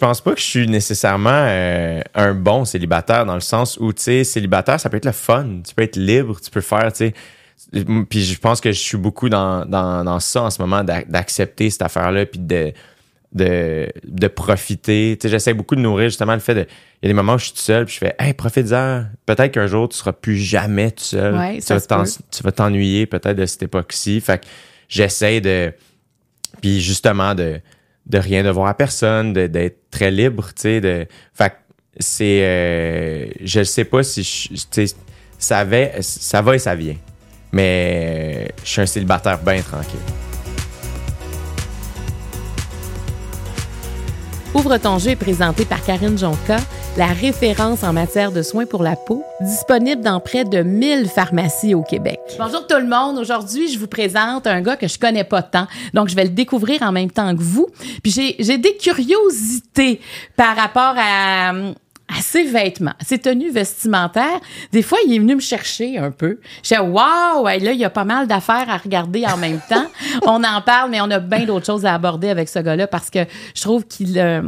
pense pas que je suis nécessairement euh, un bon célibataire dans le sens où, tu sais, célibataire, ça peut être le fun. Tu peux être libre, tu peux faire, tu sais. Puis je pense que je suis beaucoup dans, dans, dans ça en ce moment, d'accepter cette affaire-là, puis de, de, de profiter. Tu sais, j'essaie beaucoup de nourrir justement le fait de. Il y a des moments où je suis tout seul, puis je fais, hey, profite-en. Peut-être qu'un jour, tu seras plus jamais tout seul. Ouais, tu, ça vas tu vas t'ennuyer peut-être de cette époque-ci. Fait que j'essaie de. Puis justement, de, de rien devoir à personne, d'être très libre, tu sais. De, fait c'est. euh, je sais pas si je. Ça va, ça va et ça vient. Mais euh, je suis un célibataire bien tranquille. Ouvre ton jeu est présenté par Karine Jonca, la référence en matière de soins pour la peau, disponible dans près de 1000 pharmacies au Québec. Bonjour tout le monde. Aujourd'hui, je vous présente un gars que je connais pas tant. Donc, je vais le découvrir en même temps que vous. Puis, j'ai, j'ai des curiosités par rapport à, à ses vêtements, ses tenues vestimentaires. Des fois, il est venu me chercher un peu. Je dis, waouh, là, il y a pas mal d'affaires à regarder en même temps. on en parle, mais on a bien d'autres choses à aborder avec ce gars-là parce que je trouve qu'il... euh,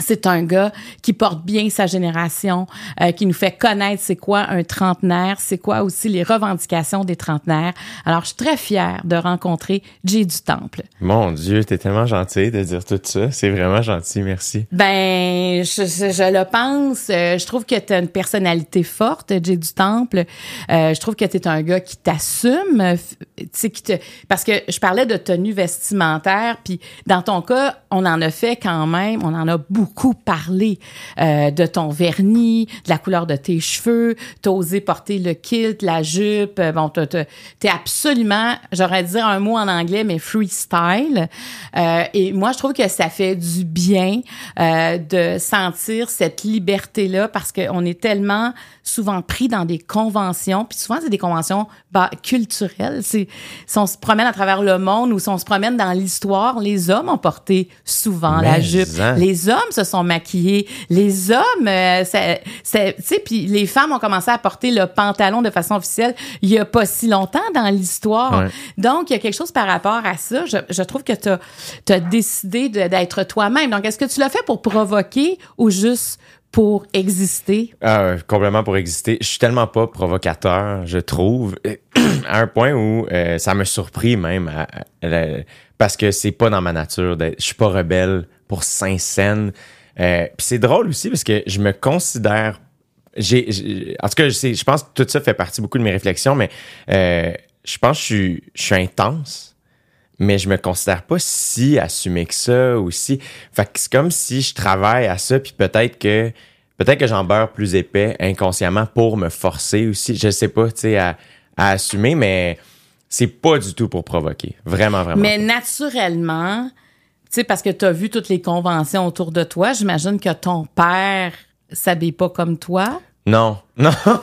c'est un gars qui porte bien sa génération, euh, qui nous fait connaître c'est quoi un trentenaire, c'est quoi aussi les revendications des trentenaires. Alors, je suis très fière de rencontrer Jay du Temple. Mon Dieu, t'es tellement gentil de dire tout ça. C'est vraiment gentil, merci. Ben, je, je, je le pense. Euh, je trouve que tu as une personnalité forte, Jay du Temple. Euh, je trouve que tu es un gars qui t'assume. euh, f- tu sais, qui te... Parce que je parlais de tenue vestimentaire, puis dans ton cas, on en a fait quand même, on en a beaucoup parlé euh, de ton vernis, de la couleur de tes cheveux, t'as osé porter le kilt, la jupe. euh, Bon, t'es absolument, j'aurais dit un mot en anglais, mais freestyle. Euh, et moi, je trouve que ça fait du bien euh, de sentir cette liberté-là parce qu'on est tellement souvent pris dans des conventions, puis souvent c'est des conventions bah, culturelles. Si on se promène à travers le monde ou si on se promène dans l'histoire, les hommes ont porté souvent la jupe. en. Les hommes se sont maquillés. Les hommes, euh, ça- tu sais, puis les femmes ont commencé à porter le pantalon de façon officielle il y a pas si longtemps dans l'histoire. Ouais. Donc, il y a quelque chose par rapport à ça. Je, je trouve que tu as, décidé de- d'être toi-même. Donc, est-ce que tu l'as fait pour provoquer ou juste pour exister? Ah, complètement pour exister. Je suis tellement pas provocateur, je trouve, à un point où euh, ça me surpris même, à- à- à- parce que c'est pas dans ma nature. d'être- Je suis pas rebelle pour Saint-Saëns. Euh, Puis c'est drôle aussi parce que je me considère. J'ai, j'ai- en tout cas, je, pense que tout ça fait partie beaucoup de mes réflexions, mais euh, je pense que je suis, je suis intense mais je me considère pas si assumé que ça aussi. Fait que c'est comme si je travaille à ça, puis peut-être que peut-être que j'en beurre plus épais inconsciemment pour me forcer aussi. Je sais pas, tu sais, à, à assumer, mais c'est pas du tout pour provoquer. Vraiment, vraiment. Mais pas. naturellement, tu sais, parce que tu as vu toutes les conventions autour de toi, j'imagine que ton père s'habille pas comme toi. Non, non.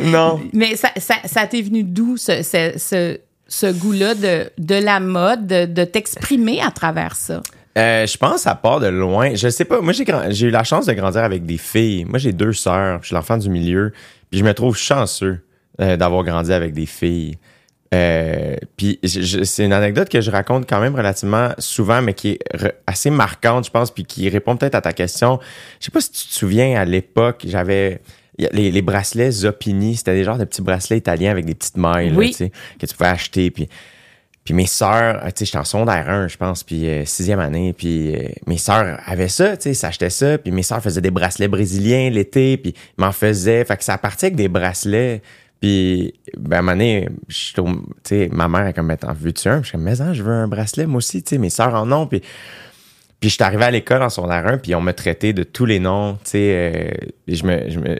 non. Mais ça, ça, ça t'est venu d'où ce, ce, ce, ce goût-là de, de la mode, de, de t'exprimer à travers ça? Euh, je pense ça part de loin. Je sais pas. Moi, j'ai eu la chance de grandir avec des filles. Moi, j'ai deux sœurs. Je suis l'enfant du milieu. Puis je me trouve chanceux euh, d'avoir grandi avec des filles. Euh, puis c'est une anecdote que je raconte quand même relativement souvent, mais qui est assez marquante, je pense, puis qui répond peut-être à ta question. Je sais pas si tu te souviens, à l'époque, j'avais les, les bracelets Zoppini. C'était des genres de petits bracelets italiens avec des petites mailles là, Oui. que tu pouvais acheter. Puis puis mes sœurs, tu sais, j'étais en secondaire 1, je pense, puis euh, sixième année, puis euh, mes sœurs avaient ça, tu sais, s'achetaient ça, puis mes sœurs faisaient des bracelets brésiliens l'été, puis ils m'en faisaient, fait que ça partait avec des bracelets, puis ben à un moment donné, ma mère est comme, mais t'en veux-tu un? Je suis comme, mais hein, je veux un bracelet, moi aussi, mes sœurs en ont, puis puis je suis arrivé à l'école en secondaire 1, puis on me traitait de tous les noms, tu euh, je me, je me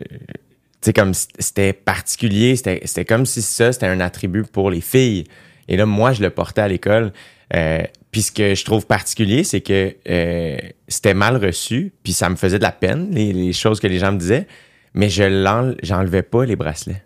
comme c'était particulier, c'était comme si ça, c'était un attribut pour les filles. Et là, moi, je le portais à l'école. Euh, puis ce que je trouve particulier, c'est que euh, c'était mal reçu, puis ça me faisait de la peine, les, choses que les gens me disaient, mais je j'enlevais pas les bracelets.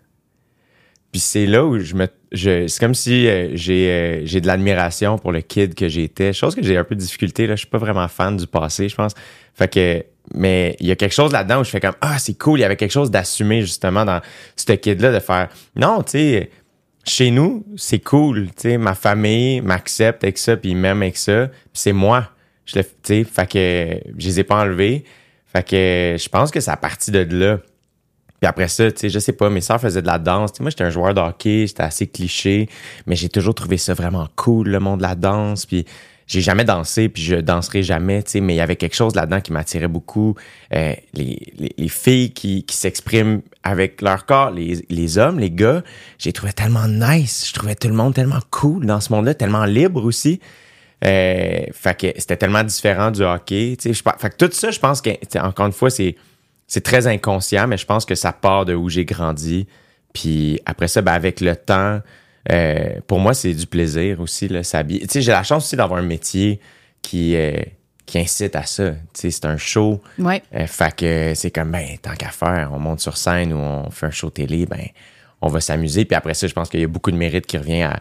Puis c'est là où je me. Je, c'est comme si euh, j'ai, euh, j'ai de l'admiration pour le kid que j'étais. Chose que j'ai un peu de difficulté. Là. Je suis pas vraiment fan du passé, je pense. Fait que. Mais il y a quelque chose là-dedans où je fais comme Ah, c'est cool. Il y avait quelque chose d'assumé justement dans ce kid-là de faire Non, tu sais, chez nous, c'est cool, tu sais, ma famille m'accepte avec ça, puis ils m'aiment avec ça, puis c'est moi. Je le, fait que je les ai pas enlevés. Fait que je pense que c'est à partir de là. Puis après ça, tu sais, je sais pas, mes soeurs faisaient de la danse. Moi, j'étais un joueur de hockey, j'étais assez cliché, mais j'ai toujours trouvé ça vraiment cool, le monde de la danse. Puis j'ai jamais dansé, puis je danserai jamais, tu sais, mais il y avait quelque chose là-dedans qui m'attirait beaucoup. Euh, les, les, les, filles qui, qui s'expriment avec leur corps, les, les hommes, les gars, j'ai trouvé tellement nice. Je trouvais tout le monde tellement cool dans ce monde-là, tellement libre aussi. Euh, fait que c'était tellement différent du hockey. Tu sais, fait que tout ça, je pense que, encore une fois, c'est, c'est très inconscient, mais je pense que ça part de où j'ai grandi. Puis après ça, ben, avec le temps, euh, pour moi, c'est du plaisir aussi, là, s'habiller. Tu sais, j'ai la chance aussi d'avoir un métier qui, euh, qui incite à ça. Tu sais, c'est un show. Ouais. Euh, fait que c'est comme, ben, tant qu'à faire, on monte sur scène ou on fait un show télé, ben, on va s'amuser. Puis après ça, je pense qu'il y a beaucoup de mérite qui revient à,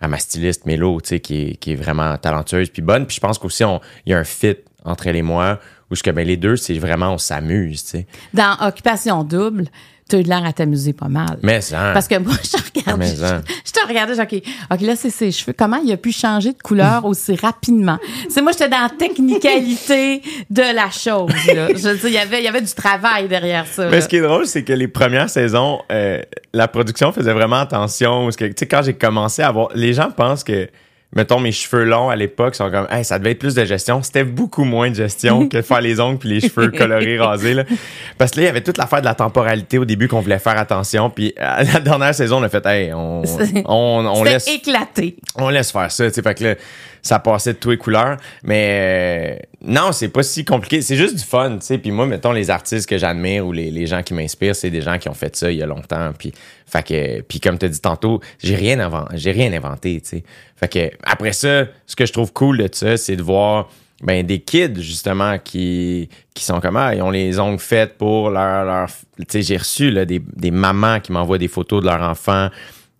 à ma styliste Mélo, tu sais, qui est, qui est vraiment talentueuse puis bonne. Puis je pense qu'aussi, il y a un fit entre elle et moi où que, ben, les deux, c'est vraiment, on s'amuse, tu sais. Dans Occupation Double, tu as eu l'air à t'amuser pas mal. Mais ça. Parce que moi, je te regardais. Mais ça. Je, je te regardais, OK, OK, là, c'est ses cheveux. Comment il a pu changer de couleur aussi rapidement? C'est moi, j'étais dans la technicalité de la chose, là. Je veux dire, il y avait, il y avait du travail derrière ça. Mais là. ce qui est drôle, c'est que les premières saisons, euh, la production faisait vraiment attention. Parce que, tu sais, quand j'ai commencé à voir, les gens pensent que, mettons, mes cheveux longs à l'époque sont comme, hey, ça devait être plus de gestion. C'était beaucoup moins de gestion que de faire les ongles puis les cheveux colorés, rasés, là. Parce que là, il y avait toute l'affaire de la temporalité au début qu'on voulait faire attention. Puis à la dernière saison, on a fait, hey, on, on, on laisse éclaté. on laisse faire ça, tu sais, fait que là, ça passait de tous les couleurs. Mais euh, non, c'est pas si compliqué. C'est juste du fun, tu sais. Puis moi, mettons, les artistes que j'admire ou les, gens qui m'inspirent, c'est des gens qui ont fait ça il y a longtemps. Puis, fait que, puis comme tu as dit tantôt, j'ai rien, rien inventé, tu sais. Fait que après ça, ce que je trouve cool de ça, c'est de voir ben, des kids, justement, qui, qui sont comme, ah, ils ont les ongles faites pour leur... leur tu sais, j'ai reçu des, des mamans qui m'envoient des photos de leurs enfants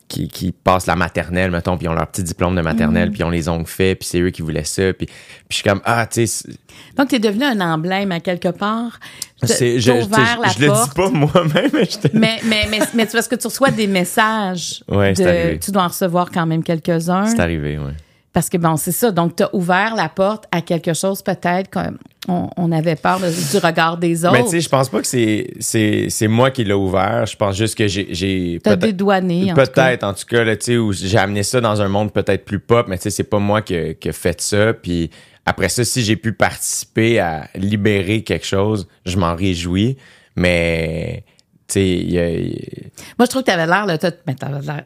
qui, qui passent la maternelle, mettons, puis ont leur petit diplôme de maternelle, puis ils ont les ongles faits, puis c'est eux qui voulaient ça. Puis, puis je suis comme, ah, tu sais, Donc, tu es devenu un emblème à quelque part. T'as- c'est- je, ouvert la je le dis pas moi-même, mais je te- Mais, mais, mais, mais c'est parce que tu reçois des messages. Ouais, c'est de- tu dois en recevoir quand même quelques-uns. C'est arrivé, ouais. Parce que bon, c'est ça. Donc, tu as ouvert la porte à quelque chose peut-être qu'on on avait peur de- du regard des autres. Mais tu sais, je pense pas que c'est, moi qui l'ai ouvert. Je pense juste que j'ai, T'as dédouané. en tout cas. peut-être, en tout cas, là, tu sais, où j'ai amené ça dans un monde peut-être plus pop, mais tu sais, c'est pas moi qui, qui a fait ça. Puis après ça, si j'ai pu participer à libérer quelque chose, je m'en réjouis. Mais, tu sais, il y a- y Moi, je trouve que tu avais l'air, là, t'as- mais t'avais l'air.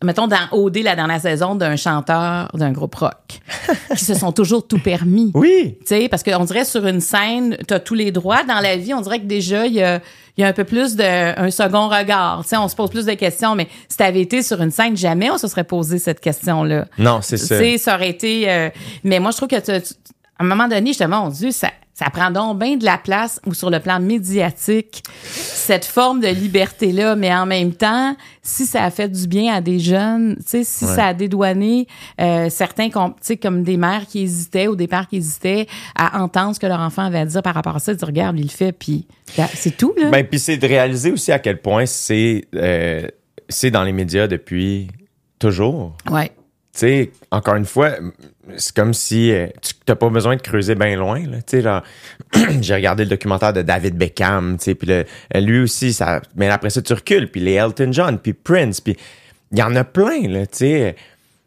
T'as- t'as- Mettons, dans OD, la dernière saison, d'un chanteur d'un groupe rock, qui se sont toujours tout permis. oui, Tu sais, parce qu'on dirait sur une scène, tu as tous les droits. Dans la vie, on dirait que déjà, il y a, il y a un peu plus de un second regard. Tu sais, on se pose plus de questions, mais si tu avais été sur une scène, jamais on se serait posé cette question-là. non, c'est Tu ça. sais, ça aurait été. euh, mais moi, je trouve que tu- tu- à un moment donné, justement, mon Dieu, ça, ça prend donc bien de la place ou sur le plan médiatique, cette forme de liberté-là. Mais en même temps, si ça a fait du bien à des jeunes, si Ouais. ça a dédouané euh, certains, comme des mères qui hésitaient ou des pères qui hésitaient à entendre ce que leur enfant avait à dire par rapport à ça, ils disent, regarde, il le fait, puis là, c'est tout, là. Ben, puis c'est de réaliser aussi à quel point c'est, euh, c'est dans les médias depuis toujours. ouais. tu sais, encore une fois, c'est comme si euh, tu n'as pas besoin de creuser bien loin. J'ai regardé le documentaire de David Beckham, puis le- lui aussi, ça, mais après ça, tu recules, puis les Elton John, puis Prince, puis il y en a plein, là, tu sais.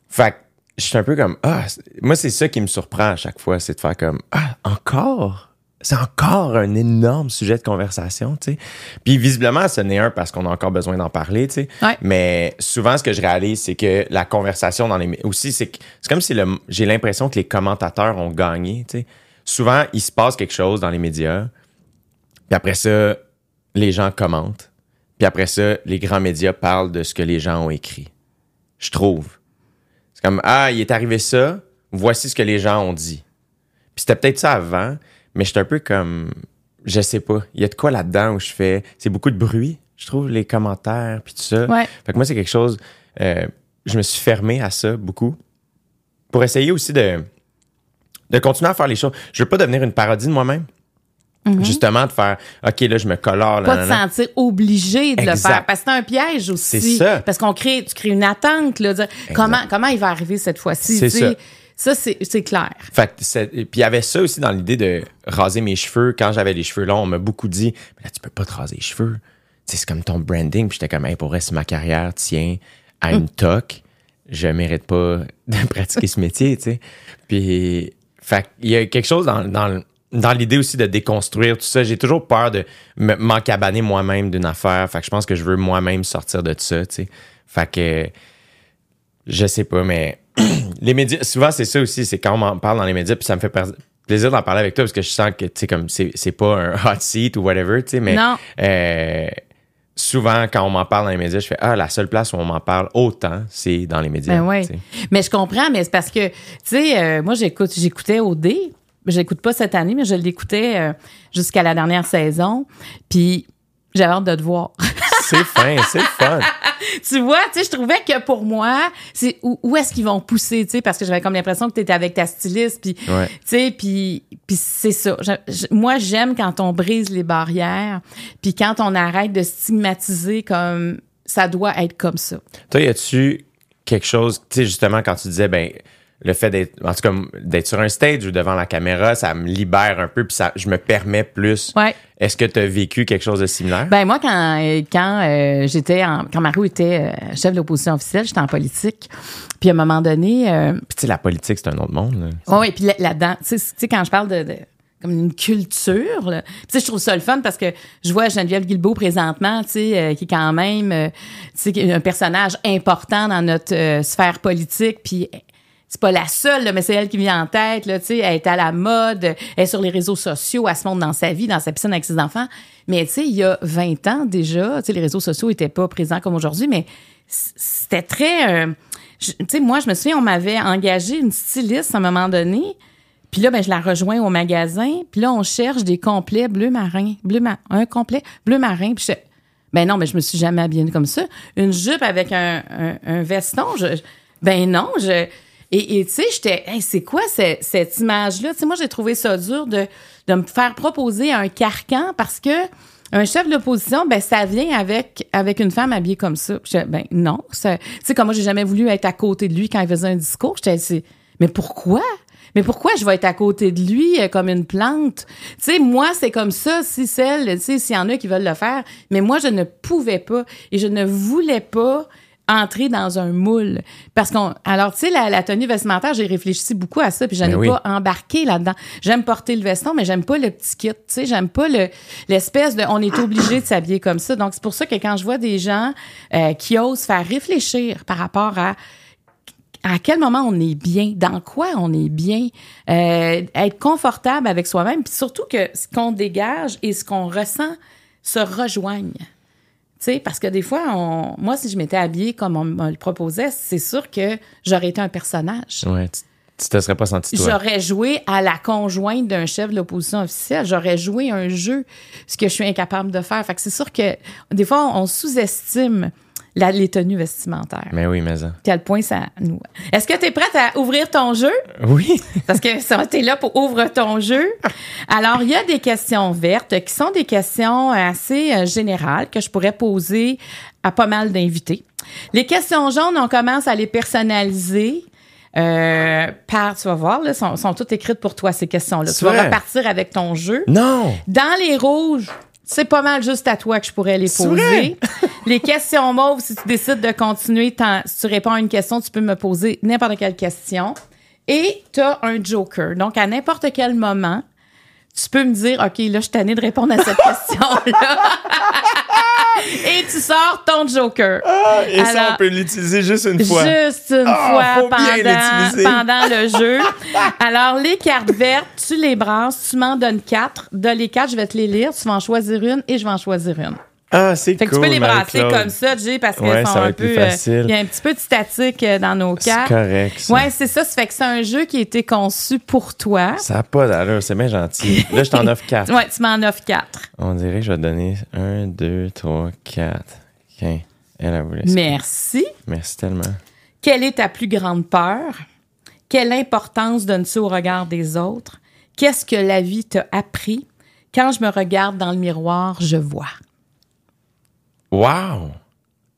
Fait que je suis un peu comme, ah, moi, c'est ça qui me surprend à chaque fois, c'est de faire comme, ah, encore? C'est encore un énorme sujet de conversation, tu sais. Puis visiblement, ce n'est un parce qu'on a encore besoin d'en parler, tu sais. Ouais. Mais souvent, ce que je réalise, c'est que la conversation dans les aussi, c'est comme si le- j'ai l'impression que les commentateurs ont gagné. tu sais. Souvent, il se passe quelque chose dans les médias, puis après ça, les gens commentent, puis après ça, les grands médias parlent de ce que les gens ont écrit. Je trouve. C'est comme ah, il est arrivé ça, voici ce que les gens ont dit. Puis c'était peut-être ça avant, mais je suis un peu comme je sais pas, il y a de quoi là-dedans où je fais c'est beaucoup de bruit, je trouve les commentaires puis tout ça. Ouais. Fait que moi, c'est quelque chose. euh, je me suis fermé à ça beaucoup. Pour essayer aussi de, de continuer à faire les choses. Je veux pas devenir une parodie de moi-même. Justement, de faire, OK, là, je me colore. Pas là, te là, là. sentir obligé de le faire. Parce que c'est un piège aussi. C'est ça. Parce qu'on crée, tu crées une attente, là. dire, comment, comment il va arriver cette fois-ci? Ça. C'est clair. Fait puis il y avait ça aussi dans l'idée de raser mes cheveux. Quand j'avais les cheveux longs, on m'a beaucoup dit Mais là, tu peux pas te raser les cheveux. C'est comme ton branding. Puis j'étais comme hey, pour si ma carrière tient à une toque, je mérite pas de pratiquer ce métier, tu sais. Puis fait il y a quelque chose dans, dans, dans l'idée aussi de déconstruire tout ça. J'ai toujours peur de me- m'encabaner moi-même d'une affaire. Fait que je pense que je veux moi-même sortir de ça, tu sais. Fait que je sais pas, mais les médias, souvent, c'est ça aussi, c'est quand on m'en parle dans les médias, puis ça me fait plaisir d'en parler avec toi parce que je sens que, tu sais, comme c'est pas un hot seat ou whatever, tu sais, mais Non. euh, souvent, quand on m'en parle dans les médias, je fais Ah, la seule place où on m'en parle autant, c'est dans les médias. Ben sais. Mais je comprends, mais c'est parce que, tu sais, euh, moi, j'écoute, j'écoutais OD. Je l'écoute pas cette année, mais je l'écoutais euh, jusqu'à la dernière saison. Puis j'avais hâte de te voir. C'est fin, c'est fun. tu vois, tu sais, je trouvais que pour moi, c'est où, où est-ce qu'ils vont pousser, tu sais, parce que j'avais comme l'impression que tu étais avec ta styliste, puis, Ouais. tu sais, puis, puis c'est ça. Je- je- moi, j'aime quand on brise les barrières, puis quand on arrête de stigmatiser comme ça doit être comme ça. Toi, y a-tu quelque chose, tu sais, justement, quand tu disais, ben, le fait d'être, en tout cas, d'être sur un stage ou devant la caméra, ça me libère un peu, puis ça, je me permets plus. Ouais. Est-ce que tu as vécu quelque chose de similaire? Ben moi, quand, euh, quand euh, j'étais en, quand Mario était euh, chef de l'opposition officielle, j'étais en politique. Puis à un moment donné, euh, Puis, tu sais, la politique, c'est un autre monde. là. Oui, puis là- là-dedans, tu sais, quand je parle de, de- comme une culture, là, tu sais, je trouve ça le fun parce que je vois Geneviève Guilbeault présentement, tu sais, euh, qui est quand même, euh, tu sais, un personnage important dans notre euh, sphère politique, puis c'est pas la seule, là, mais c'est elle qui vient en tête, là, tu sais, elle est à la mode, elle est sur les réseaux sociaux, elle se montre dans sa vie, dans sa piscine avec ses enfants. Mais tu sais, il y a 20 ans déjà, les réseaux sociaux étaient pas présents comme aujourd'hui, mais c'était très... euh, tu sais, moi, je me souviens, on m'avait engagé une styliste à un moment donné, puis là, ben, je la rejoins au magasin. Puis là, on cherche des complets bleu marin. Bleu un complet bleu marin. Puis je ben non, mais je me suis jamais habillée comme ça. Une jupe avec un, un, un veston. Je- ben non, je. Et tu sais, j'étais, Hey, c'est quoi ce- cette image-là? Tu sais, moi, j'ai trouvé ça dur de, de me faire proposer un carcan parce que un chef de l'opposition, ben ça vient avec avec une femme habillée comme ça. J'étais, ben non, tu sais comme moi j'ai jamais voulu être à côté de lui quand il faisait un discours. J'étais, mais pourquoi? Mais pourquoi je vais être à côté de lui euh, comme une plante? Tu sais, moi c'est comme ça. Si celle, tu sais, s'il y en a qui veulent le faire, mais moi je ne pouvais pas et je ne voulais pas entrer dans un moule parce qu'on alors tu sais la, la tenue vestimentaire j'ai réfléchi beaucoup à ça puis je Ben n'ai oui. pas embarqué là-dedans j'aime porter le veston mais j'aime pas le petit kit tu sais j'aime pas le l'espèce de on est obligé de s'habiller comme ça donc c'est pour ça que quand je vois des gens euh, qui osent faire réfléchir par rapport à à quel moment on est bien, dans quoi on est bien, euh, être confortable avec soi-même, puis surtout que ce qu'on dégage et ce qu'on ressent se rejoignent. Tu sais, parce que des fois, on, moi, si je m'étais habillée comme on me le proposait, c'est sûr que j'aurais été un personnage. Ouais, tu, tu te serais pas senti toi. J'aurais joué à la conjointe d'un chef de l'opposition officielle. J'aurais joué un jeu, ce que je suis incapable de faire. Fait que c'est sûr que des fois, on sous-estime la- les tenues vestimentaires. Mais oui, mais ça. Quel point ça nous. Est-ce que tu es prête à ouvrir ton jeu? Oui. Parce que ça, t'es là pour ouvrir ton jeu. Alors, il y a des questions vertes qui sont des questions assez euh, générales que je pourrais poser à pas mal d'invités. Les questions jaunes, on commence à les personnaliser. Euh, par, tu vas voir, là, sont, sont toutes écrites pour toi, ces questions-là. Tu vas repartir avec ton jeu. Non! Dans les rouges, c'est pas mal juste à toi que je pourrais les poser. les questions mauves, si tu décides de continuer, si tu réponds à une question, tu peux me poser n'importe quelle question. Et tu as un joker. Donc, à n'importe quel moment, tu peux me dire, OK, là, je suis tannée de répondre à cette question-là. Et tu sors ton joker. Ah, et ça, Alors, on peut l'utiliser juste une fois. Juste une Ah, fois pendant, pendant le jeu. Alors, les cartes vertes, tu les brasses, tu m'en donnes quatre. De les quatre, je vais te les lire. Tu vas en choisir une et je vais en choisir une. Ah, c'est Fait que cool. tu peux les brasser comme ça, Jay, parce Ouais, qu'elles ça sont va un être peu. euh, facile. Il y a un petit peu de statique euh, dans nos C'est cartes. correct. Ça. Ouais, c'est ça. Ça fait que c'est un jeu qui a été conçu pour toi. Ça n'a pas d'allure, c'est bien gentil. Là, je t'en offre quatre. Ouais, tu m'en offres quatre. On dirait que je vais te donner un, deux, trois, quatre. OK. Elle a voulu. Merci. Merci tellement. Quelle est ta plus grande peur? Quelle importance donnes-tu au regard des autres? Qu'est-ce que la vie t'a appris? Quand je me regarde dans le miroir, je vois. Wow!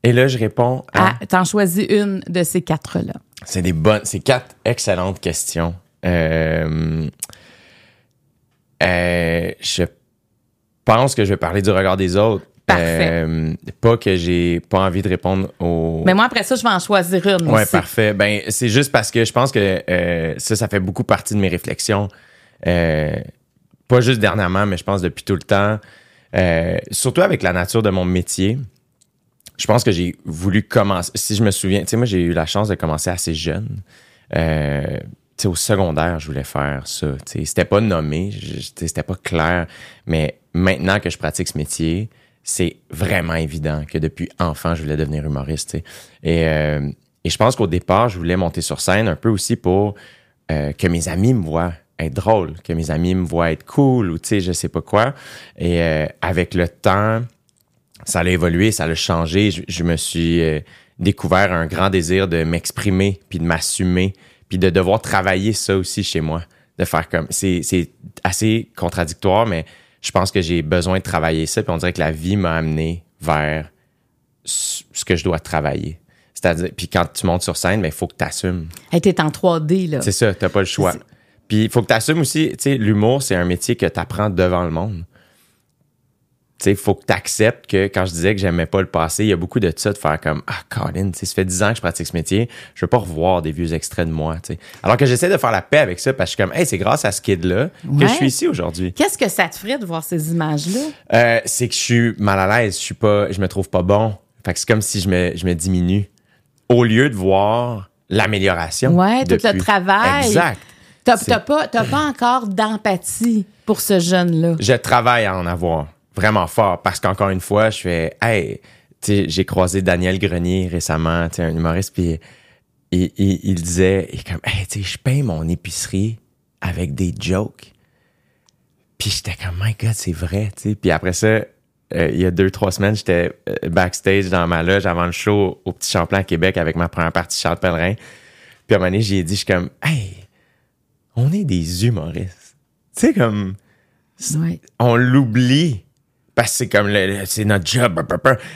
Et là, je réponds à. Ah, t'en choisis une de ces quatre-là. C'est des bonnes, c'est quatre excellentes questions. Euh, euh, je pense que je vais parler du regard des autres. Parfait. Euh, pas que j'ai pas envie de répondre aux. Mais moi, après ça, je vais en choisir une Ouais, aussi. parfait. Ben, c'est juste parce que je pense que euh, ça, ça fait beaucoup partie de mes réflexions. Euh, pas juste dernièrement, mais je pense depuis tout le temps. Euh, surtout avec la nature de mon métier. Je pense que j'ai voulu commencer. Si je me souviens, tu sais, moi, j'ai eu la chance de commencer assez jeune. Euh, tu sais, au secondaire, je voulais faire ça. Tu sais, c'était pas nommé, c'était pas clair. Mais maintenant que je pratique ce métier, c'est vraiment évident que depuis enfant, je voulais devenir humoriste. euh, et je pense qu'au départ, je voulais monter sur scène un peu aussi pour que mes amis me voient être drôle, que mes amis me voient être cool ou tu sais, je sais pas quoi. Et euh, avec le temps, ça a évolué, ça a changé. Je, je me suis euh, découvert un grand désir de m'exprimer, puis de m'assumer, puis de devoir travailler ça aussi chez moi. De faire comme. C'est c'est assez contradictoire, mais je pense que j'ai besoin de travailler ça, puis on dirait que la vie m'a amené vers ce que je dois travailler. C'est-à-dire, puis quand tu montes sur scène, il faut que tu assumes. Elle était en 3D, là. C'est ça, t'as pas le choix. Puis il faut que tu assumes aussi, tu sais, l'humour, c'est un métier que tu apprends devant le monde. Tu sais, il faut que tu acceptes que quand je disais que j'aimais pas le passé, il y a beaucoup de ça de faire comme Ah, Colin, tu sais, ça fait 10 ans que je pratique ce métier, je veux pas revoir des vieux extraits de moi, tu sais. Alors que j'essaie de faire la paix avec ça parce que je suis comme, hey, c'est grâce à ce kid-là que je suis ici aujourd'hui. Qu'est-ce que ça te ferait de voir ces images-là? Euh, c'est que je suis mal à l'aise, je suis pas, je me trouve pas bon. Fait que c'est comme si je me, je me diminue. Au lieu de voir l'amélioration. Ouais, tout le travail. Exact. T'as pas, t'as pas encore d'empathie pour ce jeune-là. je travaille à en avoir vraiment fort parce qu'encore une fois, je fais hey, j'ai croisé Daniel Grenier récemment, un humoriste puis il, il, il disait il est comme hey, tu sais, je paye mon épicerie avec des jokes. Puis j'étais comme my god, c'est vrai, tu sais. Puis après ça, euh, il y a deux trois semaines, j'étais euh, backstage dans ma loge avant le show au Petit Champlain à Québec avec ma première partie Charles Pellerin. Puis à un moment donné, j'ai dit je suis comme hey, on est des humoristes. Tu sais comme Ouais. on l'oublie parce que c'est comme c'est notre job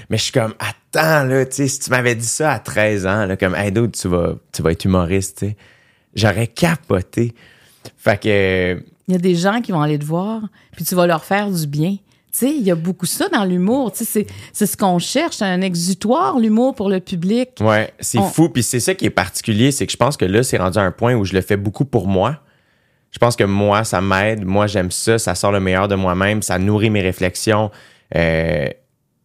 mais je suis comme attends là tu sais si tu m'avais dit ça à 13 ans là comme hey dude, tu vas tu vas être humoriste tu sais j'aurais capoté fait que Il y a des gens qui vont aller te voir, puis tu vas leur faire du bien. Tu sais, il y a beaucoup ça dans l'humour. Tu sais, c'est, c'est ce qu'on cherche, un exutoire, l'humour pour le public. ouais c'est On- fou puis c'est ça qui est particulier c'est que je pense que là c'est rendu à un point où je le fais beaucoup pour moi je pense que moi ça m'aide moi j'aime ça ça sort le meilleur de moi-même ça nourrit mes réflexions euh,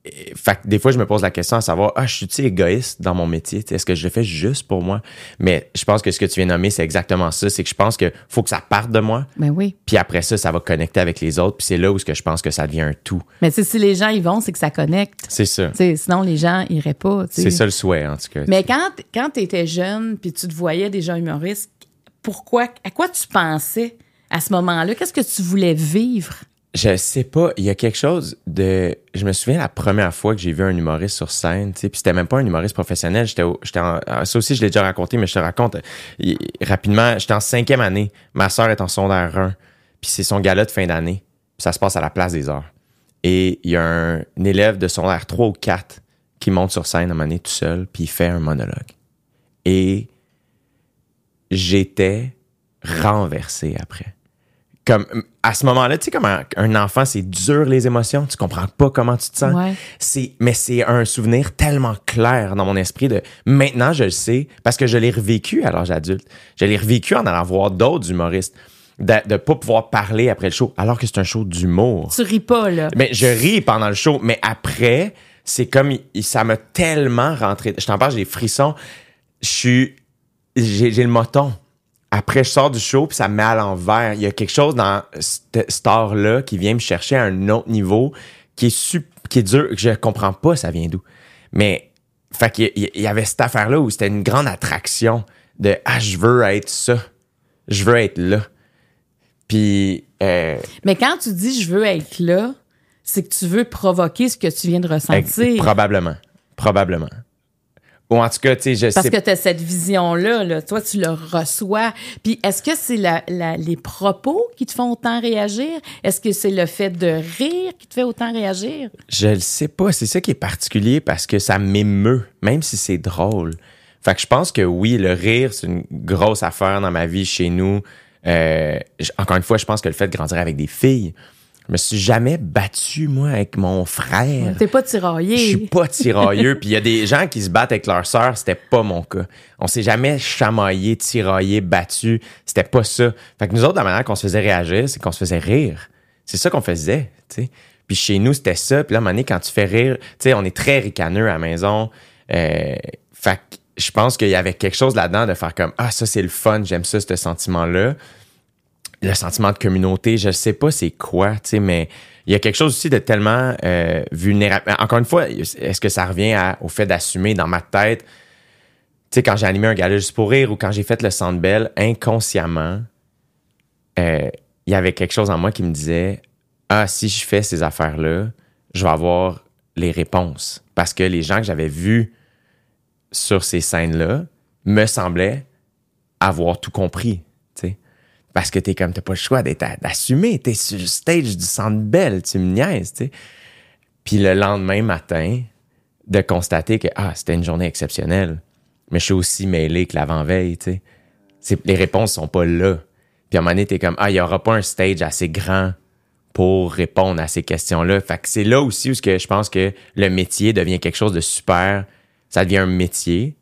et- fait que des fois, je me pose la question à savoir, ah, je suis-tu égoïste dans mon métier? Est-ce que je le fais juste pour moi? Mais je pense que ce que tu viens de nommer, c'est exactement ça. C'est que je pense que faut que ça parte de moi. Ben oui. Puis après ça, ça va connecter avec les autres. Puis c'est là où ce que je pense que ça devient un tout. Mais si les gens y vont, c'est que ça connecte. C'est ça. Sinon, les gens iraient pas. C'est ça le souhait, en tout cas. Mais quand, quand tu étais jeune, puis tu te voyais déjà humoriste, pourquoi, à quoi tu pensais à ce moment-là? Qu'est-ce que tu voulais vivre? Je sais pas, il y a quelque chose de. Je me souviens la première fois que j'ai vu un humoriste sur scène, tu sais, puis c'était même pas un humoriste professionnel. J'étais, j'étais en- ah, ça aussi je l'ai déjà raconté, mais je te raconte rapidement. J'étais en cinquième année. Ma sœur est en secondaire 1, puis c'est son gala de fin d'année. Puis ça se passe à la place des arts. Et il y a un, élève de secondaire 3 ou 4 qui monte sur scène à un moment tout seul, puis il fait un monologue. Et j'étais renversé après comme à ce moment-là, tu sais comment un enfant c'est dur les émotions, tu comprends pas comment tu te sens. Ouais. C'est mais c'est un souvenir tellement clair dans mon esprit de maintenant je le sais parce que je l'ai revécu à l'âge adulte. Je l'ai revécu en allant voir d'autres humoristes de de pas pouvoir parler après le show alors que c'est un show d'humour. Tu ris pas, là. Mais je ris pendant le show, mais après, c'est comme il- ça m'a tellement rentré. Je t'en parle, j'ai des frissons. Je suis j'ai j'ai le moton. Après, je sors du show puis ça me met à l'envers. Il y a quelque chose dans cette star là qui vient me chercher à un autre niveau qui est sup- qui est dur que je comprends pas ça vient d'où. Mais fait qu'il y, il y avait cette affaire là où c'était une grande attraction de ah je veux être ça. Je veux être là. Puis euh, Mais quand tu dis je veux être là, c'est que tu veux provoquer ce que tu viens de ressentir. Probablement. Probablement. Ou en tout cas, tu sais, je Parce sais que tu as cette vision-là, là, toi, tu le reçois. Puis est-ce que c'est la, la- les propos qui te font autant réagir? Est-ce que c'est le fait de rire qui te fait autant réagir? Je le sais pas. C'est ça qui est particulier parce que ça m'émeut, même si c'est drôle. Fait que je pense que oui, le rire, c'est une grosse affaire dans ma vie chez nous. Euh, encore une fois, je pense que le fait de grandir avec des filles, je me suis jamais battu, moi, avec mon frère. T'es pas Je suis tiraillé. pas tirailleux. Puis il y a des gens qui se battent avec leur sœur, c'était pas mon cas. On s'est jamais chamaillé, tiraillé, battu. C'était pas ça. Fait que nous autres, la manière qu'on se faisait réagir, c'est qu'on se faisait rire. C'est ça qu'on faisait, tu sais. Puis chez nous, c'était ça. Puis là, à un moment donné, quand tu fais rire, tu sais, on est très ricaneux à la maison. Euh, fait que je pense qu'il y avait quelque chose là-dedans de faire comme, ah, ça, c'est le fun, j'aime ça, ce sentiment-là le sentiment de communauté, je sais pas c'est quoi, tu sais, mais il y a quelque chose aussi de tellement euh, vulnérable. Encore une fois, est-ce que ça revient au fait d'assumer dans ma tête, tu quand j'ai animé un gala juste pour rire ou quand j'ai fait le Centre Bell, inconsciemment, euh, il y avait quelque chose en moi qui me disait, ah, si je fais ces affaires-là, je vais avoir les réponses. Parce que les gens que j'avais vus sur ces scènes-là me semblaient avoir tout compris. Parce que t'es comme, t'as pas le choix d'être d'assumer. T'es sur le stage du Centre Bell, tu me niaises, tu sais. Puis le lendemain matin, de constater que, ah, c'était une journée exceptionnelle. Mais je suis aussi mêlé que l'avant-veille, tu sais. Les réponses sont pas là. Puis à un moment donné, t'es comme, ah, il y aura pas un stage assez grand pour répondre à ces questions-là. Fait que c'est là aussi où je pense que le métier devient quelque chose de super. Ça devient un métier,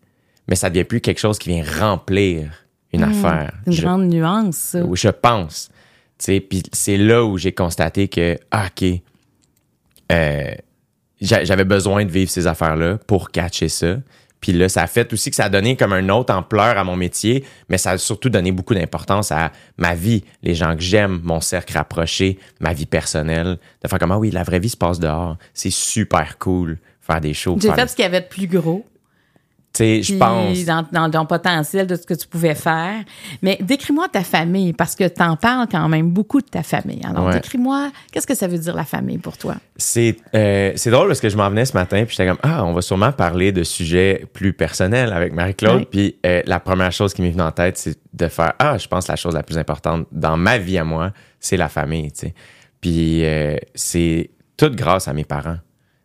mais ça devient plus quelque chose qui vient remplir une affaire. Une Je- grande nuance, ça. oui, je pense. Tu sais, Puis c'est là où j'ai constaté que, ah, OK, euh, j'a- j'avais besoin de vivre ces affaires-là pour catcher ça. Puis là, ça a fait aussi que ça a donné comme un autre ampleur à mon métier, mais ça a surtout donné beaucoup d'importance à ma vie, les gens que j'aime, mon cercle rapproché, ma vie personnelle. De faire comme, ah oui, la vraie vie se passe dehors. C'est super cool faire des shows. J'ai fait ce qu'il y avait de plus gros. Je pense. Dans, dans ton potentiel de ce que tu pouvais faire. Mais décris-moi ta famille, parce que tu en parles quand même beaucoup de ta famille. Alors, Ouais. décris-moi, qu'est-ce que ça veut dire la famille pour toi? C'est euh, c'est drôle parce que je m'en venais ce matin puis j'étais comme ah on va sûrement parler de sujets plus personnels avec Marie-Claude Ouais. puis euh, la première chose qui m'est venue en tête c'est de faire ah je pense que la chose la plus importante dans ma vie à moi c'est la famille tu sais puis euh, c'est tout grâce à mes parents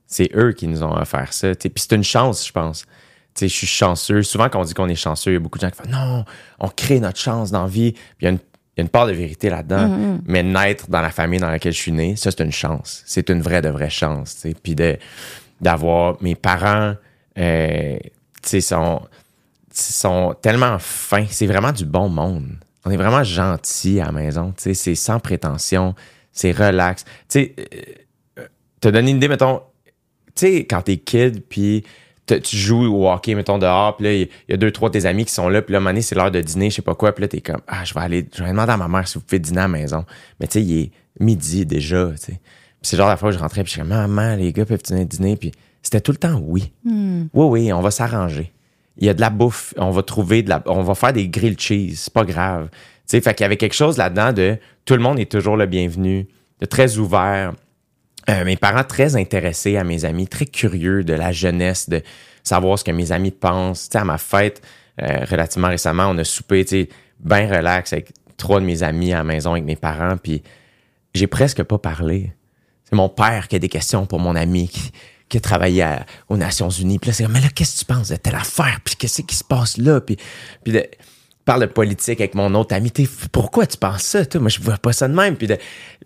c'est eux qui nous ont offert ça tu sais puis c'est une chance je pense je suis chanceux souvent quand on dit qu'on est chanceux il y a beaucoup de gens qui font non on crée notre chance dans la vie puis il y a une il y a une part de vérité là-dedans, mais naître dans la famille dans laquelle je suis né, ça, c'est une chance. C'est une vraie de vraie chance. Puis de, d'avoir mes parents, euh, tu sais, sont, sont tellement fins. C'est vraiment du bon monde. On est vraiment gentil à la maison. tu sais. C'est sans prétention. C'est relax. Tu sais, euh, te donner une idée, mettons, tu sais, quand t'es kid, puis te- tu joues au hockey, mettons, dehors, puis là, il y- a deux, trois de tes amis qui sont là, puis là, donné, c'est l'heure de dîner, je sais pas quoi, puis là, t'es comme, ah, je vais aller, je vais demander à ma mère si vous pouvez dîner à la maison. Mais tu sais, il est midi déjà, tu sais. Puis c'est le genre la fois où je rentrais, puis je suis comme, maman, les gars peuvent venir dîner, puis c'était tout le temps oui. Oui, oui, on va s'arranger. Il y a de la bouffe, on va trouver de la, on va faire des grilled cheese, c'est pas grave. Tu sais, fait qu'il y avait quelque chose là-dedans de tout le monde est toujours le bienvenu, de très ouvert. Euh, mes parents très intéressés à mes amis, très curieux de la jeunesse, de savoir ce que mes amis pensent. Tu sais, à ma fête, euh, relativement récemment, on a soupé, tu bien relax avec trois de mes amis à la maison avec mes parents, puis j'ai presque pas parlé. C'est mon père qui a des questions pour mon ami qui, qui a travaillé aux Nations Unies. Puis là, c'est mais là, qu'est-ce que tu penses de telle affaire? Puis qu'est-ce qui se passe là? Puis, puis de, parle de politique avec mon autre ami. Pourquoi tu penses ça? Toi? Moi, je vois pas ça de même. Puis, de,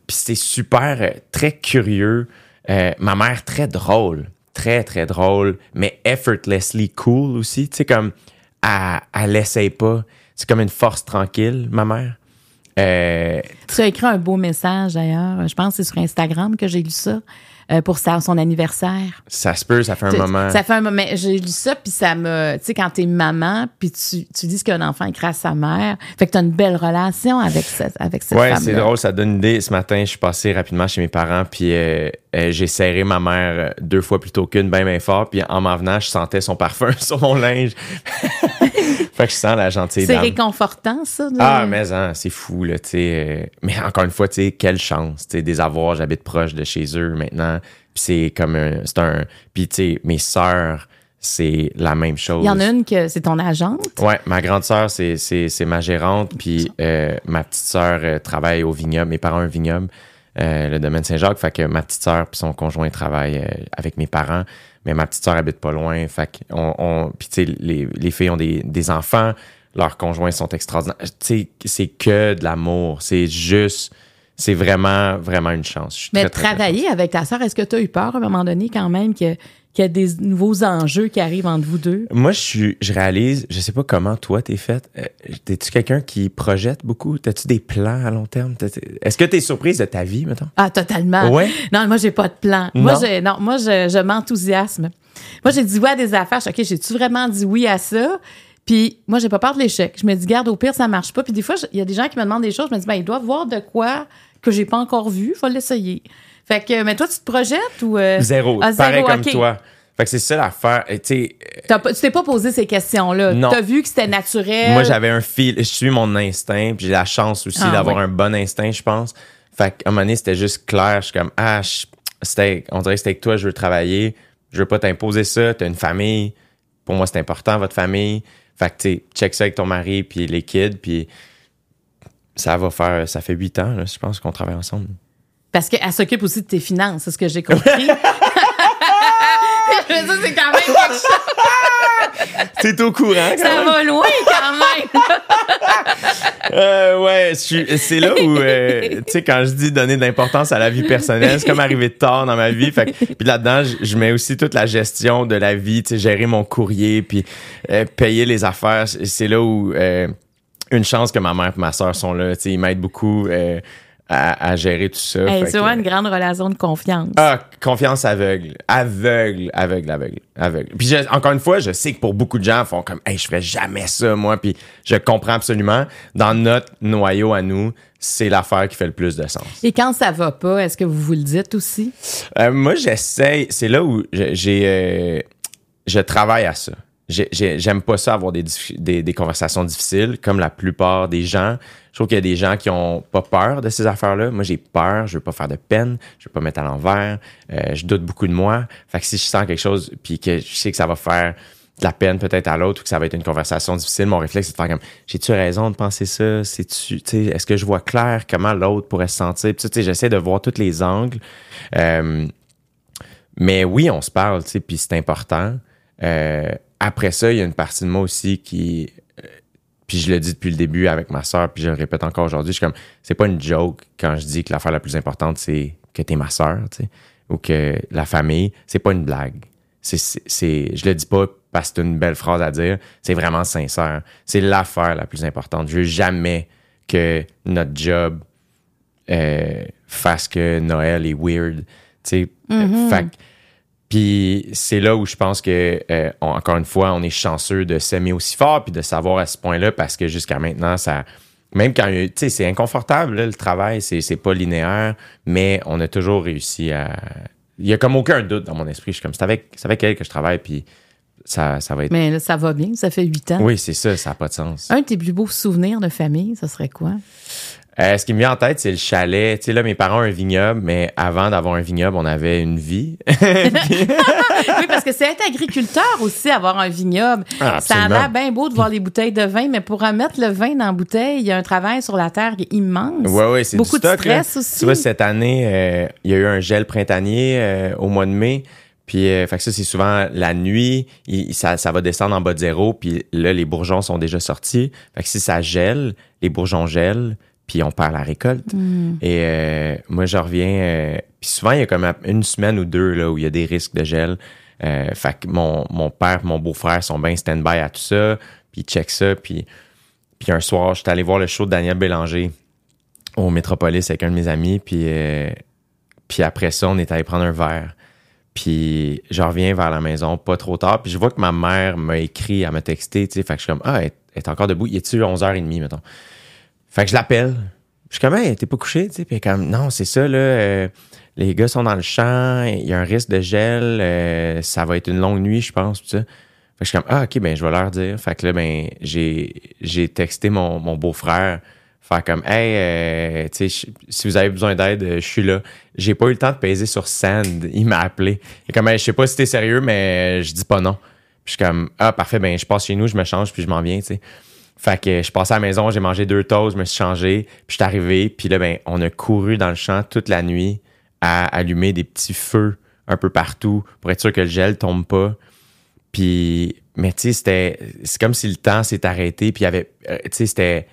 puis c'est super, euh, très curieux. Euh, ma mère, très drôle. Très, très drôle, mais effortlessly cool aussi. Tu sais, comme, elle, elle pas. C'est comme une force tranquille, ma mère. Euh, Tu as écrit un beau message d'ailleurs. Je pense que c'est sur Instagram que j'ai lu ça euh, pour sa- son anniversaire. ça se peut, ça fait un moment. Ça fait un moment. J'ai lu ça, puis ça me. Tu sais, quand t'es maman, puis tu, tu dis ce qu'un enfant écrit à sa mère, fait que t'as une belle relation avec, cette avec cette Ouais, c'est drôle, ça donne une idée. Ce matin, je suis passé rapidement chez mes parents, puis euh, euh, j'ai serré ma mère euh, deux fois plutôt qu'une, bien, bien fort. Puis en m'en venant, je sentais son parfum sur mon linge. fait que je sens la gentille C'est réconfortant, ça. Ah, mais hein, c'est fou, là, tu sais. euh, mais encore une fois, tu sais, quelle chance, tu sais, des avoirs. J'habite proche de chez eux maintenant. Puis c'est comme un. C'est un. Puis, tu sais, mes sœurs c'est la même chose. Il y en a une que c'est ton agente? Ouais, ma grande sœur, c'est, c'est, c'est ma gérante, puis euh, ma petite sœur euh, travaille au vignoble. Mes parents ont un vignoble, euh, le domaine Saint-Jacques. Fait que ma petite sœur puis son conjoint travaillent euh, avec mes parents, mais ma petite sœur habite pas loin. Fait on, on puis tu sais, les, les filles ont des, des enfants, leurs conjoints sont extraordinaires. Tu sais, c'est que de l'amour. C'est juste, c'est vraiment, vraiment une chance. Je suis Mais très, très, très travailler avec ta sœur, est-ce que tu as eu peur à un moment donné quand même que- qu'il y a des nouveaux enjeux qui arrivent entre vous deux? Moi, je suis, je réalise, je sais pas comment toi t'es faite. Euh, T'es-tu quelqu'un qui projette beaucoup? T'as-tu des plans à long terme? Est-ce que t'es surprise de ta vie, mettons? Ah, totalement. Ouais. Non, moi, j'ai pas de plan. Moi, je, non, moi, je, je m'enthousiasme. Moi, j'ai dit oui à des affaires. Je OK, j'ai-tu vraiment dit oui à ça? Puis, moi, j'ai pas peur de l'échec. Je me dis, garde, au pire, ça marche pas. Puis, des fois, je- il y a des gens qui me demandent des choses. Je me dis, ben, ils doivent voir de quoi que j'ai pas encore vu. Faut l'essayer. Fait que, mais toi, tu te projettes ou. euh, Zéro. ah, Pareil comme toi. Fait que c'est ça l'affaire. Tu sais, T'as pas- tu t'es pas posé ces questions-là. Non. T'as vu que c'était naturel? moi, j'avais un fil, je suis mon instinct, puis j'ai la chance aussi Ah, d'avoir un bon instinct, je pense. Fait qu'à un moment donné, c'était juste clair. Je suis comme, ah, je- c'était, on dirait que c'était avec toi, je veux travailler. Je veux pas t'imposer ça. T'as une famille. Pour moi, c'est important, votre famille. Fait que, tu check ça avec ton mari, puis les kids, puis ça va faire, ça fait huit ans, là, je pense qu'on travaille ensemble. Parce qu'elle s'occupe aussi de tes finances, c'est ce que j'ai compris. Mais ça, c'est quand même quelque chose. T'es au courant, quand Ça même? va loin quand même. Euh, ouais, je c'est là où, euh, tu sais, quand je dis donner de l'importance à la vie personnelle, c'est comme arrivé tard dans ma vie. Fait puis là-dedans, je, je mets aussi toute la gestion de la vie, tu sais, gérer mon courrier, puis euh, payer les affaires. C'est là où, euh, une chance que ma mère et ma soeur sont là, tu sais, ils m'aident beaucoup à, à gérer tout ça. Hey, c'est que- une grande relation de confiance. ah, confiance aveugle. Aveugle, aveugle, aveugle, aveugle. Puis je- encore une fois, je sais que pour beaucoup de gens, ils font comme, hey, je ferais jamais ça, moi. Puis je comprends absolument. Dans notre noyau à nous, c'est l'affaire qui fait le plus de sens. Et quand ça va pas, est-ce que vous vous le dites aussi? Euh, moi, j'essaye. C'est là où j'ai, euh, je travaille à ça. J'ai- j'ai- J'aime pas ça avoir des, des, des conversations difficiles, comme la plupart des gens. Je trouve qu'il y a des gens qui ont pas peur de ces affaires-là. Moi, j'ai peur. Je veux pas faire de peine. Je veux pas mettre à l'envers. Euh, je doute beaucoup de moi. Fait que si je sens quelque chose, puis que je sais que ça va faire de la peine peut-être à l'autre ou que ça va être une conversation difficile, mon réflexe, c'est de faire comme, j'ai-tu raison de penser ça? C'est-tu, est-ce que je vois clair comment l'autre pourrait se sentir? Tu sais, j'essaie de voir tous les angles. Euh, mais oui, on se parle, tu sais, puis c'est important. Euh, après ça, il y a une partie de moi aussi qui, euh, puis je le dis depuis le début avec ma soeur, puis je le répète encore aujourd'hui, je suis comme, c'est pas une joke quand je dis que l'affaire la plus importante, c'est que t'es ma soeur, tu sais, ou que la famille, c'est pas une blague. C'est, je le dis pas parce que c'est une belle phrase à dire, c'est vraiment sincère. C'est l'affaire la plus importante. Je veux jamais que notre job euh, fasse que Noël est weird. Tu sais, fait que- puis c'est là où je pense que, euh, on- encore une fois, on est chanceux de s'aimer aussi fort puis de savoir à ce point-là parce que jusqu'à maintenant, ça. Même quand, tu sais, c'est inconfortable, là, le travail, c'est, c'est pas linéaire, mais on a toujours réussi à. Il y a comme aucun doute dans mon esprit. Je suis comme, c'est avec, avec elle que je travaille, puis ça, ça va être. Mais là, ça va bien, ça fait huit ans. Oui, c'est ça, ça n'a pas de sens. Un de tes plus beaux souvenirs de famille, ça serait quoi? Euh, ce qui me vient en tête, c'est le chalet. Tu sais, là, mes parents ont un vignoble, mais avant d'avoir un vignoble, on avait une vie. oui, parce que c'est être agriculteur aussi, avoir un vignoble. Ah, ça a l'air bien beau de voir les bouteilles de vin, mais pour remettre le vin dans la bouteille, il y a un travail sur la terre qui est immense. Ouais, ouais, c'est Beaucoup du stock, de stress là. aussi. Tu vois, cette année, euh, il y a eu un gel printanier euh, au mois de mai. Puis, euh, fait que ça, c'est souvent la nuit, il- ça, ça va descendre en bas de zéro. Puis là, les bourgeons sont déjà sortis. Fait que si ça gèle, les bourgeons gèlent, puis on perd la récolte. Hmm. Et euh, moi, je reviens. euh, puis souvent, il y a comme une semaine ou deux là, où il y a des risques de gel. Euh, fait que mon, mon père mon beau-frère sont bien stand-by à tout ça. Puis ils checkent ça. Puis, puis un soir, j'étais allé voir le show de Daniel Bélanger au Métropolis avec un de mes amis. Puis, puis après ça, on est allé prendre un verre. Puis je reviens vers la maison, pas trop tard. Puis je vois que ma mère m'a écrit, elle m'a texté. Fait que je suis comme, ah, elle, elle est encore debout. Il est-tu 11h30, mettons? Fait que je l'appelle. Je suis comme, hey, t'es pas couché? tu sais? Puis comme, non, c'est ça, là. euh, les gars sont dans le champ, il y a un risque de gel, euh, ça va être une longue nuit, je pense. Tout ça. Fait que je suis comme, ah, ok, ben, je vais leur dire. Fait que là, ben, j'ai, texté mon, mon beau-frère, faire comme, hey, euh, tu sais, si vous avez besoin d'aide, je suis là. J'ai pas eu le temps de peser sur send. Il m'a appelé. Est comme, Hey, je sais pas si t'es sérieux, mais je dis pas non. Puis je suis comme, ah, parfait, ben, je passe chez nous, je me change, puis je m'en viens, tu sais. Fait que je passais à la maison, j'ai mangé deux toasts, je me suis changé, puis je suis arrivé, puis là, ben, on a couru dans le champ toute la nuit à allumer des petits feux un peu partout pour être sûr que le gel tombe pas. Puis, mais tu sais, c'était, c'est comme si le temps s'est arrêté, puis il y avait, euh, tu sais, c'était,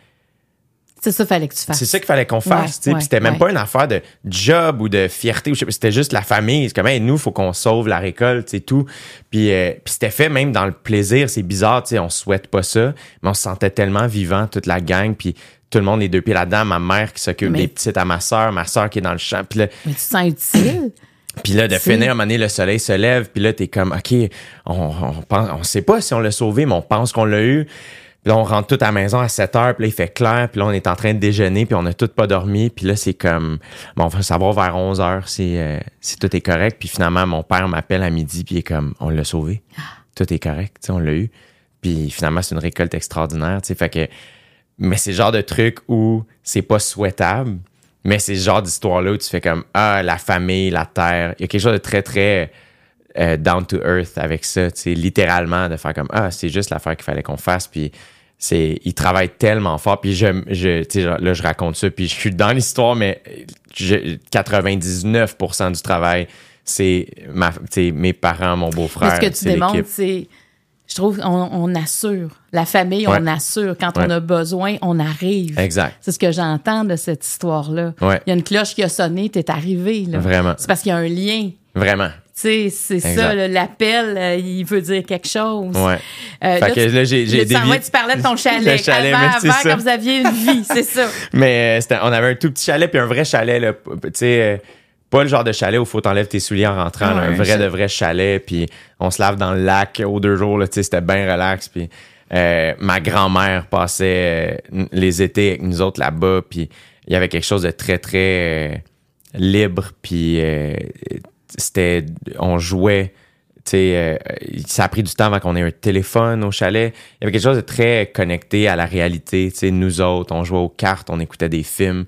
C'est ça fallait que tu fasses. c'est ça qu'il fallait qu'on fasse, Ouais, c'était même ouais. pas une affaire de job ou de fierté, ou je sais pas, c'était juste la famille. C'est comme, hey, nous, faut qu'on sauve la récolte, c'est tout. Puis, euh, puis c'était fait même dans le plaisir. C'est bizarre, on souhaite pas ça, mais on se sentait tellement vivant, toute la gang, puis tout le monde les deux pieds là-dedans. Ma mère qui s'occupe Mais- des petites à ma soeur, ma soeur qui est dans le champ. Puis là, Mais tu te sens utile. puis là, de finir, à un moment donné, le soleil se lève, puis là, t'es comme, OK, on, on, pense, on sait pas si on l'a sauvé, mais on pense qu'on l'a eu. Puis là, on rentre tout à la maison à 7 heures, puis là, il fait clair, puis là, on est en train de déjeuner, puis on a tout pas dormi, puis là, c'est comme, bon, on va savoir vers 11 heures si, euh, si tout est correct. Puis finalement, mon père m'appelle à midi, puis il est comme, on l'a sauvé. Tout est correct, tu sais, on l'a eu. Puis finalement, c'est une récolte extraordinaire, tu sais, fait que, mais c'est le genre de truc où c'est pas souhaitable, mais c'est ce genre d'histoire-là où tu fais comme Ah, la famille, la terre. Il y a quelque chose de très, très euh, down to earth avec ça, tu sais, littéralement, de faire comme Ah, c'est juste l'affaire qu'il fallait qu'on fasse. Puis c'est, ils travaillent tellement fort. Puis je, je là, je raconte ça, puis je suis dans l'histoire, mais je- 99% du travail, c'est ma, mes parents, mon beau-frère. Ce que tu démontres, c'est. Je trouve on, on assure. La famille, on assure. Quand Ouais. on a besoin, on arrive. Exact. C'est ce que j'entends de cette histoire-là. Ouais. Il y a une cloche qui a sonné, t'es arrivé. Là. Vraiment. C'est parce qu'il y a un lien. Vraiment. Tu sais, c'est ça, l'appel, euh, il veut dire quelque chose. Ouais. Euh, Fait que là, j'ai- j'ai là, tu s'en dévié- tu parlais de ton chalet. Le chalet, avant, mais avant, quand vous aviez une vie, c'est ça. Mais euh, on avait un tout petit chalet puis un vrai chalet là, tu sais euh, pas le genre de chalet où faut t'enlèves tes souliers en rentrant, là, un vrai de vrai chalet puis on se lave dans le lac aux deux jours c'était bien relax puis euh, ma grand-mère passait les étés avec nous autres là-bas puis il y avait quelque chose de très très libre puis c'était on jouait tu sais, euh, ça a pris du temps avant qu'on ait un téléphone au chalet. Il y avait quelque chose de très connecté à la réalité. Tu sais, nous autres, on jouait aux cartes, on écoutait des films.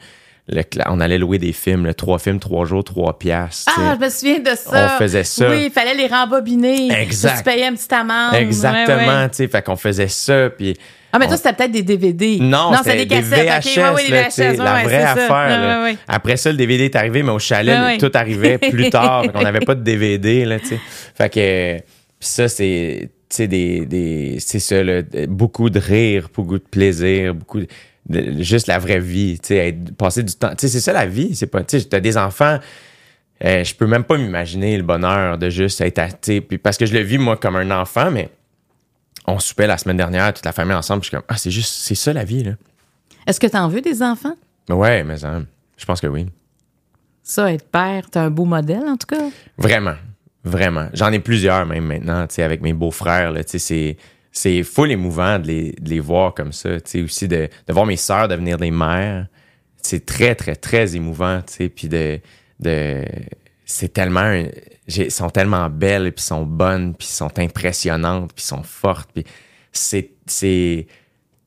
Le on allait louer des films, le trois films, trois jours, trois piastres. Ah, je me souviens de ça. On faisait ça. Oui, il fallait les rembobiner. Exact. Tu payais une petite amende. Exactement, Ouais, ouais. tu sais, fait qu'on faisait ça, puis Ah, mais toi, On- c'était peut-être des DVD. non, c'était c'était des des cassettes. VHS, ok, ouais, là, VHS. la vraie affaire. Après ça, le DVD est arrivé, mais au chalet, tout arrivait plus tard. qu'on n'avait pas de DVD, là, tu sais. Fait que, pis ça, c'est, tu sais, des, des, c'est ça, là, beaucoup de rire, beaucoup de plaisir, beaucoup de, de- juste la vraie vie, tu sais, passer du temps. Tu sais, c'est ça la vie, c'est pas, tu sais, t'as des enfants, euh, je peux même pas m'imaginer le bonheur de juste être, à- tu sais, puis parce que je le vis, moi, comme un enfant, mais on soupait la semaine dernière, toute la famille ensemble, puis je suis comme, ah, c'est juste, c'est ça la vie, là. Est-ce que tu en veux des enfants? Ouais, mais ça, je pense que oui. Ça, être père, t'as un beau modèle, en tout cas? Vraiment, vraiment. J'en ai plusieurs même maintenant, tu sais, avec mes beaux-frères, là, tu sais, c'est, c'est full émouvant de les, de les voir comme ça, tu sais, aussi de, de voir mes sœurs devenir des mères. C'est très, très, très émouvant, tu sais, puis de, de, c'est tellement, j'ai- sont tellement belles, puis sont bonnes, puis sont impressionnantes, puis sont fortes, puis c'est, c'est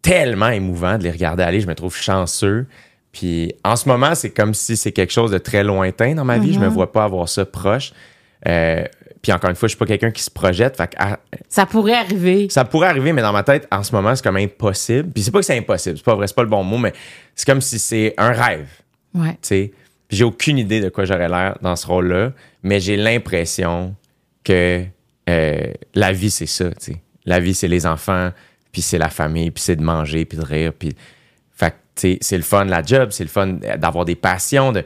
tellement émouvant de les regarder aller. Je me trouve chanceux. Puis en ce moment, c'est comme si c'est quelque chose de très lointain dans ma vie. Je me vois pas avoir ça proche. Euh, puis encore une fois, je suis pas quelqu'un qui se projette. Fait Ça pourrait arriver. ça pourrait arriver, mais dans ma tête, en ce moment, c'est comme impossible. Puis c'est pas que c'est impossible, c'est pas vrai, c'est pas le bon mot, mais c'est comme si c'est un rêve Ouais. tu sais. J'ai aucune idée de quoi j'aurais l'air dans ce rôle-là, mais j'ai l'impression que euh, la vie, c'est ça, tu sais. La vie, c'est les enfants, puis c'est la famille, puis c'est de manger, puis de rire, puis... Fait c'est le fun, la job, c'est le fun d'avoir des passions, de...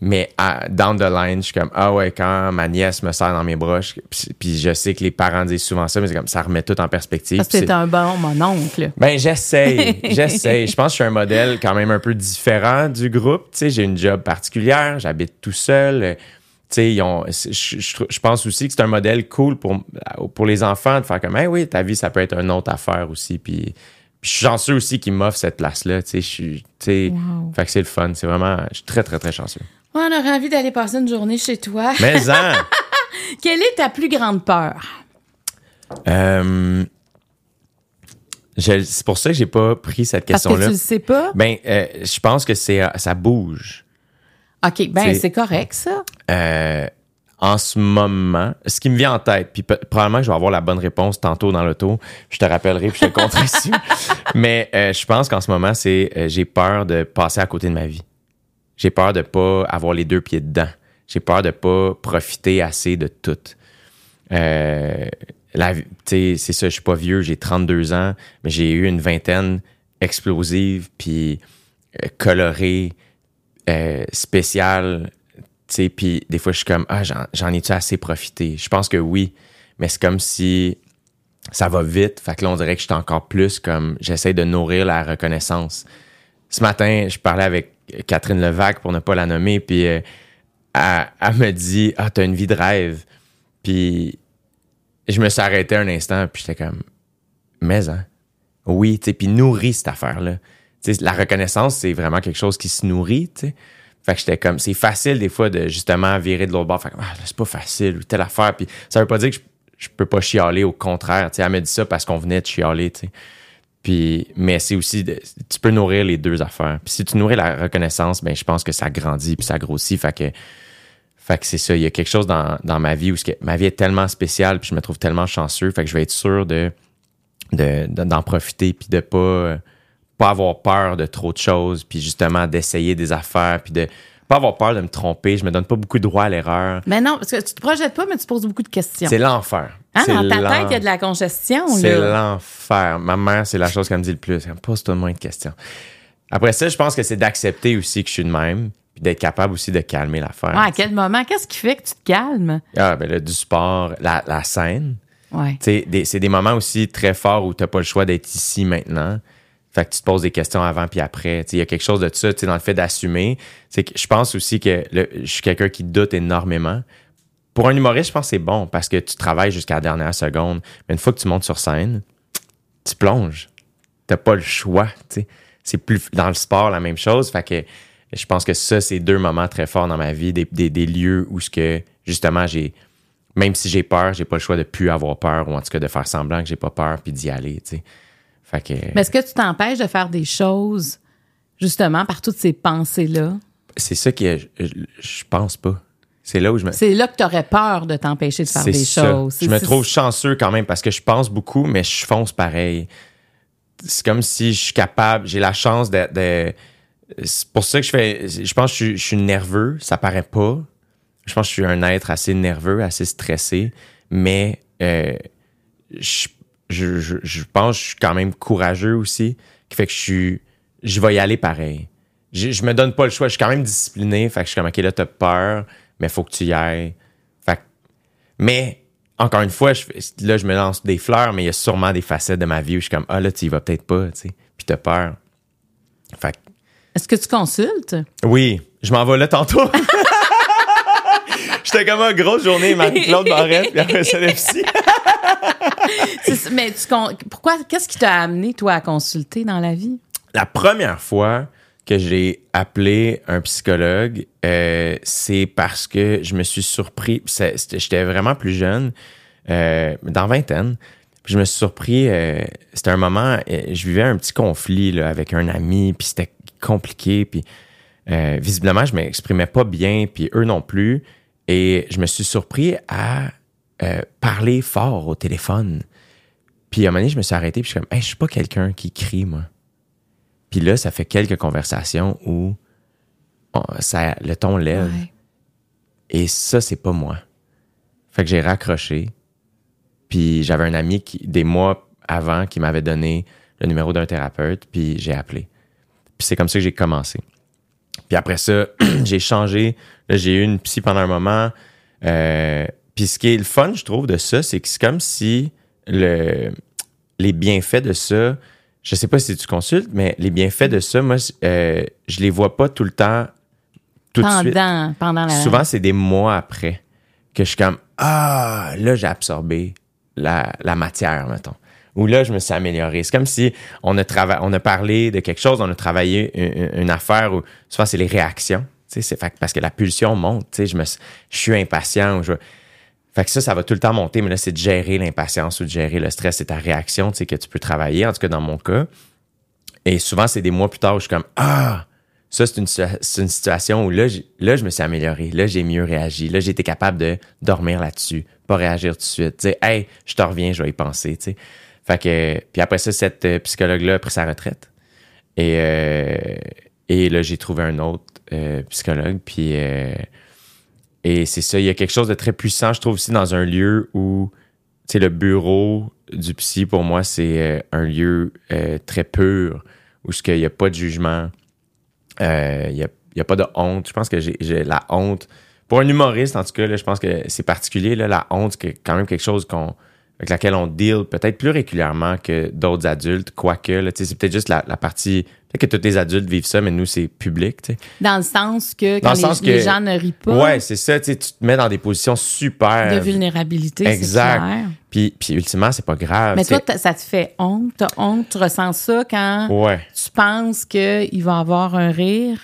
Mais à- down the line, je suis comme, ah ouais, quand ma nièce me serre dans mes bras, je- puis, puis je sais que les parents disent souvent ça, mais c'est comme, ça remet tout en perspective. Parce que c'est- un bon mon oncle. ben, j'essaye, j'essaye. Je pense que je suis un modèle quand même un peu différent du groupe. Tu sais, j'ai une job particulière, j'habite tout seul. Euh, Tu sais, ils ont- je, je- je pense aussi que c'est un modèle cool pour, pour les enfants de faire comme, hey, oui, ta vie, ça peut être une autre affaire aussi. Puis, puis je suis chanceux aussi qu'ils m'offrent cette place-là. Tu sais, je suis, tu sais, Wow. fait que c'est le fun. C'est vraiment, je suis très, très, très chanceux. On aurait envie d'aller passer une journée chez toi. Mais, en, Quelle est ta plus grande peur? euh, c'est pour ça que j'ai pas pris cette Parce que question-là. tu le sais pas? Ben, euh, je pense que c'est, ça bouge. OK, ben C'est- correct, ça. Euh, en ce moment, ce qui me vient en tête, puis probablement que je vais avoir la bonne réponse tantôt dans l'auto, je te rappellerai puis je te compterai ici. Mais euh, je pense qu'en ce moment, c'est euh, j'ai peur de passer à côté de ma vie. J'ai peur de pas avoir les deux pieds dedans. J'ai peur de pas profiter assez de tout. Euh, c'est ça, je suis pas vieux, j'ai 32 ans, mais j'ai eu une vingtaine explosive, puis euh, colorée, euh, spéciale, puis des fois, je suis comme, ah, j'en ai-tu assez profité? Je pense que oui, mais c'est comme si ça va vite, fait que là, on dirait que je suis encore plus comme, j'essaie de nourrir la reconnaissance. Ce matin, je parlais avec Catherine Levac, pour ne pas la nommer, puis euh, elle, me dit, ah, t'as une vie de rêve. Puis je me suis arrêté un instant, puis j'étais comme, mais hein, oui, tu sais, puis nourris cette affaire-là. La reconnaissance, c'est vraiment quelque chose qui se nourrit, tu sais. Fait que j'étais comme, c'est facile des fois de justement virer de l'autre bord. Fait que, ah, c'est pas facile ou telle affaire. Puis ça veut pas dire que je, peux pas chialer, au contraire. Tu sais, elle m'a dit ça parce qu'on venait de chialer, tu. Puis, mais c'est aussi, de- tu peux nourrir les deux affaires. Puis si tu nourris la reconnaissance, ben je pense que ça grandit puis ça grossit. Fait que, fait que c'est ça. Il y a quelque chose dans, dans ma vie où que- ma vie est tellement spéciale puis je me trouve tellement chanceux. Fait que je vais être sûr de de- de- d'en profiter puis de pas pas avoir peur de trop de choses puis justement d'essayer des affaires puis de pas avoir peur de me tromper je me donne pas beaucoup de droit à l'erreur Mais non, parce que tu te projettes pas, mais tu poses beaucoup de questions. c'est l'enfer Ah, dans ta tête, il y a de la congestion, c'est l'enfer ma mère c'est la chose qu'elle me dit le plus elle me pose tout moins de questions après ça je pense que c'est d'accepter aussi que je suis de même puis d'être capable aussi de calmer l'affaire Ouais, à quel moment? Qu'est-ce qui fait que tu te calmes? ah ben là du sport la, la scène Ouais. C'est des moments aussi très forts où tu n'as pas le choix d'être ici maintenant. Fait que tu te poses des questions avant puis après. Il y a quelque chose de ça dans le fait d'assumer. Je pense aussi que le- je suis quelqu'un qui doute énormément. Pour un humoriste, je pense que c'est bon parce que tu travailles jusqu'à la dernière seconde. Mais une fois que tu montes sur scène, tu plonges. T'as pas le choix. C'est plus dans le sport la même chose. Fait que je pense que ça, c'est deux moments très forts dans ma vie, des, des- des lieux où ce que justement j'ai même si j'ai peur, j'ai pas le choix de plus avoir peur ou en tout cas de faire semblant que j'ai pas peur puis d'y aller. Fait que Mais est-ce que tu t'empêches de faire des choses, justement, par toutes ces pensées-là? c'est ça que je, je- je pense pas. C'est là où je me C'est là que tu aurais peur de t'empêcher de faire des ça. choses. Je me trouve chanceux quand même parce que je pense beaucoup, mais je fonce pareil. C'est comme si je suis capable, j'ai la chance de. de- c'est pour ça que je fais. Je pense que je, suis- je suis nerveux, ça paraît pas. Je pense que je suis un être assez nerveux, assez stressé, mais euh, je, je, je, je pense que je suis quand même courageux aussi, qui fait que je suis. Je vais y aller pareil. Je, je me donne pas le choix. Je suis quand même discipliné, fait que je suis comme, OK, là, t'as peur, mais faut que tu y ailles. Fait que mais, encore une fois, je, là, je me lance des fleurs, mais il y a sûrement des facettes de ma vie où je suis comme, ah là, tu y vas peut-être pas, tu sais. Puis t'as peur. Fait que, Est-ce que tu consultes? oui, je m'en vais là tantôt. J'étais comme une grosse journée, Marie-Claude Barrette, puis après ça, mais tu con- pourquoi? Qu'est-ce qui t'a amené, toi, à consulter dans la vie? La première fois que j'ai appelé un psychologue, euh, c'est parce que je me suis surpris. J'étais vraiment plus jeune, euh, dans vingtaine. Je me suis surpris. euh, c'était un moment, euh, je vivais un petit conflit avec un ami, puis c'était compliqué. Puis visiblement, je m'exprimais pas bien, puis eux non plus. Et je me suis surpris à parler fort au téléphone. Puis à un moment donné, je me suis arrêté, puis je suis comme, hey, je suis pas quelqu'un qui crie, moi. Puis là, ça fait quelques conversations où on- ça, le ton lève. Ouais. Et ça, c'est pas moi. Fait que j'ai raccroché. Puis j'avais un ami qui, des mois avant qui m'avait donné le numéro d'un thérapeute, puis j'ai appelé. Puis c'est comme ça que j'ai commencé. Puis après ça, j'ai changé. Là, j'ai eu une psy pendant un moment. Euh, puis ce qui est le fun, je trouve, de ça, c'est que c'est comme si le, les bienfaits de ça, je sais pas si tu consultes, mais les bienfaits de ça, moi, euh, je les vois pas tout le temps, tout de suite. Pendant, pendant la... Souvent, c'est des mois après que je suis comme Ah, là, j'ai absorbé la, la matière, mettons. Ou là, je me suis amélioré. C'est comme si on a, trava- on a parlé de quelque chose, on a travaillé une, une affaire où souvent, c'est les réactions. Tu sais, c'est parce que la pulsion monte. Tu sais, je, me, suis- je suis impatient. ou je- fait que ça, ça va tout le temps monter, mais là, c'est de gérer l'impatience ou de gérer le stress. C'est ta réaction, tu sais, que tu peux travailler, en tout cas dans mon cas. Et souvent, c'est des mois plus tard où je suis comme Ah, ça, c'est une, une, situation où là, là, je me suis amélioré. Là, j'ai mieux réagi. Là, j'ai été capable de dormir là-dessus, pas réagir tout de suite. Tu sais, hey, je te reviens, je vais y penser, tu sais. Fait que, puis après ça, cette euh, psychologue-là a pris sa retraite. Et, euh, et là, j'ai trouvé un autre euh, psychologue. Puis, et c'est ça, il y a quelque chose de très puissant, je trouve aussi, dans un lieu où, tu sais, le bureau du psy, pour moi, c'est un lieu très pur, où il n'y a pas de jugement il euh, n'y a, a, pas de honte. Je pense que j'ai la honte. Pour un humoriste, en tout cas, là, je pense que c'est particulier. Là, la honte, c'est quand même quelque chose qu'on avec laquelle on deal peut-être plus régulièrement que d'autres adultes, quoique. C'est peut-être juste la, la partie. Peut-être que tous les adultes vivent ça, mais nous, c'est public. T'sais. Dans le sens que quand les, gens ne rient pas. Ouais, c'est ça. Tu te mets dans des positions super. De vulnérabilité. Exact. Puis, puis ultimement, c'est pas grave. Mais toi, ça te fait honte. T'as honte, tu ressens ça quand tu penses qu'il va avoir un rire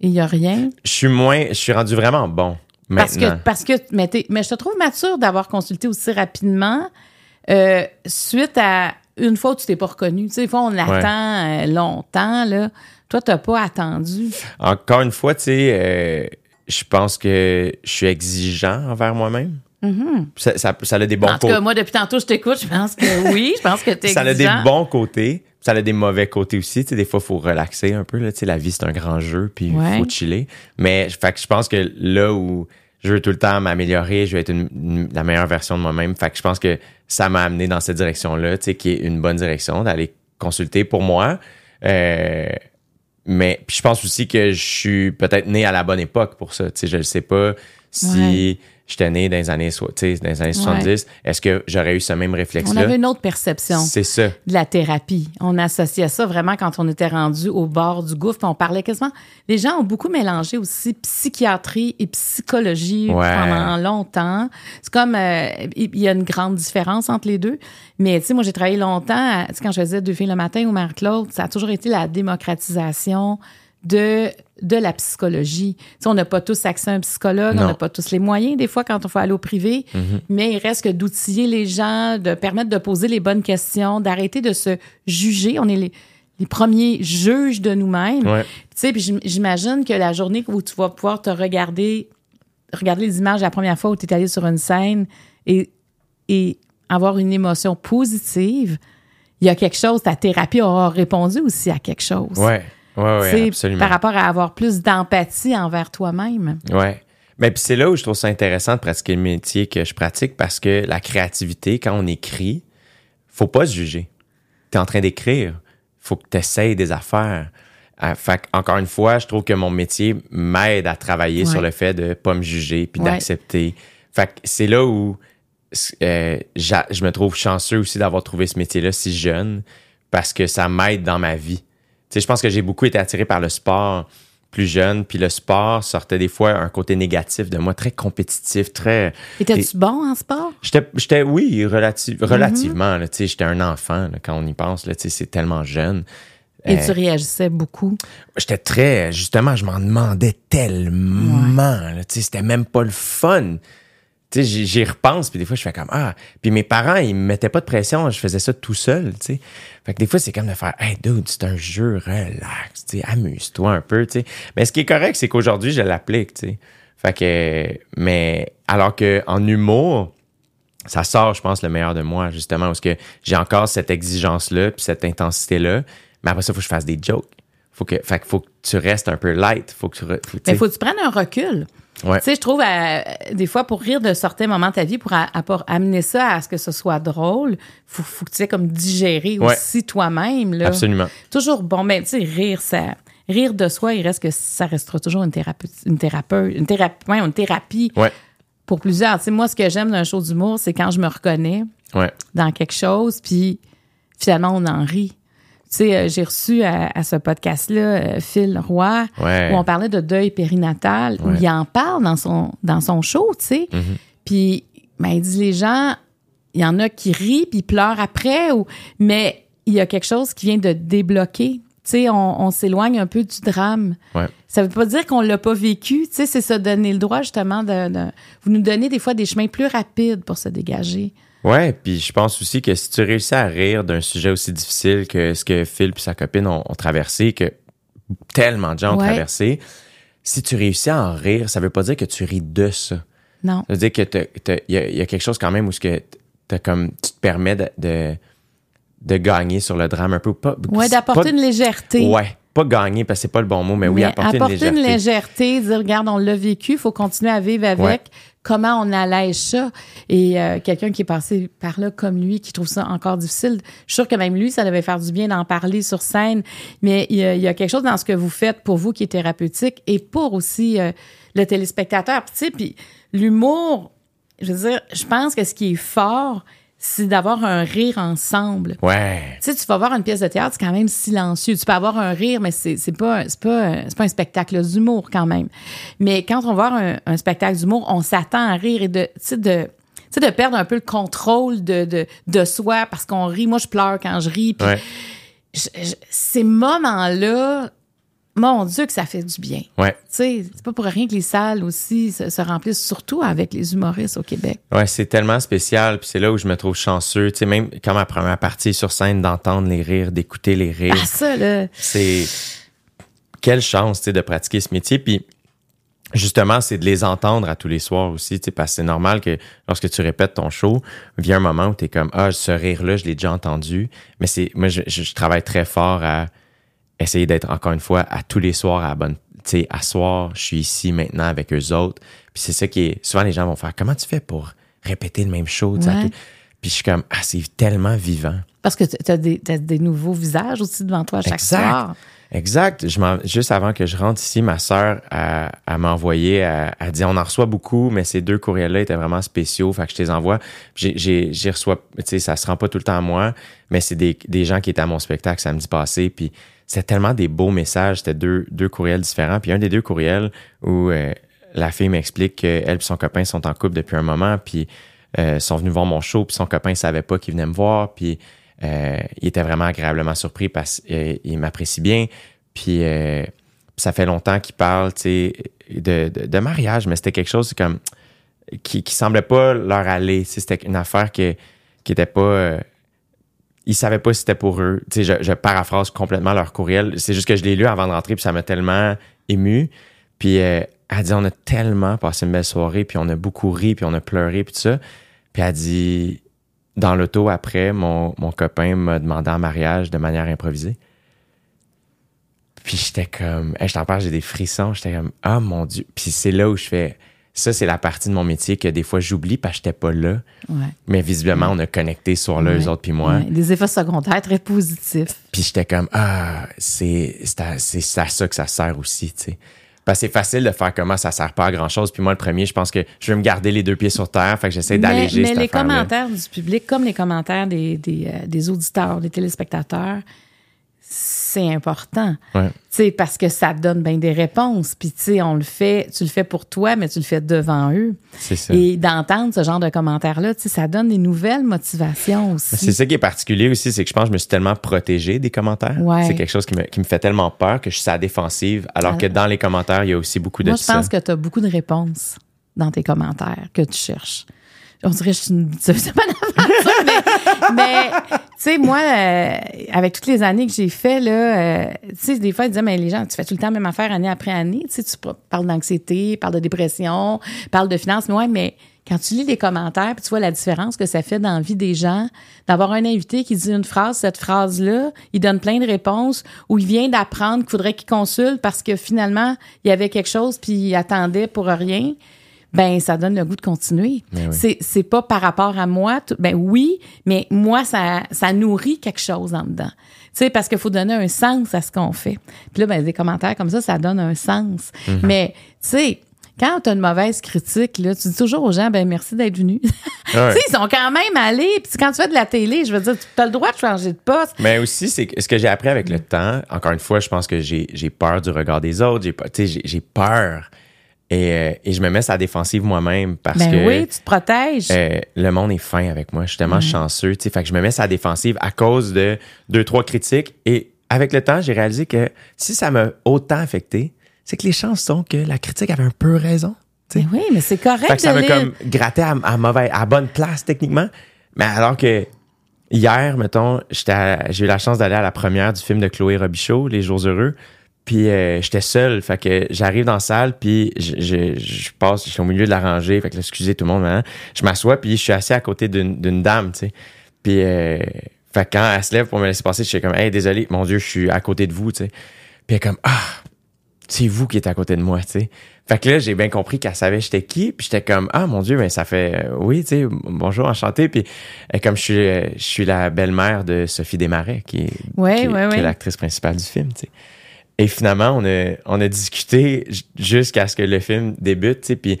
et il n'y a rien? Je suis moins. Je suis rendu vraiment bon. Parce que, parce que mais, mais je te trouve mature d'avoir consulté aussi rapidement euh, suite à une fois où tu t'es pas reconnu. Tu sais, des fois, on attend euh, longtemps, là. Toi, t'as pas attendu? Encore une fois, tu sais, euh, je pense que je suis exigeant envers moi-même. Mm-hmm. ça, ça, ça, a des bons côtés. En tout cas, moi, depuis tantôt, je t'écoute, je pense que oui, je pense que t'es Ça a des bons côtés, ça a des mauvais côtés aussi. Tu sais, des fois, il faut relaxer un peu. Là. Tu sais, la vie, c'est un grand jeu, puis il faut chiller. Mais fait que je pense que là où je veux tout le temps m'améliorer, je veux être la meilleure version de moi-même. Fait que je pense que ça m'a amené dans cette direction-là, tu sais, qui est une bonne direction d'aller consulter pour moi. Euh, mais je pense aussi que je suis peut-être né à la bonne époque pour ça. Tu sais, je ne sais pas si j'étais né dans les années, dans les années 70, est-ce que j'aurais eu ce même réflexe-là? On avait une autre perception. C'est ça. De la thérapie. On associait ça vraiment quand on était rendu au bord du gouffre. On parlait quasiment. Les gens ont beaucoup mélangé aussi psychiatrie et psychologie pendant longtemps. C'est comme, euh, il y a une grande différence entre les deux. Mais tu sais, moi, j'ai travaillé longtemps, quand je faisais Deux filles le matin ou Marc-Claude, ça a toujours été la démocratisation de, de la psychologie. Tu on n'a pas tous accès à un psychologue, on n'a pas tous les moyens des fois quand on faut aller au privé, mm-hmm. mais il reste que d'outiller les gens, de permettre de poser les bonnes questions, d'arrêter de se juger. On est les, les premiers juges de nous-mêmes. Tu sais, puis j'imagine que la journée où tu vas pouvoir te regarder, regarder les images la première fois où tu es allé sur une scène et, et avoir une émotion positive, il y a quelque chose, ta thérapie aura répondu aussi à quelque chose. Ouais. Ouais, absolument. Par rapport à avoir plus d'empathie envers toi-même. Ouais. Mais puis c'est là où je trouve ça intéressant de pratiquer le métier que je pratique parce que la créativité, quand on écrit, faut pas se juger. Tu es en train d'écrire, faut que tu essayes des affaires. Euh, fait encore une fois, je trouve que mon métier m'aide à travailler sur le fait de pas me juger puis d'accepter. Fait c'est là où euh, je me trouve chanceux aussi d'avoir trouvé ce métier-là si jeune parce que ça m'aide dans ma vie sais, je pense que j'ai beaucoup été attiré par le sport plus jeune, puis le sport sortait des fois un côté négatif de moi, très compétitif, très... Étais-tu bon en sport? J'étais, oui, mm-hmm. relativement, tu sais, j'étais un enfant, quand on y pense, tu sais, c'est tellement jeune. Et tu euh, réagissais beaucoup? J'étais très, justement, je m'en demandais tellement, tu sais, c'était même pas le fun tu sais, j'y repense, puis des fois, je fais comme, ah. Puis mes parents, ils me mettaient pas de pression, je faisais ça tout seul, tu sais. Fait que des fois, c'est comme de faire, hey, dude, c'est un jeu, relax, tu sais, amuse-toi un peu, tu sais. Mais ce qui est correct, c'est qu'aujourd'hui, je l'applique, tu sais. Fait que, mais, alors que en humour, ça sort, je pense, le meilleur de moi, justement, parce que j'ai encore cette exigence-là, puis cette intensité-là. Mais après ça, il faut que je fasse des jokes. Faut que, fait faut que tu restes un peu light. Faut que tu, faut, mais faut que tu prennes un recul. Tu sais, je trouve, euh, des fois, pour rire de certains moments de ta vie, pour, amener ça à ce que ce soit drôle, faut, faut que tu aies comme digérer aussi toi-même. Là. Absolument. Toujours bon, mais ben, tu sais, rire, ça. Rire de soi, il reste que ça restera toujours une thérapie, une thérapeute, une thérapie, une thérapie pour plusieurs. Tu sais, moi, ce que j'aime d'un show d'humour, c'est quand je me reconnais dans quelque chose, puis finalement, on en rit. Tu sais, euh, j'ai reçu à, ce podcast-là euh, Phil Roy, où on parlait de deuil périnatal, où il en parle dans son, dans son show, tu sais. Mm-hmm. Puis, ben, il dit les gens, il y en a qui rient puis pleurent après, ou, mais il y a quelque chose qui vient de débloquer. Tu sais, on, s'éloigne un peu du drame. Ça veut pas dire qu'on l'a pas vécu. Tu sais, c'est se donner le droit, justement, de, de, Vous nous donnez des fois des chemins plus rapides pour se dégager. Ouais, puis je pense aussi que si tu réussis à rire d'un sujet aussi difficile que ce que Phil et sa copine ont, traversé, que tellement de gens ont Ouais. traversé. Si tu réussis à en rire, ça veut pas dire que tu ris de ça. Non. Ça veut dire que il y, y a quelque chose quand même où ce que t'as comme tu te permets de, de, de gagner sur le drame un peu. Pas, Ouais, d'apporter une légèreté. Ouais, pas gagner parce que c'est pas le bon mot, mais, oui, Mais apporter, une légèreté. dire, regarde, on l'a vécu, il faut continuer à vivre avec. Ouais. Comment on allège ça? Et euh, quelqu'un qui est passé par là comme lui, qui trouve ça encore difficile, je suis sûre que même lui, ça devait faire du bien d'en parler sur scène. Mais il y, a, il y a quelque chose dans ce que vous faites pour vous qui est thérapeutique et pour aussi euh, le téléspectateur. Puis, tu sais, puis l'humour, je veux dire, je pense que ce qui est fort, c'est d'avoir un rire ensemble. Ouais. Tu sais, tu vas voir une pièce de théâtre, c'est quand même silencieux. Tu peux avoir un rire, mais c'est c'est pas c'est pas c'est pas un spectacle d'humour quand même. Mais quand on va voir un, un spectacle d'humour, on s'attend à rire et de tu sais de tu sais, de perdre un peu le contrôle de, de, de soi parce qu'on rit. Moi, je pleure quand je ris. Puis Ouais. je- je- ces moments-là, mon Dieu, que ça fait du bien. Ouais. Tu sais, c'est pas pour rien que les salles aussi se, se remplissent, surtout avec les humoristes au Québec. Ouais, c'est tellement spécial, puis c'est là où je me trouve chanceux, tu sais même quand ma première partie est sur scène d'entendre les rires, d'écouter les rires. Ah, ça, là. c'est quelle chance tu sais, de pratiquer ce métier puis justement c'est de les entendre à tous les soirs aussi tu sais, parce que c'est normal que lorsque tu répètes ton show vient un moment où tu es comme ah ce rire là je l'ai déjà entendu mais c'est moi je travaille très fort à essayer d'être encore une fois à tous les soirs à la bonne tu sais à soir je suis ici maintenant avec eux autres puis c'est ça qui est souvent les gens vont faire comment tu fais pour répéter le même show Ouais. tout- puis je suis comme ah c'est tellement vivant Parce que tu as des, t'as des nouveaux visages aussi devant toi à chaque soir. Exact. Je juste avant que je rentre ici, ma sœur a, a m'a envoyé, elle a dit on en reçoit beaucoup, mais ces deux courriels-là étaient vraiment spéciaux, fait que je les envoie. J'ai, j'ai, j'y reçois, tu sais, ça se rend pas tout le temps à moi, mais c'est des, des gens qui étaient à mon spectacle samedi passé, puis c'était tellement des beaux messages, c'était deux, courriels différents, puis un des deux courriels où euh, la fille m'explique qu'elle et son copain sont en couple depuis un moment, puis euh, sont venus voir mon show, puis son copain savait pas qu'il venait me voir, puis euh, il était vraiment agréablement surpris parce qu'il m'apprécie bien. Puis ça fait longtemps qu'il parle, de, mariage, mais c'était quelque chose comme qui, qui semblait pas leur aller. C'était une affaire qui, qui était pas. Ils savaient pas si c'était pour eux. Tu sais, je, je paraphrase complètement leur courriel. C'est juste que je l'ai lu avant de rentrer, puis ça m'a tellement ému. Puis euh, elle dit on a tellement passé une belle soirée, puis on a beaucoup ri, puis on a pleuré, puis tout ça. Puis elle dit dans l'auto après, mon, mon copain m'a demandé en mariage de manière improvisée. Puis j'étais comme, je t'en parle, j'ai des frissons. J'étais comme, ah mon Dieu. Puis c'est là où je fais, ça c'est la partie de mon métier que des fois j'oublie parce que j'étais pas là. Ouais. Mais visiblement, on a connecté ce soir-là, Ouais. eux autres puis moi. Ouais. Des effets secondaires très positifs. Puis j'étais comme, ah, c'est à, à ça que ça sert aussi, tu sais. Parce que c'est facile de faire comment ça sert pas à grand-chose. Puis moi, le premier, je pense que je veux me garder les deux pieds sur terre. Fait que j'essaie Mais, d'alléger mais cette les commentaires du public, comme les commentaires des, des, euh, des auditeurs, des téléspectateurs, c'est important. Ouais. Sais, parce que ça donne bien des réponses. Puis, tu sais, on le fait, tu le fais pour toi, mais tu le fais devant eux. C'est ça. Et d'entendre ce genre de commentaires-là, tu sais, ça donne des nouvelles motivations aussi. C'est ça qui est particulier aussi, c'est que je pense que je me suis tellement protégé des commentaires. Ouais. C'est quelque chose qui me, qui me fait tellement peur que je suis à la défensive, alors que dans les commentaires, il y a aussi beaucoup de Moi, je pense que tu as beaucoup de réponses dans tes commentaires que tu cherches. On dirait que je suis une c'est pas une aventure, mais, tu sais, moi, euh, avec toutes les années que j'ai fait, là, euh, tu sais, des fois, ils disaient, mais les gens, tu fais tout le temps la même affaire année après année. Tu sais, tu par- parles d'anxiété, parles de dépression, parles de finances. Mais ouais, mais quand tu lis les commentaires, puis tu vois la différence que ça fait dans la vie des gens, d'avoir un invité qui dit une phrase, cette phrase-là, il donne plein de réponses, ou il vient d'apprendre qu'il faudrait qu'il consulte parce que finalement, il y avait quelque chose, puis il attendait pour rien ben ça donne le goût de continuer. Oui. C'est c'est pas par rapport à moi, ben oui, mais moi ça ça nourrit quelque chose en dedans. Tu sais parce qu'il faut donner un sens à ce qu'on fait. Puis là ben des commentaires comme ça ça donne un sens. Mhm. Mais tu sais quand tu as une mauvaise critique, là, tu dis toujours aux gens, ben merci d'être venu. Ouais. tu sais, ils sont quand même allés. Puis quand tu fais de la télé, je veux dire, tu as le droit de changer de poste. Mais aussi, c'est ce que j'ai appris avec le temps. Encore une fois, je pense que j'ai peur du regard des autres. Tu sais, j'ai peur. Et, euh, et je me mets à la défensive moi-même parce Ben que oui, tu te protèges. euh, le monde est fin avec moi. Je suis tellement chanceux. tu sais. Fait que je me mets à la défensive à cause de deux, trois critiques. Et avec le temps, j'ai réalisé que si ça m'a autant affecté, c'est que les chances sont que la critique avait un peu raison. tu sais. Ben oui, mais c'est correct Fait que ça m'a comme gratté à, à mauvaise, à bonne place techniquement. Mais alors que hier, mettons, j'ai eu la chance d'aller à la première du film de Chloé Robichaud, Les Jours Heureux. Puis euh, j'étais seul, fait que j'arrive dans la salle, puis je, je, je passe, je suis au milieu de la rangée, fait que là, excusez tout le monde, hein. je m'assois, puis je suis assis à côté d'une dame, tu sais. Puis, euh, fait que quand elle se lève pour me laisser passer, je suis comme, hey, désolé, mon Dieu, je suis à côté de vous, tu sais. Puis elle est comme, ah, c'est vous qui êtes à côté de moi, tu sais. Fait que là, j'ai bien compris qu'elle savait j'étais qui, puis j'étais comme, ah, mon Dieu, mais ça fait, euh, oui, tu sais, bonjour, enchanté. Puis euh, comme je suis, euh, je suis la belle-mère de Sophie Desmarais, qui est, Ouais, qui est- ouais, qui est ouais. l'actrice principale du film, tu sais. Et finalement, on a, on a discuté jusqu'à ce que le film débute, tu sais, puis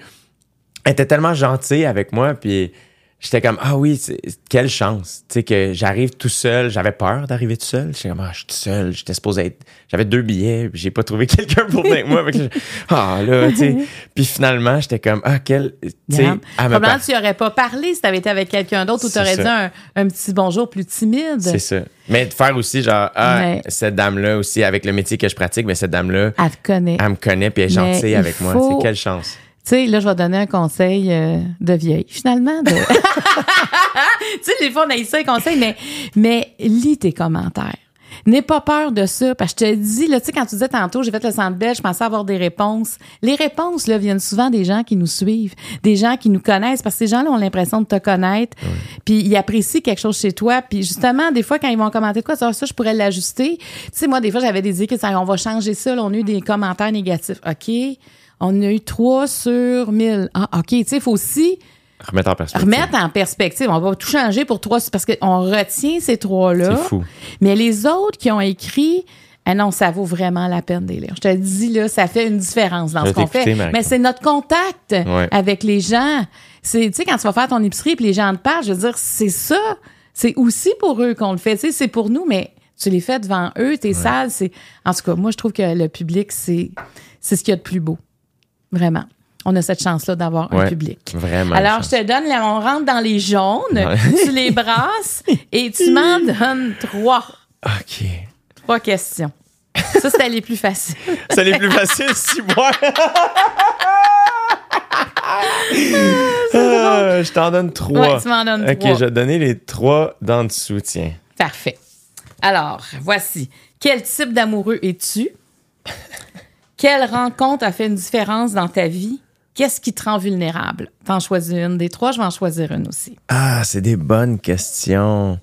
elle était tellement gentille avec moi, puis j'étais comme, ah oui, quelle chance, tu sais, que j'arrive tout seul. J'avais peur d'arriver tout seul. J'étais comme, ah, je suis tout seul. J'étais supposé être, j'avais deux billets, j'ai pas trouvé quelqu'un pour venir avec moi. Ah, là, tu sais. Puis finalement, j'étais comme, ah, quel, tu sais, Probablement, par- tu aurais pas parlé si tu avais été avec quelqu'un d'autre ou tu C'est aurais ça. dit un, un petit bonjour plus timide. C'est ça. Mais de faire aussi, genre, ah, cette dame-là aussi, avec le métier que je pratique, mais cette dame-là, Elle te connaît. elle me connaît, puis elle est gentille il avec moi. C'est quelle chance. Tu sais, là, je vais donner un conseil euh, de vieille, finalement. de- tu sais, des fois, on a eu ça, un conseil, mais, mais lis tes commentaires. N'aie pas peur de ça, parce que je te dis, là, tu sais, quand tu disais tantôt, j'ai fait le centre belge, je pensais avoir des réponses. Les réponses, là, viennent souvent des gens qui nous suivent, des gens qui nous connaissent, parce que ces gens-là ont l'impression de te connaître, puis ils apprécient quelque chose chez toi, puis justement, des fois, quand ils vont commenter quoi, ça, ça, je pourrais l'ajuster. Tu sais, moi, des fois, j'avais des idées que ça, on va changer ça, là, on a eu des commentaires négatifs. OK, on a eu 3 sur 1000. Ah, OK, tu sais, il faut aussi Remettre en perspective. remettre en perspective. On va tout changer pour trois, parce qu'on retient ces trois-là. C'est fou. Mais les autres qui ont écrit, ah non, ça vaut vraiment la peine de lire. Je te dis, là, ça fait une différence dans Je ce qu'on fait. Mais c'est notre contact Ouais. avec les gens. C'est, tu sais, quand tu vas faire ton épicerie et les gens te parlent, je veux dire, c'est ça. C'est aussi pour eux qu'on le fait. Tu sais, c'est pour nous, mais tu les fais devant eux, tes salles, c'est. En tout cas, moi, je trouve que le public, c'est, c'est ce qu'il y a de plus beau. Vraiment. On a cette chance-là d'avoir un public. Vraiment. Alors, je te donne, là, on rentre dans les jaunes, Ouais. tu les brasses et tu m'en donnes trois. OK. Trois questions. Ça, c'était les plus faciles. C'est les plus faciles, six mois. Ah, je t'en donne trois. Ouais, tu m'en donnes OK, trois. je vais te donner les trois dans le soutien. Parfait. Alors, voici. Quel type d'amoureux es-tu? Quelle rencontre a fait une différence dans ta vie? Qu'est-ce qui te rend vulnérable? T'en choisis une des trois, je vais en choisir une aussi. Ah, c'est des bonnes questions.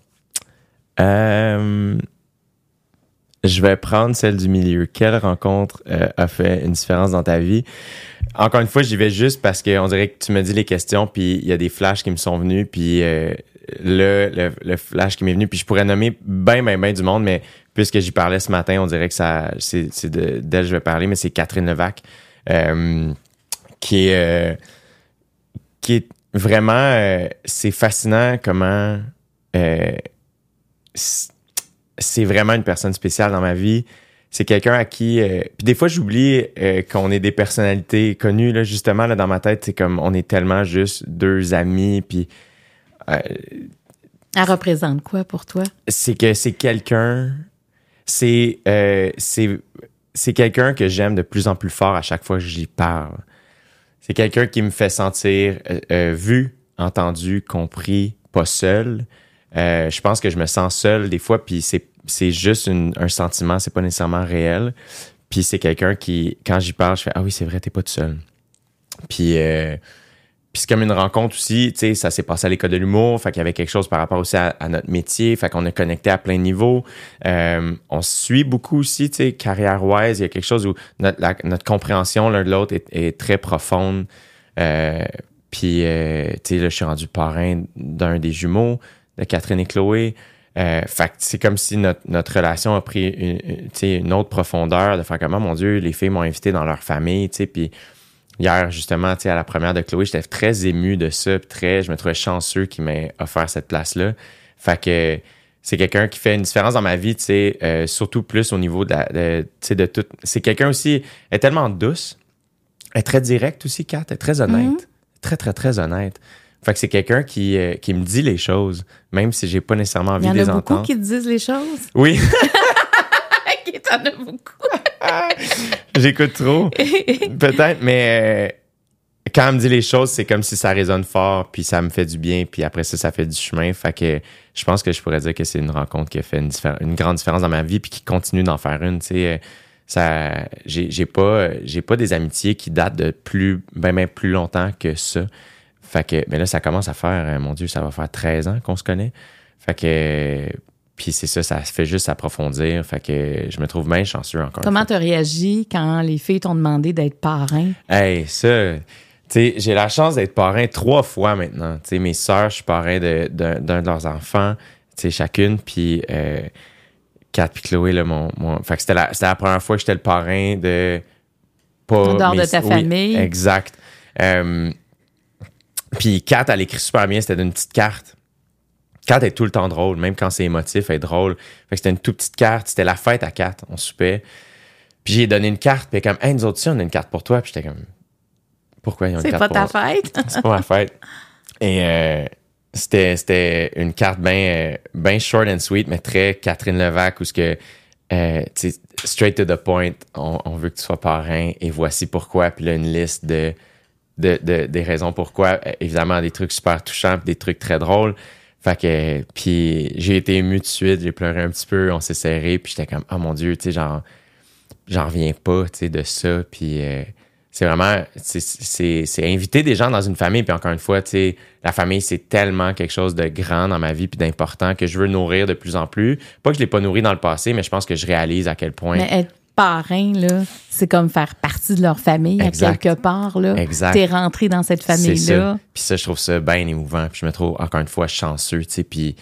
Euh, je vais prendre celle du milieu. Quelle rencontre euh, a fait une différence dans ta vie? Encore une fois, j'y vais juste parce qu'on dirait que tu me dis les questions, puis il y a des flashs qui me sont venus, puis euh, le, le, le flash qui m'est venu, puis je pourrais nommer ben, ben, ben du monde, mais puisque j'y parlais ce matin, on dirait que ça, c'est, c'est de, d'elle que je vais parler, mais c'est Catherine Levac, euh, qui est, euh, qui est vraiment, euh, c'est fascinant comment c'est vraiment une personne spéciale dans ma vie. C'est quelqu'un à qui, puis des fois j'oublie qu'on est des personnalités connues là, justement là dans ma tête, c'est comme on est tellement juste deux amis, puis Elle représente quoi pour toi? c'est que c'est quelqu'un, c'est euh, c'est c'est quelqu'un que j'aime de plus en plus fort à chaque fois que j'y parle. C'est quelqu'un qui me fait sentir euh, euh, vu, entendu, compris, pas seul. Je pense que je me sens seul des fois, puis c'est juste une- un sentiment, c'est pas nécessairement réel. Puis c'est quelqu'un qui, quand j'y parle, je fais ah oui c'est vrai t'es pas tout seul. Puis puis c'est comme une rencontre aussi, tu sais, ça s'est passé à l'école de l'humour, fait qu'il y avait quelque chose par rapport aussi à, notre métier, fait qu'on a connecté à plein de niveaux. Euh, on se suit beaucoup aussi, tu sais, carrière-wise, il y a quelque chose où notre, compréhension l'un de l'autre est, est très profonde. Euh, puis, euh, tu sais, là, je suis rendu parrain d'un des jumeaux de Catherine et Chloé. Euh, fait c'est comme si notre, relation a pris une, une- autre profondeur de faire comment, mon Dieu, les filles m'ont invité dans leur famille, tu sais, puis hier, justement, tu sais, à la première de Chloé, j'étais très ému de ça, très, je me trouvais chanceux qu'il m'ait offert cette place-là. Fait que c'est quelqu'un qui fait une différence dans ma vie, tu sais, euh, surtout plus au niveau de, la- de, tu sais, de tout. C'est quelqu'un aussi, elle est tellement douce, elle est très directe aussi, Kat, elle est très honnête. Très, très, très honnête. Fait que c'est quelqu'un qui, euh, qui me dit les choses, même si j'ai pas nécessairement Il envie y en de les a beaucoup entendre. qui te disent les choses? Oui, Ok, t'en as beaucoup. J'écoute trop. Peut-être, mais euh, quand elle me dit les choses, c'est comme si ça résonne fort, puis ça me fait du bien, puis après ça, ça fait du chemin. Fait que je pense que je pourrais dire que c'est une rencontre qui a fait une, une grande différence dans ma vie, puis qui continue d'en faire une. Tu sais, Euh, ça, j'ai pas, j'ai pas des amitiés qui datent de plus, ben, ben plus longtemps que ça. Fait que, mais là, ça commence à faire, euh, mon Dieu, ça va faire 13 ans qu'on se connaît. Fait que, puis c'est ça, ça fait juste approfondir. Fait que je me trouve bien chanceux encore. Comment tu as réagi quand les filles t'ont demandé d'être parrain? Hey, ça, tu sais, j'ai la chance d'être parrain trois fois maintenant. Tu sais, mes sœurs, je suis parrain de- d'un d'un de leurs enfants, tu sais, chacune, puis euh, Kat puis Chloé, là, mon... mon... Fait que c'était la, la première fois que j'étais le parrain de... Pas En dehors de ta oui, famille. exact. Euh, puis Kat, elle écrit super bien, c'était d'une petite carte. Kat est tout le temps drôle, même quand c'est émotif, elle est drôle. Fait que c'était une toute petite carte, c'était la fête à Kat, on soupait. Puis j'ai donné une carte, puis comme, hey, nous autres aussi, on a une carte pour toi. Puis j'étais comme, pourquoi ils ont une C'est carte pas pour ta moi? fête? C'est pas ma fête. Et euh, c'était, c'était une carte bien ben short and sweet, mais très Catherine Levac, où ce que, euh, straight to the point, on, on veut que tu sois parrain, et voici pourquoi. Puis là, une liste de, de, de- des raisons pourquoi. Évidemment, des trucs super touchants, puis des trucs très drôles. Fait puis j'ai été ému de suite, j'ai pleuré un petit peu, on s'est serré, puis j'étais comme, oh mon Dieu, tu sais, genre, j'en reviens pas, tu sais, de ça. Puis euh, c'est vraiment, c'est- inviter des gens dans une famille. Puis encore une fois, tu sais, la famille, c'est tellement quelque chose de grand dans ma vie puis d'important que je veux nourrir de plus en plus. Pas que je l'ai pas nourri dans le passé, mais je pense que je réalise à quel point. Parrain, là, c'est comme faire partie de leur famille Exact. à quelque part. Là. Exact. T'es rentré dans cette C'est famille-là. ça. Puis ça, je trouve ça bien émouvant. Puis je me trouve, encore une fois, chanceux, tu sais. Puis,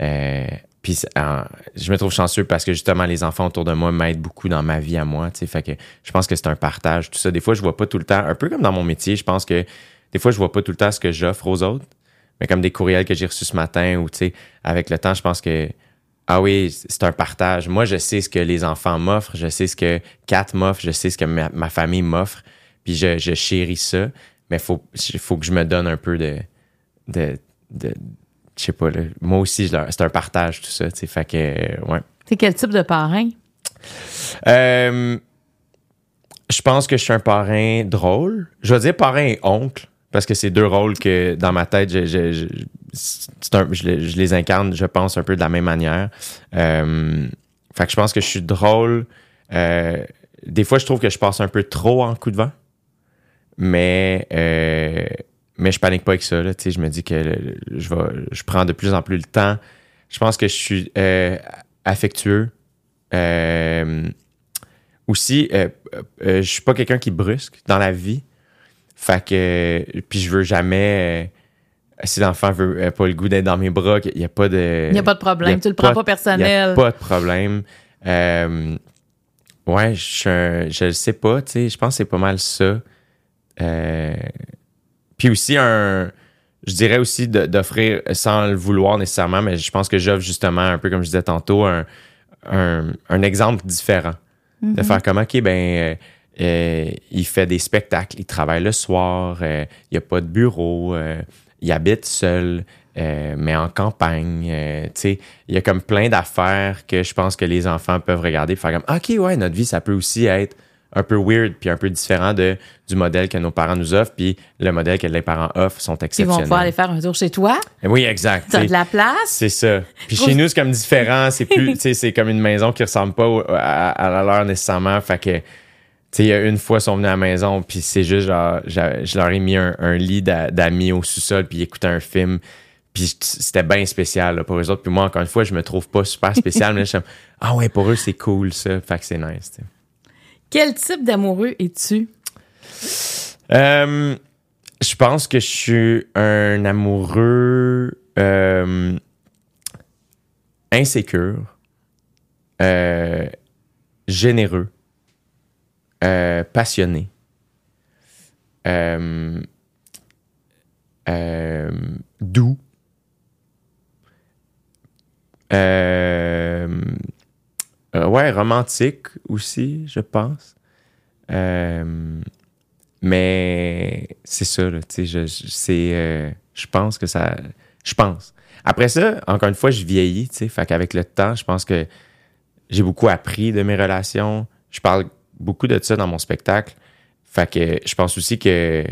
euh, puis euh, je me trouve chanceux parce que justement, les enfants autour de moi m'aident beaucoup dans ma vie à moi, tu sais. Fait que je pense que c'est un partage, tout ça. Des fois, je vois pas tout le temps, un peu comme dans mon métier, je pense que des fois, je vois pas tout le temps ce que j'offre aux autres. Mais comme des courriels que j'ai reçus ce matin ou, tu sais, avec le temps, je pense que ah oui, c'est un partage. Moi, je sais ce que les enfants m'offrent, je sais ce que Kat m'offre, je sais ce que ma, ma famille m'offre, puis je, je chéris ça, mais faut, il faut que je me donne un peu de, de, de je sais pas, là. moi aussi, c'est un partage, tout ça, tu sais, fait que, euh, ouais. C'est quel type de parrain? Euh, je pense que je suis un parrain drôle. Je vais dire parrain et oncle, parce que c'est deux rôles que dans ma tête, je, je, je, c'est un- je les- incarne, je pense, un peu de la même manière. Euh, fait que je pense que je suis drôle. Euh, des fois, je trouve que je passe un peu trop en coup de vent. Mais, euh, mais je panique pas avec ça. Là, je me dis que je, je prends de plus en plus le temps. Je pense que je suis euh, affectueux. Aussi, je suis pas quelqu'un qui brusque dans la vie. Fait que, puis je veux jamais. Euh, si l'enfant veut euh, pas le goût d'être dans mes bras, il n'y a pas de. Il n'y a pas de y problème. Tu le prends pas Il n'y personnel. a pas de problème. Euh, ouais, je je le sais pas, tu sais. Je pense que c'est pas mal ça. Euh, puis aussi, un, je dirais aussi d'offrir, sans le vouloir nécessairement, mais je pense que j'offre justement, un peu comme je disais tantôt, un, un, un exemple différent. De faire comme, OK, ben, euh, il fait des spectacles, il travaille le soir, il n'y a pas de bureau, il habite seul, euh, mais en campagne. euh, tu sais, il y a comme plein d'affaires que je pense que les enfants peuvent regarder et faire comme, OK, ouais, notre vie, ça peut aussi être un peu weird puis un peu différent de, du modèle que nos parents nous offrent, puis le modèle que les parents offrent sont Ils vont exceptionnels. pouvoir aller faire un tour chez toi. Oui, exact. Tu as de la place. C'est ça. Puis chez nous, c'est comme différent. C'est plus, tu sais, c'est comme une maison qui ressemble pas à, à la leur nécessairement. Fait que, tu sais, une fois, ils sont venus à la maison, puis c'est juste genre, je leur ai mis un, un lit d'a- d'amis au sous-sol, puis ils écoutaient un film. Puis c'était bien spécial là, pour eux autres. Puis moi, encore une fois, je me trouve pas super spécial, mais là, je suis comme, ah ouais, pour eux, c'est cool ça. Fait que c'est nice. Quel type d'amoureux es-tu? Euh, je pense que je suis un amoureux euh, insécure, euh, généreux, euh, passionné, euh, euh, doux, ouais, romantique aussi, je pense. Mais c'est ça, là, je, je pense que ça, je pense. Après ça, encore une fois, je vieillis, tu sais, fait qu'avec le temps, je pense que j'ai beaucoup appris de mes relations. Je parle beaucoup de ça dans mon spectacle. Fait que je pense aussi que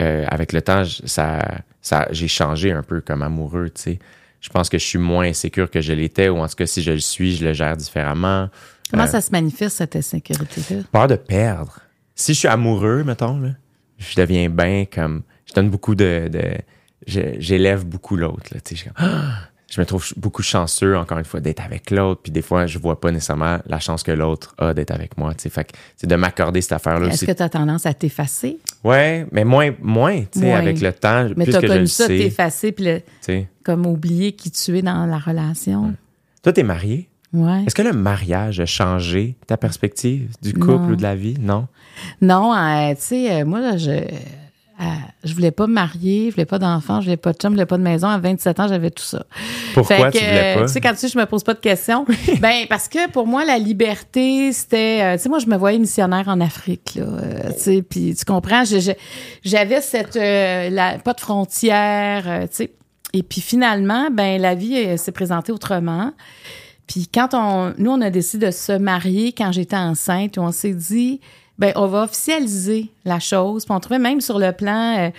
euh, avec le temps, ça, ça, j'ai changé un peu comme amoureux, tu sais. Je pense que je suis moins insécure que je l'étais, ou en tout cas, si je le suis, je le gère différemment. Comment Euh, ça se manifeste, cette insécurité-là? Peur de perdre. Si je suis amoureux, mettons, là, je deviens bien comme. Je donne beaucoup de. J'élève beaucoup l'autre. là, tu sais, Je, suis comme, Ah! Je me trouve beaucoup chanceux, encore une fois, d'être avec l'autre. Puis des fois, je vois pas nécessairement la chance que l'autre a d'être avec moi. tu. Fait que c'est de m'accorder cette affaire-là Est-ce que tu as tendance à t'effacer? Ouais, mais moins, moins, tu sais, Moins. avec le temps, Mais tu as connu ça, tu t'effacer, puis le- comme oublier qui tu es dans la relation. Toi, t'es marié? Ouais. Est-ce que le mariage a changé ta perspective du couple Non. ou de la vie? Non? Non, euh, tu sais, euh, moi, là, je, je voulais pas me marier, je voulais pas d'enfant, je voulais pas de chum, je voulais pas de maison. À 27 ans, j'avais tout ça. Pourquoi Fait que, tu voulais euh, pas? Tu sais, quand tu dis je me pose pas de questions, ben parce que pour moi la liberté c'était, euh, tu sais, moi je me voyais missionnaire en Afrique là, euh, tu sais, puis tu comprends, j'avais cette euh, la, pas de frontières, euh, tu sais, et puis finalement ben la vie euh, s'est présentée autrement. Puis quand on, nous on a décidé de se marier quand j'étais enceinte, on s'est dit ben on va officialiser la chose. Puis on trouvait même sur le plan euh,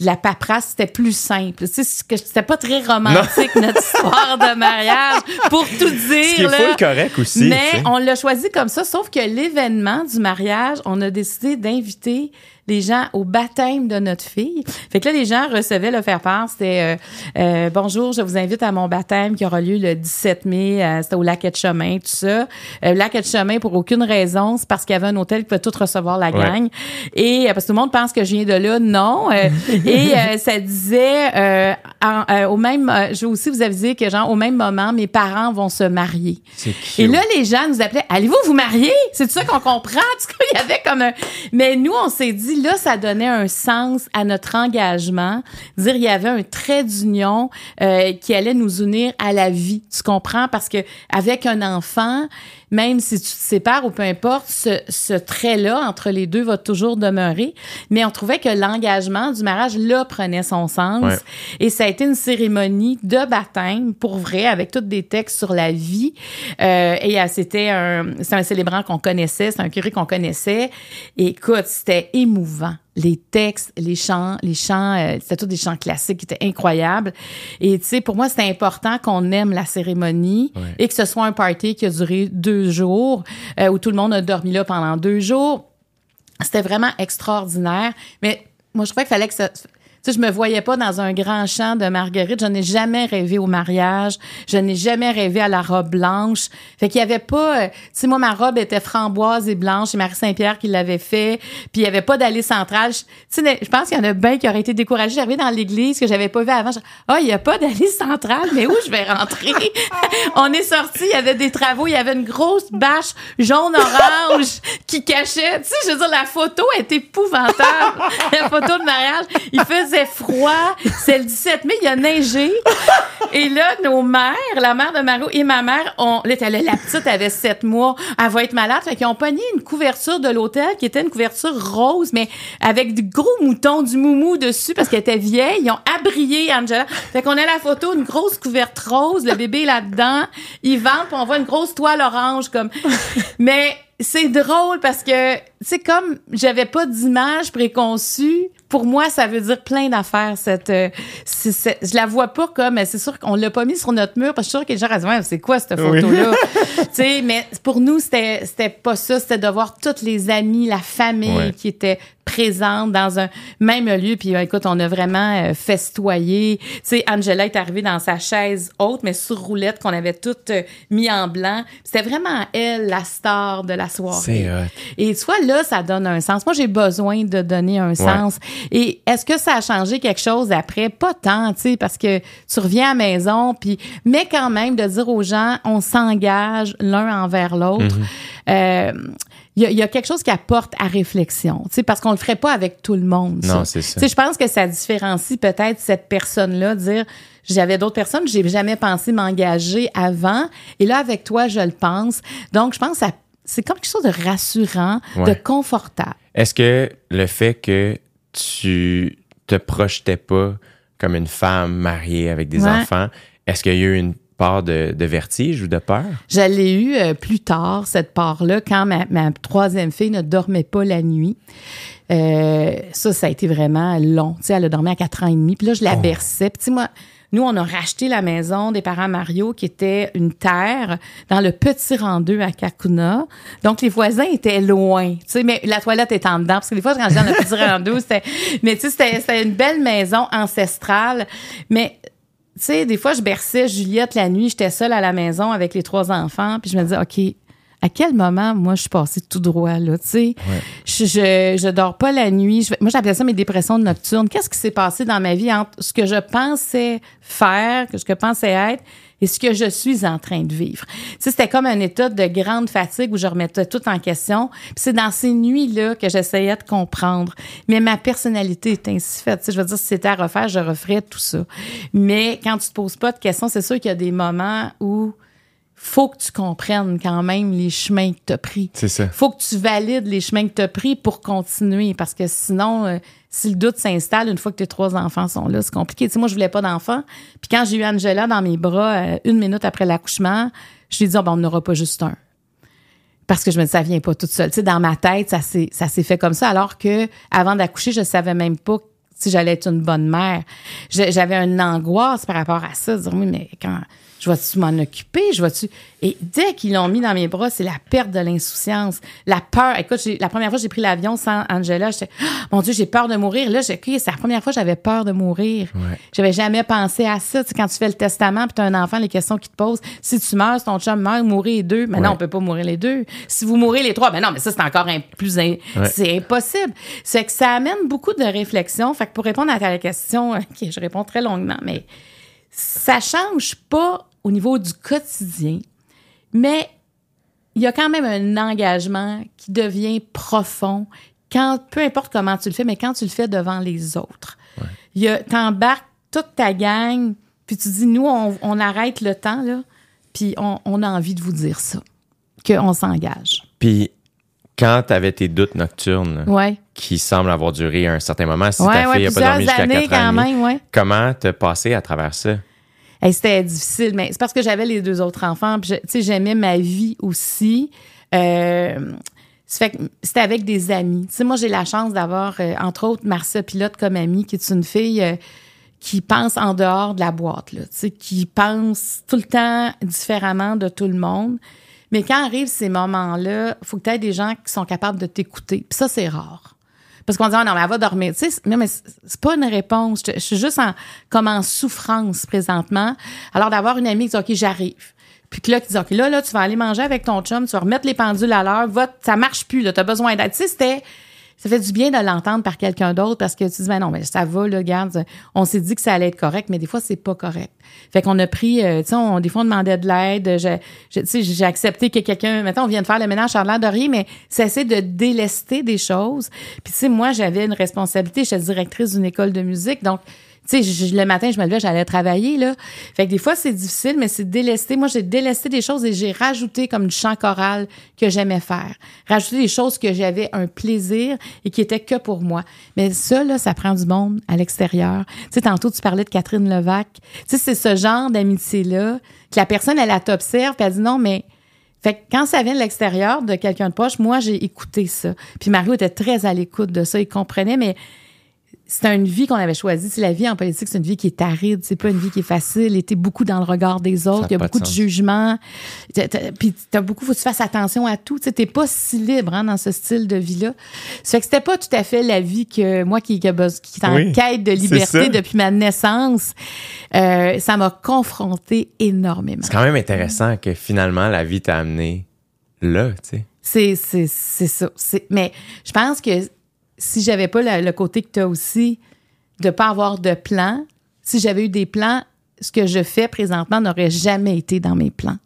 de la paperasse, c'était plus simple. Tu sais, c'était pas très romantique notre histoire de mariage pour tout dire. Ce qui est là. full correct aussi. Mais tu sais. on l'a choisi comme ça, sauf que l'événement du mariage, on a décidé d'inviter les gens au baptême de notre fille. Fait que là, les gens recevaient le faire-part. C'était euh, euh, Bonjour, je vous invite à mon baptême qui aura lieu le 17 mai. euh, C'était au lac Chemin, tout ça. Euh, lac Chemin pour aucune raison. C'est parce qu'il y avait un hôtel qui peut tout recevoir la Ouais. gang. Et euh, parce que tout le monde pense que je viens de là. Non. Et euh, ça disait euh, en- euh, au même... je veux aussi vous aviser que, genre, au même moment, mes parents vont se marier. Cute. Et là, les gens nous appelaient, allez-vous vous marier? C'est ça qu'on comprend? En tout cas, il y avait comme un... Mais nous, on s'est dit, là, ça donnait un sens à notre engagement. Dire, il y avait un trait d'union euh, qui allait nous unir à la vie. Tu comprends? Parce que avec un enfant, même si tu te sépares ou peu importe, ce, ce trait-là entre les deux va toujours demeurer. Mais on trouvait que l'engagement du mariage, là, prenait son sens. Ouais. Et ça a été une cérémonie de baptême, pour vrai, avec tous des textes sur la vie. Euh, et euh, c'était un, c'est un célébrant qu'on connaissait, c'est un curé qu'on connaissait. Et écoute, c'était émouvant. Les textes, les chants, les chants, euh, c'était tous des chants classiques qui étaient incroyables. Et tu sais, pour moi, c'était important qu'on aime la cérémonie Ouais. et que ce soit un party qui a duré deux jours, euh, où tout le monde a dormi là pendant deux jours. C'était vraiment extraordinaire. Mais moi, je trouvais qu'il fallait que ça. Sais, je me voyais pas dans un grand champ de marguerite. Je n'ai jamais rêvé au mariage. Je n'ai jamais rêvé à la robe blanche. Fait qu'il y avait pas, euh, tu sais, moi, ma robe était framboise et blanche. C'est Marie Saint-Pierre qui l'avait fait. Puis il y avait pas d'allée centrale. Je- Tu sais, je pense qu'il y en a bien qui auraient été découragés. J'arrivais dans l'église que j'avais pas vu avant. Ah, il y a pas d'allée centrale. Mais où je vais rentrer? On est sorti. Il y avait des travaux. Il y avait une grosse bâche jaune-orange qui cachait. Tu sais, je veux dire, la photo est épouvantable. la photo de mariage. Il faisait froid. C'est le 17 mai. Il a neigé. Et là, nos mères, la mère de Mario et ma mère, on, là, la petite avait sept mois. Elle va être malade. Fait qu'ils ont pogné une couverture de l'hôtel qui était une couverture rose, mais avec du gros mouton, du moumou dessus parce qu'elle était vieille. Ils ont abrié Angela. Fait qu'on a la photo, une grosse couverte rose, le bébé là-dedans. Ils vendent, puis on voit une grosse toile orange comme. Mais c'est drôle parce que, tu sais, comme j'avais pas d'image préconçue, pour moi, ça veut dire plein d'affaires. Cette, euh, c'est- c'est- je la vois pas comme, c'est sûr qu'on l'a pas mis sur notre mur parce que je suis sûre que les gens disent, Ouais, c'est quoi cette photo-là? sais, mais pour nous, c'était, c'était pas ça. C'était de voir tous les amis, la famille Ouais. qui étaient présentes dans un même lieu. Puis, euh, écoute, on a vraiment euh, festoyé. Tu sais, Angela est arrivée dans sa chaise haute, mais sur roulette, qu'on avait toutes euh, mis en blanc. C'était vraiment elle, la star de la soirée. Et vois, là, ça donne un sens. Moi, j'ai besoin de donner un sens. Et est-ce que ça a changé quelque chose après? Pas tant, tu sais, parce que tu reviens à la maison, puis, mais quand même, de dire aux gens, on s'engage l'un envers l'autre. Euh, il y, a- il y a quelque chose qui apporte à réflexion, tu sais, parce qu'on le ferait pas avec tout le monde. Non, c'est ça. Tu sais, je pense que ça différencie peut-être cette personne-là, dire j'avais d'autres personnes, j'ai jamais pensé m'engager avant, et là avec toi je le pense. Donc je pense que c'est comme quelque chose de rassurant, de confortable. Est-ce que le fait que tu te projetais pas comme une femme mariée avec des Ouais. enfants, est-ce qu'il y a eu une part de, de vertige ou de peur? Je l'ai eu euh, plus tard, cette part-là, quand ma, ma troisième fille ne dormait pas la nuit. Euh, ça, ça a été vraiment long. Tu sais, elle a dormi à quatre ans et demi. Puis là, je la berçais. Puis tu sais, moi, Nous, on a racheté la maison des parents Mario, qui était une terre dans le petit rendeux à Kakuna. Donc, les voisins étaient loin. Tu sais, mais la toilette était en dedans. Parce que des fois, quand je dans le petit rendeux, c'était, mais tu sais, c'était une belle maison ancestrale. Mais, tu sais, des fois, je berçais Juliette la nuit. J'étais seule à la maison avec les trois enfants. Puis je me disais, OK, à quel moment, moi, je suis passée tout droit, là, tu sais? Je, je, je dors pas la nuit. Je- moi, j'appelais ça mes dépressions nocturnes. Qu'est-ce qui s'est passé dans ma vie entre ce que je pensais faire, que ce que je pensais être, et ce que je suis en train de vivre? Tu c'était comme un état de grande fatigue où je remettais tout en question. Puis c'est dans ces nuits-là que j'essayais de comprendre. Mais ma personnalité est ainsi faite. Je veux dire, si c'était à refaire, je referais tout ça. Mais quand tu te poses pas de questions, c'est sûr qu'il y a des moments où faut que tu comprennes quand même les chemins que tu as pris. C'est ça. faut que tu valides les chemins que tu as pris pour continuer parce que sinon, euh, si le doute s'installe une fois que tes trois enfants sont là, c'est compliqué. Tu sais, moi, je voulais pas d'enfants. Puis quand j'ai eu Angela dans mes bras euh, une minute après l'accouchement, je lui ai dit, Ah, ben, on n'aura pas juste un. Parce que je me dis, ça vient pas toute seule. Tu sais, dans ma tête, ça s'est, ça s'est fait comme ça, alors que avant d'accoucher, je savais même pas si j'allais être une bonne mère. J'avais une angoisse par rapport à ça, dire, oui, mais quand je vais-tu m'en occuper, je vais-tu... Et dès qu'ils l'ont mis dans mes bras, c'est la perte de l'insouciance, la peur. Écoute, la première fois que j'ai pris l'avion sans Angela, j'étais, Ah, mon Dieu, j'ai peur de mourir. Là, j'ai, c'est la première fois que j'avais peur de mourir. Ouais. J'avais jamais pensé à ça. Tu sais, quand tu fais le testament, puis tu as un enfant, les questions qu'ils te posent, si tu meurs, si ton chum meurt, mourir les deux. Mais non, Ouais. on peut pas mourir les deux. Si vous mourrez les trois, ben non, mais ça, c'est encore un- plus... in- Ouais. C'est impossible. C'est que ça amène beaucoup de réflexion. Fait que pour répondre à ta question, OK, je réponds très longuement, mais ça change pas au niveau du quotidien, mais il y a quand même un engagement qui devient profond quand, peu importe comment tu le fais, mais quand tu le fais devant les autres. A, t'embarques toute ta gang, puis tu dis, nous, on, on arrête le temps, là, puis on, on a envie de vous dire ça, qu'on s'engage. Puis, quand tu avais tes doutes nocturnes, Ouais. qui semblent avoir duré un certain moment, si Ouais, ta ouais, fille n'a pas plusieurs dormi jusqu'à années 4 ans, quand et demi, même, ouais. comment te passer à travers ça? C'était difficile, mais c'est parce que j'avais les deux autres enfants. Puis, tu sais, j'aimais ma vie aussi. Euh, fait que c'était avec des amis. Tu sais, moi, j'ai la chance d'avoir, euh, entre autres, Marcia Pilote comme amie, qui est une fille euh, qui pense en dehors de la boîte, là, tu sais, qui pense tout le temps différemment de tout le monde. Mais quand arrivent ces moments-là, faut que tu aies des gens qui sont capables de t'écouter. Puis ça, c'est rare. Parce qu'on dit, ah non, mais elle va dormir. Tu sais, non, mais c'est pas une réponse. Je, je suis juste en, comme en souffrance présentement. Alors d'avoir une amie qui dit, OK, j'arrive. Puis que là, qui dit, OK, là, là, tu vas aller manger avec ton chum, tu vas remettre les pendules à l'heure, va, ça marche plus, là, t'as besoin d'aide. Tu sais, c'était, ça fait du bien de l'entendre par quelqu'un d'autre parce que tu dis, ben non, mais ça va, là, regarde, on s'est dit que ça allait être correct, mais des fois, c'est pas correct. Fait qu'on a pris, euh, tu sais, on, des fois, on demandait de l'aide. Tu sais, j'ai accepté que quelqu'un, maintenant, on vient de faire le ménage, a l'air de mais cesser de délester des choses. Puis, tu sais, moi, j'avais une responsabilité, j'étais directrice d'une école de musique, donc, tu sais, le matin, je me levais, j'allais travailler, là. Fait que des fois, c'est difficile, mais c'est délester. Moi, j'ai délesté des choses et j'ai rajouté comme du chant choral que j'aimais faire. Rajouter des choses que j'avais un plaisir et qui étaient que pour moi. Mais ça, là, ça prend du monde à l'extérieur. Tu sais, tantôt, tu parlais de Catherine Levac. Tu sais, c'est ce genre d'amitié-là que la personne, elle, elle t'observe puis elle dit non, mais fait que quand ça vient de l'extérieur, de quelqu'un de proche, moi, j'ai écouté ça. Puis Mario était très à l'écoute de ça. Il comprenait, mais c'est une vie qu'on avait choisie. C'est la vie en politique, c'est une vie qui est aride. C'est pas une vie qui est facile. Et t'es beaucoup dans le regard des autres. Il y a de beaucoup de, sens. jugements. Puis t'as beaucoup, faut que tu fasses attention à tout. T'es pas si libre hein, dans ce style de vie-là. Ça fait que c'était pas tout à fait la vie que moi qui, qui, est en Oui, quête de liberté depuis ma naissance, euh, ça m'a confronté énormément. C'est quand même intéressant que finalement, la vie t'a amené là, tu sais. C'est, c'est, c'est ça. Mais je pense que si j'avais pas le, le côté que tu as aussi de pas avoir de plan, si j'avais eu des plans, ce que je fais présentement n'aurait jamais été dans mes plans.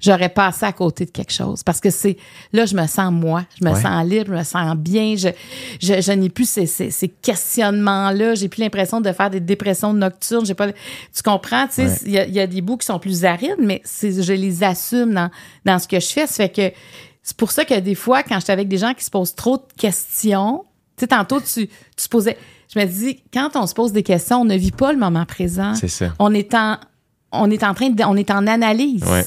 J'aurais passé à côté de quelque chose parce que c'est là je me sens moi, je me Ouais. sens libre, je me sens bien, je je, je n'ai plus ces, ces, ces questionnements là, j'ai plus l'impression de faire des dépressions nocturnes, j'ai pas le- tu comprends, tu sais, Ouais. il y, a, il y a des bouts qui sont plus arides mais je les assume dans dans ce que je fais, ça fait que c'est pour ça que des fois quand j'étais avec des gens qui se posent trop de questions, sais tantôt tu tu posais je me dis quand on se pose des questions, on ne vit pas le moment présent. C'est ça. On est en on est en train de on est en analyse. Ouais.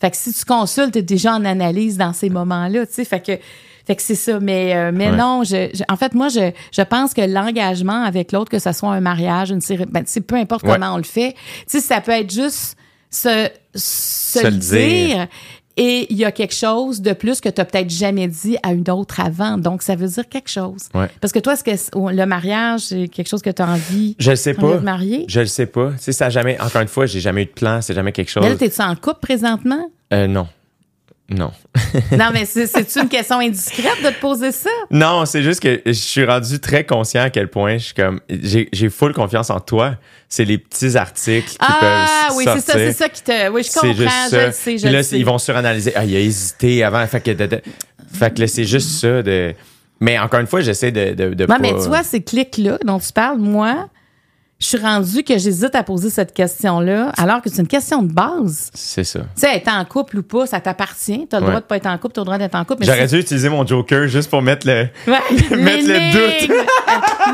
Fait que si tu consultes, t'es déjà en analyse dans ces moments-là, tu sais. Fait que Fait que c'est ça. Mais, euh, mais Ouais. non, je, je- en fait, moi, je, je pense que l'engagement avec l'autre, que ce soit un mariage, une série, ben, c'est peu importe Ouais. comment on le fait, tu sais, ça peut être juste se, se, Se le le dire. dire. Et il y a quelque chose de plus que tu n'as peut-être jamais dit à une autre avant. Donc, ça veut dire quelque chose. Ouais. Parce que toi, est-ce que le mariage, c'est quelque chose que tu as envie Je sais pas. de te marier? Je le sais pas. Tu sais, ça a jamais, encore une fois, j'ai jamais eu de plan, c'est jamais quelque chose. Mais là, t'es-tu en couple présentement? Euh, non. Non. non, mais c'est- c'est-tu une question indiscrète de te poser ça? Non, c'est juste que je suis rendu très conscient à quel point je suis comme. J'ai j'ai full confiance en toi. C'est les petits articles qui ah, peuvent oui, sortir. c'est ça, c'est ça qui te. Oui, je comprends, C'est juste je ça. le sais, je Puis là, le sais. ils vont suranalyser. Ah, il a hésité avant. Fait que, de- de- fait que là, c'est juste ça de. Mais encore une fois, j'essaie de. de, de Ouais, pas- mais tu vois, ces clics-là dont tu parles, moi, je suis rendu que j'hésite à poser cette question-là, alors que c'est une question de base. C'est ça. Tu sais, être en couple ou pas, ça t'appartient. Tu as le Ouais. droit de pas être en couple, tu as le droit d'être en couple. J'aurais dû utiliser mon Joker juste pour mettre le. Ouais, mettre le l'énigme.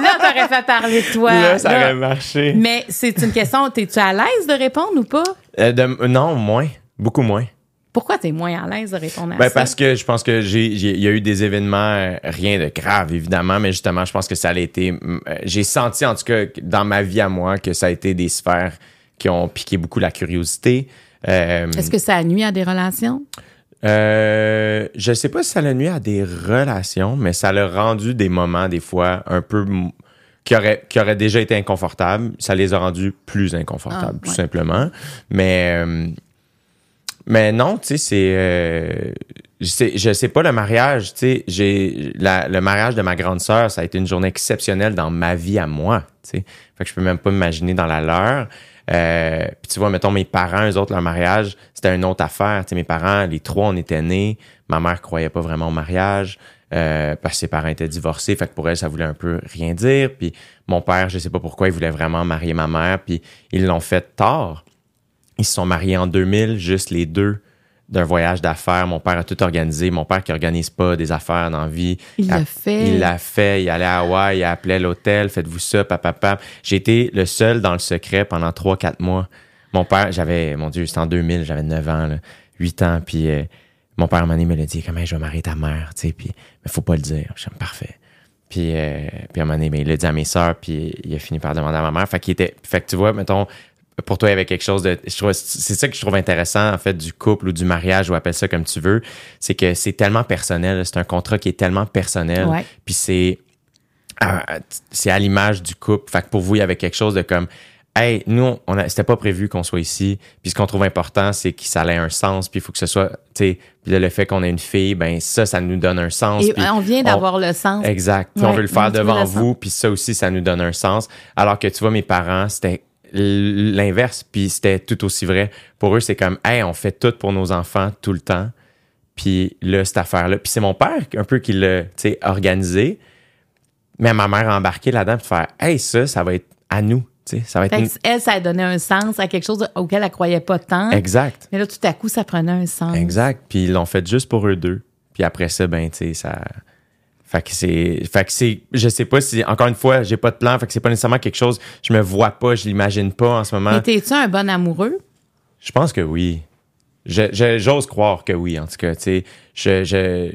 là, t'aurais fait parler de toi. là, ça Là. aurait marché. Mais c'est une question, t'es-tu à l'aise de répondre ou pas? Euh, de- non, moins. Beaucoup moins. Pourquoi t'es moins à l'aise de répondre à Ben ça? parce que je pense que il y a eu des événements rien de grave évidemment mais justement je pense que ça a été euh, j'ai senti en tout cas dans ma vie à moi que ça a été des sphères qui ont piqué beaucoup la curiosité euh, Est-ce que ça nuit à des relations? euh, je sais pas si ça l'a nuit à des relations mais ça l'a rendu des moments des fois un peu qui auraient qui auraient déjà été inconfortables ça les a rendus plus inconfortables Ah, tout ouais. simplement mais euh, mais non, tu sais, c'est. euh, je sais, pas le mariage, tu sais. J'ai le mariage de ma grande sœur, ça a été une journée exceptionnelle dans ma vie à moi, tu sais. Fait que je peux même pas m'imaginer dans la leur. Euh, puis tu vois, mettons mes parents, eux autres, leur mariage, c'était une autre affaire. Tu mes parents, les trois, on était nés. Ma mère croyait pas vraiment au mariage. euh, parce que ses parents étaient divorcés, fait que pour elle, ça voulait un peu rien dire. Puis mon père, je sais pas pourquoi, il voulait vraiment marier ma mère, puis ils l'ont fait tard. Ils se sont mariés en 2000, juste les deux, d'un voyage d'affaires. Mon père a tout organisé. Mon père qui organise pas des affaires dans la vie. Il l'a fait. Il l'a fait. Il allait à Hawaï, il appelait l'hôtel. Faites-vous ça, papa, papa. J'ai été le seul dans le secret pendant 3-4 mois. Mon père, j'avais, mon Dieu, c'était en 2000, j'avais 9 ans, là, 8 ans. Puis euh, mon père, à un moment donné, me l'a dit, comment je vais marier ta mère, tu sais. Puis, mais faut pas le dire. Comme, parfait. Puis, euh, puis à un moment donné, il l'a dit à mes sœurs, puis il a fini par demander à ma mère. Fait qu'il était. Fait que tu vois, mettons, pour toi, il y avait quelque chose de. C'est ça que je trouve intéressant, en fait, du couple ou du mariage, ou appelle ça comme tu veux. C'est que c'est tellement personnel. C'est un contrat qui est tellement personnel. Ouais. Puis c'est. à- c'est à l'image du couple. Fait que pour vous, il y avait quelque chose de comme. Hey, nous, on a, c'était pas prévu qu'on soit ici. Puis ce qu'on trouve important, c'est que ça ait un sens. Puis il faut que ce soit, tu sais, le fait qu'on ait une fille, ben ça, ça nous donne un sens. Et on vient d'avoir le sens. Exact. On veut le faire devant vous, puis ça aussi, ça nous donne un sens. Alors que tu vois, mes parents, c'était l'inverse, puis c'était tout aussi vrai. Pour eux, c'est comme, hey, on fait tout pour nos enfants tout le temps. Puis là, cette affaire-là. Puis c'est mon père un peu qui l'a, organisé. Mais ma mère a embarqué là-dedans pour faire, hey, ça, ça va être à nous. Ça va être. Une- elle, ça a donné un sens à quelque chose auquel elle croyait pas tant. Exact. Mais là, tout à coup, ça prenait un sens. Exact. Puis ils l'ont fait juste pour eux deux. Puis après ça, ben, tu sais, ça. Fait que c'est. Fait que c'est. Je sais pas si. Encore une fois, j'ai pas de plan. Fait que c'est pas nécessairement quelque chose. Je me vois pas, je l'imagine pas en ce moment. Mais t'es-tu un bon amoureux? Je pense que oui. Je- je- J'ose croire que oui, en tout cas. Tu sais, je, je,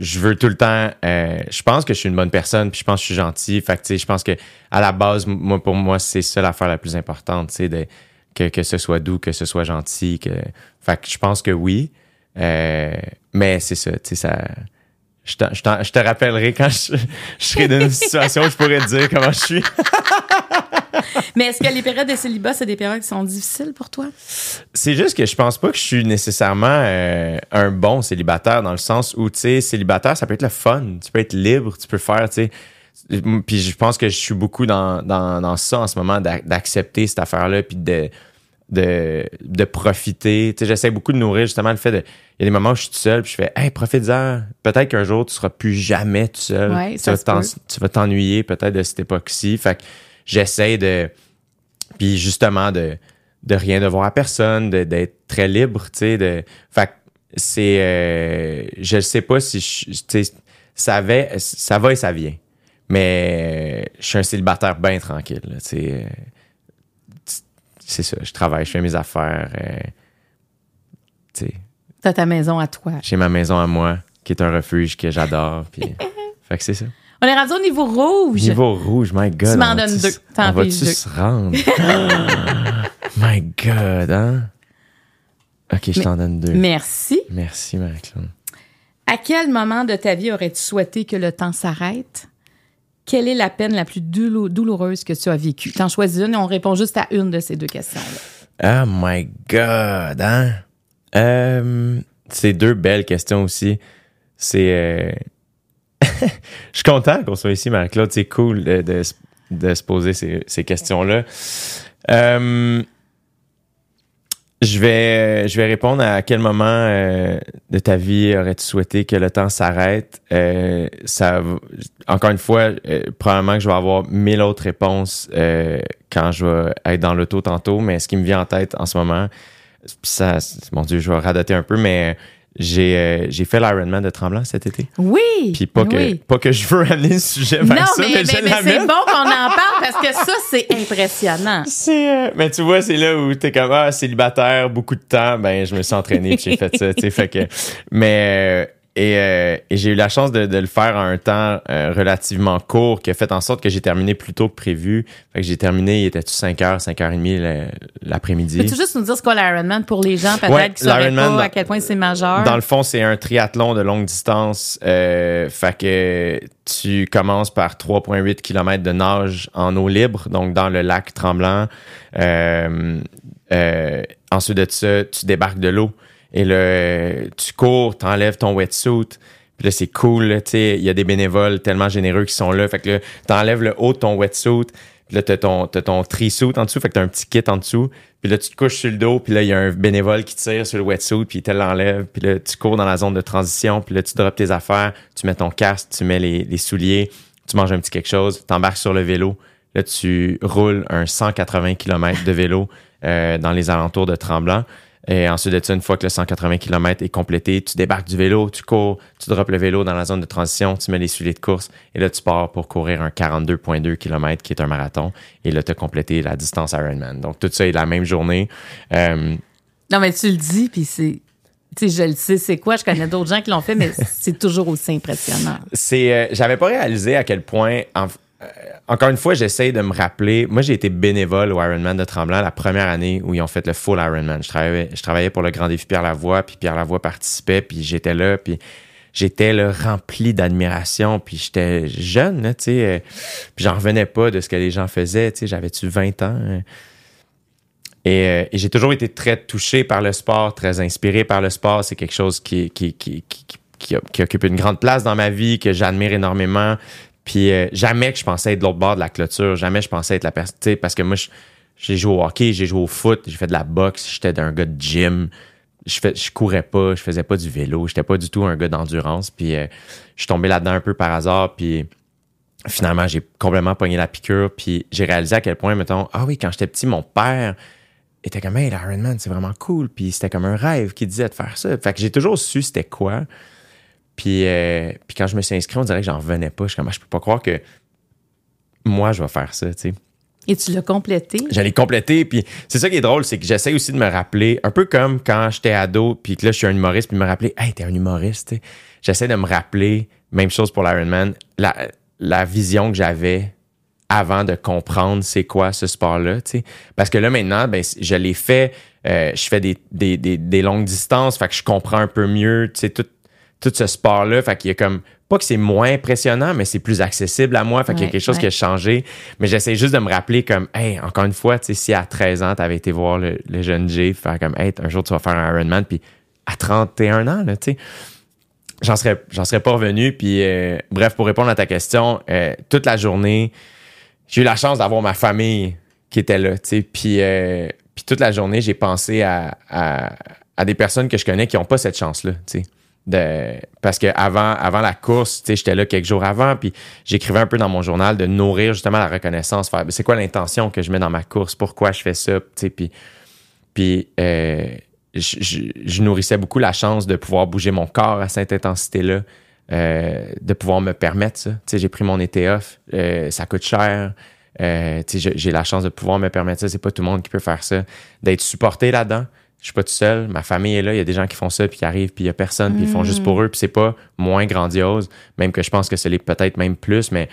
je veux tout le temps. euh, je pense que je suis une bonne personne, puis je pense que je suis gentil. Fait que, tu sais, je pense que à la base, moi, pour moi, c'est ça l'affaire la plus importante, tu sais, de, que, que ce soit doux, que ce soit gentil. Que, fait que je pense que oui. Euh, mais c'est ça, tu sais, ça. Je, je je te rappellerai quand je, je serai dans une situation où je pourrais te dire comment je suis. Mais est-ce que les périodes de célibat, c'est des périodes qui sont difficiles pour toi? C'est juste que je pense pas que je suis nécessairement euh, un bon célibataire dans le sens où, tu sais, célibataire, ça peut être le fun. Tu peux être libre, tu peux faire, tu sais. Puis je pense que je suis beaucoup dans, dans, dans ça en ce moment, d'ac- d'accepter cette affaire-là, puis de, de, de profiter. Tu sais, j'essaie beaucoup de nourrir justement le fait de. Il y a des moments où je suis tout seul, puis je fais, hey, profite-en. Peut-être qu'un jour, tu seras plus jamais tout seul. Ouais, tu, ça vas tu t'ennuyer peut-être de cette époque-ci. Fait que j'essaie de. Puis justement, de, de rien devoir à personne, d'être très libre, tu sais. De... Fait que c'est. euh, je ne sais pas si je. Tu sais, ça va, ça va et ça vient. Mais euh, je suis un célibataire bien tranquille, tu sais. euh, C'est ça, je travaille, je fais mes affaires. euh, tu sais, T'as ta maison à toi. j'ai ma maison à moi. qui est un refuge que j'adore. Puis, fait que c'est ça. On est rendu au niveau rouge. Niveau rouge, my God. Tu m'en on donnes deux. T'en On va-tu se rendre? my God, hein? OK, je t'en donne deux. Merci. Merci, Marie-Claude. À quel moment de ta vie aurais-tu souhaité que le temps s'arrête? Quelle est la peine la plus doulou- douloureuse que tu as vécue? T'en choisis une et on répond juste à une de ces deux questions-là. Oh my God, hein? Euh, c'est deux belles questions aussi. C'est. euh, Je suis content qu'on soit ici, Marie-Claude. C'est cool de, se- poser ces, questions-là. Euh, je vais, je vais répondre à quel moment euh, de ta vie aurais-tu souhaité que le temps s'arrête? Encore une fois, probablement que je vais avoir mille autres réponses quand je vais être dans l'auto tantôt, mais ce qui me vient en tête en ce moment, ça, mon Dieu, je vais radoter un peu, mais j'ai euh, j'ai fait l'Ironman de Tremblant cet été. Oui! Puis pas, que, oui. pas que je veux amener le sujet vers Non, ça, mais, mais, mais- mais c'est bon qu'on en parle parce que ça, c'est impressionnant. C'est, euh, mais tu vois, c'est là où t'es comme ah, célibataire, beaucoup de temps. Ben, je me suis entraîné puis j'ai fait ça, tu sais. Fait que, mais euh, et, euh, et j'ai eu la chance de, de le faire en un temps euh, relativement court, qui a fait en sorte que j'ai terminé plus tôt que prévu. Fait que j'ai terminé, il était 5 h, 5 h 30 le- l'après-midi? Peux-tu juste nous dire ce qu'est l'Ironman pour les gens, peut-être, Ouais, qui ne sauraient pas dans- à quel point c'est majeur? Dans le fond, c'est un triathlon de longue distance. Euh, fait que tu commences par 3,8 km de nage en eau libre, donc dans le lac Tremblant. Ensuite de ça, tu débarques de l'eau et là, tu cours, t'enlèves ton wetsuit. Puis là, c'est cool, tu sais, il y a des bénévoles tellement généreux qui sont là. Fait que là, t'enlèves le haut de ton wetsuit. Puis là, t'as ton, t'as ton tree-suit en dessous. Fait que t'as un petit kit en dessous. Puis là, tu te couches sur le dos. Puis là, il y a un bénévole qui tire sur le wetsuit. Puis il te l'enlève. Puis là, tu cours dans la zone de transition. Puis là, tu drops tes affaires. Tu mets ton casque. Tu mets les, les souliers. Tu manges un petit quelque chose. T'embarques sur le vélo. Là, tu roules un 180 km de vélo euh, dans les alentours de Tremblant. Et ensuite de ça, une fois que le 180 km est complété, tu débarques du vélo, tu cours, tu drops le vélo dans la zone de transition, tu mets les souliers de course et là, tu pars pour courir un 42,2 km qui est un marathon. Et là, tu as complété la distance Ironman. Donc, tout ça est la même journée. Euh, Non, mais tu le dis, puis c'est. Tu sais, je le sais, c'est quoi? Je connais d'autres gens qui l'ont fait, mais c'est toujours aussi impressionnant. c'est euh, j'avais pas réalisé à quel point en- encore une fois j'essaie de me rappeler moi j'ai été bénévole au Ironman de Tremblant la première année où ils ont fait le full Ironman je travaillais pour le grand défi Pierre Lavoie puis Pierre Lavoie participait puis j'étais là puis j'étais rempli d'admiration puis j'étais jeune tu sais euh, puis j'en revenais pas de ce que les gens faisaient tu sais j'avais tu 20 ans euh, et, euh, et j'ai toujours été très touché par le sport, très inspiré par le sport. C'est quelque chose qui occupe une grande place dans ma vie, que j'admire énormément. Puis euh, jamais que je pensais être de l'autre bord de la clôture, jamais je pensais être la personne. Parce que moi, j'ai joué au hockey, j'ai joué au foot, j'ai fait de la boxe, j'étais un gars de gym. Je, fais, je courais pas, je faisais pas du vélo, j'étais pas du tout un gars d'endurance. Puis euh, je suis tombé là-dedans un peu par hasard. Puis finalement, j'ai complètement pogné la piqûre. Puis j'ai réalisé à quel point, mettons, ah oui, quand j'étais petit, mon père était comme, hey, l'Ironman, c'est vraiment cool. Puis c'était comme un rêve qui disait de faire ça. Fait que j'ai toujours su c'était quoi. Puis, euh, puis quand je me suis inscrit, on dirait que j'en revenais pas. Je suis comme, Ah, je peux pas croire que moi, je vais faire ça, tu sais. Et tu l'as complété? J'allais compléter, puis c'est ça qui est drôle, c'est que j'essaie aussi de me rappeler, un peu comme quand j'étais ado, puis que là, je suis un humoriste, puis me rappeler, hey, t'es un humoriste. J'essaie de me rappeler, même chose pour l'Ironman, la, la vision que j'avais avant de comprendre c'est quoi ce sport-là, tu sais. Parce que là, maintenant, ben, je l'ai fait, euh, je fais des, des, des, des longues distances, fait que je comprends un peu mieux, tu sais, tout, tout ce sport-là, fait qu'il y a comme, pas que c'est moins impressionnant, mais c'est plus accessible à moi, fait qu'il y a quelque chose ouais. qui a changé. Mais j'essaie juste de me rappeler comme, hey, encore une fois, tu sais, si à 13 ans, t'avais été voir le, le jeune Jay, faire comme, hey, un jour, tu vas faire un Ironman, puis à 31 ans, là, tu sais, j'en serais, j'en serais pas revenu. Puis, euh, bref, pour répondre à ta question, euh, toute la journée, j'ai eu la chance d'avoir ma famille qui était là, tu sais, puis, euh, puis toute la journée, j'ai pensé à, à, à des personnes que je connais qui n'ont pas cette chance-là, tu sais. De, parce que avant, avant la course, j'étais là quelques jours avant, puis j'écrivais un peu dans mon journal de nourrir justement la reconnaissance, faire c'est quoi l'intention que je mets dans ma course, pourquoi je fais ça, puis, puis euh, je, nourrissais beaucoup la chance de pouvoir bouger mon corps à cette intensité-là, euh, de pouvoir me permettre ça. J'ai pris mon été off, euh, ça coûte cher. J'ai la chance de pouvoir me permettre ça. C'est pas tout le monde qui peut faire ça. D'être supporté là-dedans. Je suis pas tout seul, ma famille est là, il y a des gens qui font ça, puis qui arrivent, puis il y a personne, puis ils font juste pour eux, puis c'est pas moins grandiose, même que je pense que c'est peut-être même plus, mais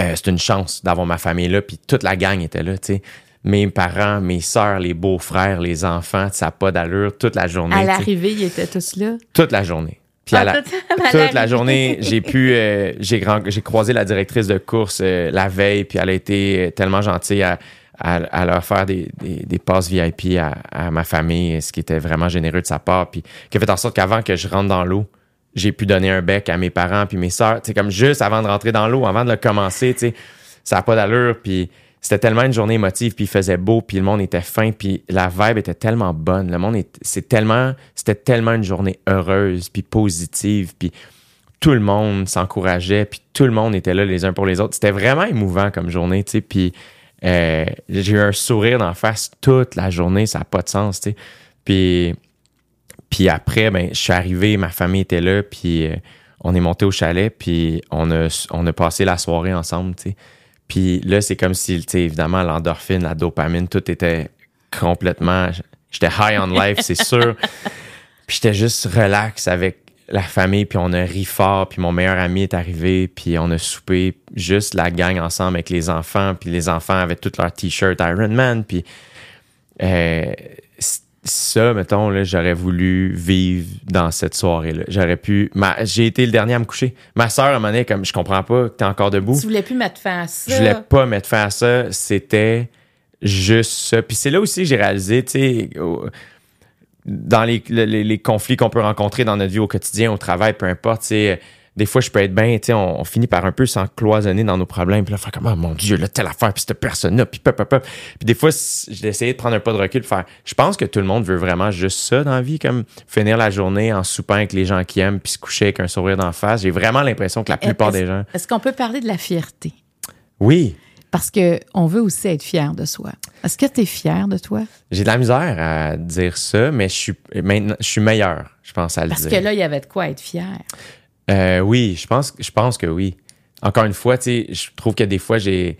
euh, c'est une chance d'avoir ma famille là, puis toute la gang était là, tu sais. Mes parents, mes sœurs, les beaux-frères, les enfants, ça n'a pas d'allure toute la journée. À l'arrivée, ils étaient tous là? Toute la journée. Puis Ah, à la- toute- la journée, j'ai pu, euh, j'ai croisé la directrice de course euh, la veille, puis elle a été euh, tellement gentille à, à, à leur faire des, des, des passes VIP à, à ma famille, ce qui était vraiment généreux de sa part, puis qui a fait en sorte qu'avant que je rentre dans l'eau, j'ai pu donner un bec à mes parents puis mes sœurs, sais, comme juste avant de rentrer dans l'eau, avant de le commencer, tu sais, ça n'a pas d'allure, puis c'était tellement une journée émotive, puis il faisait beau, puis le monde était fin, puis la vibe était tellement bonne, le monde est, c'est tellement, c'était tellement une journée heureuse, puis positive, puis tout le monde s'encourageait, puis tout le monde était là les uns pour les autres. C'était vraiment émouvant comme journée, tu sais, puis euh, j'ai eu un sourire d'en face toute la journée, ça n'a pas de sens, tu sais. Puis, puis après, ben, je suis arrivé, ma famille était là, puis euh, on est monté au chalet, puis on a, on a passé la soirée ensemble, tu sais. Puis là, c'est comme si, tu sais, évidemment, l'endorphine, la dopamine, tout était complètement... J'étais high on life, c'est sûr. Puis j'étais juste relax avec la famille, puis on a ri fort, puis mon meilleur ami est arrivé, puis on a soupé juste la gang ensemble avec les enfants, puis les enfants avaient tous leurs t-shirts Iron Man, puis euh, ça, mettons, là, j'aurais voulu vivre dans cette soirée-là. J'aurais pu... ma- J'ai été le dernier à me coucher. Ma soeur, à un moment donné, comme, je comprends pas que t'es encore debout. Tu voulais plus mettre fin à ça. Je voulais pas mettre fin à ça. C'était juste ça. Puis c'est là aussi que j'ai réalisé, tu sais, dans les, les- les conflits qu'on peut rencontrer dans notre vie au quotidien, au travail, peu importe, tu sais, des fois, je peux être bien, on, on finit par un peu s'encloisonner dans nos problèmes. Puis là, faire comme, oh mon Dieu, là, telle affaire, puis cette personne-là, puis pop, pop, pop. Puis des fois, j'ai essayé de prendre un pas de recul, faire, je pense que tout le monde veut vraiment juste ça dans la vie, comme finir la journée en soupant avec les gens qui aiment, puis se coucher avec un sourire d'en face. J'ai vraiment l'impression que la plupart des gens... Est-ce qu'on peut parler de la fierté? Oui, Parce que on veut aussi être fier de soi. Est-ce que tu es fier de toi? J'ai de la misère à dire ça, mais je suis maintenant, je suis meilleur, je pense à le Parce dire. que là, il y avait de quoi être fier. Euh, oui, je pense, je pense que oui. Encore une fois, tu sais, je trouve que des fois, j'ai,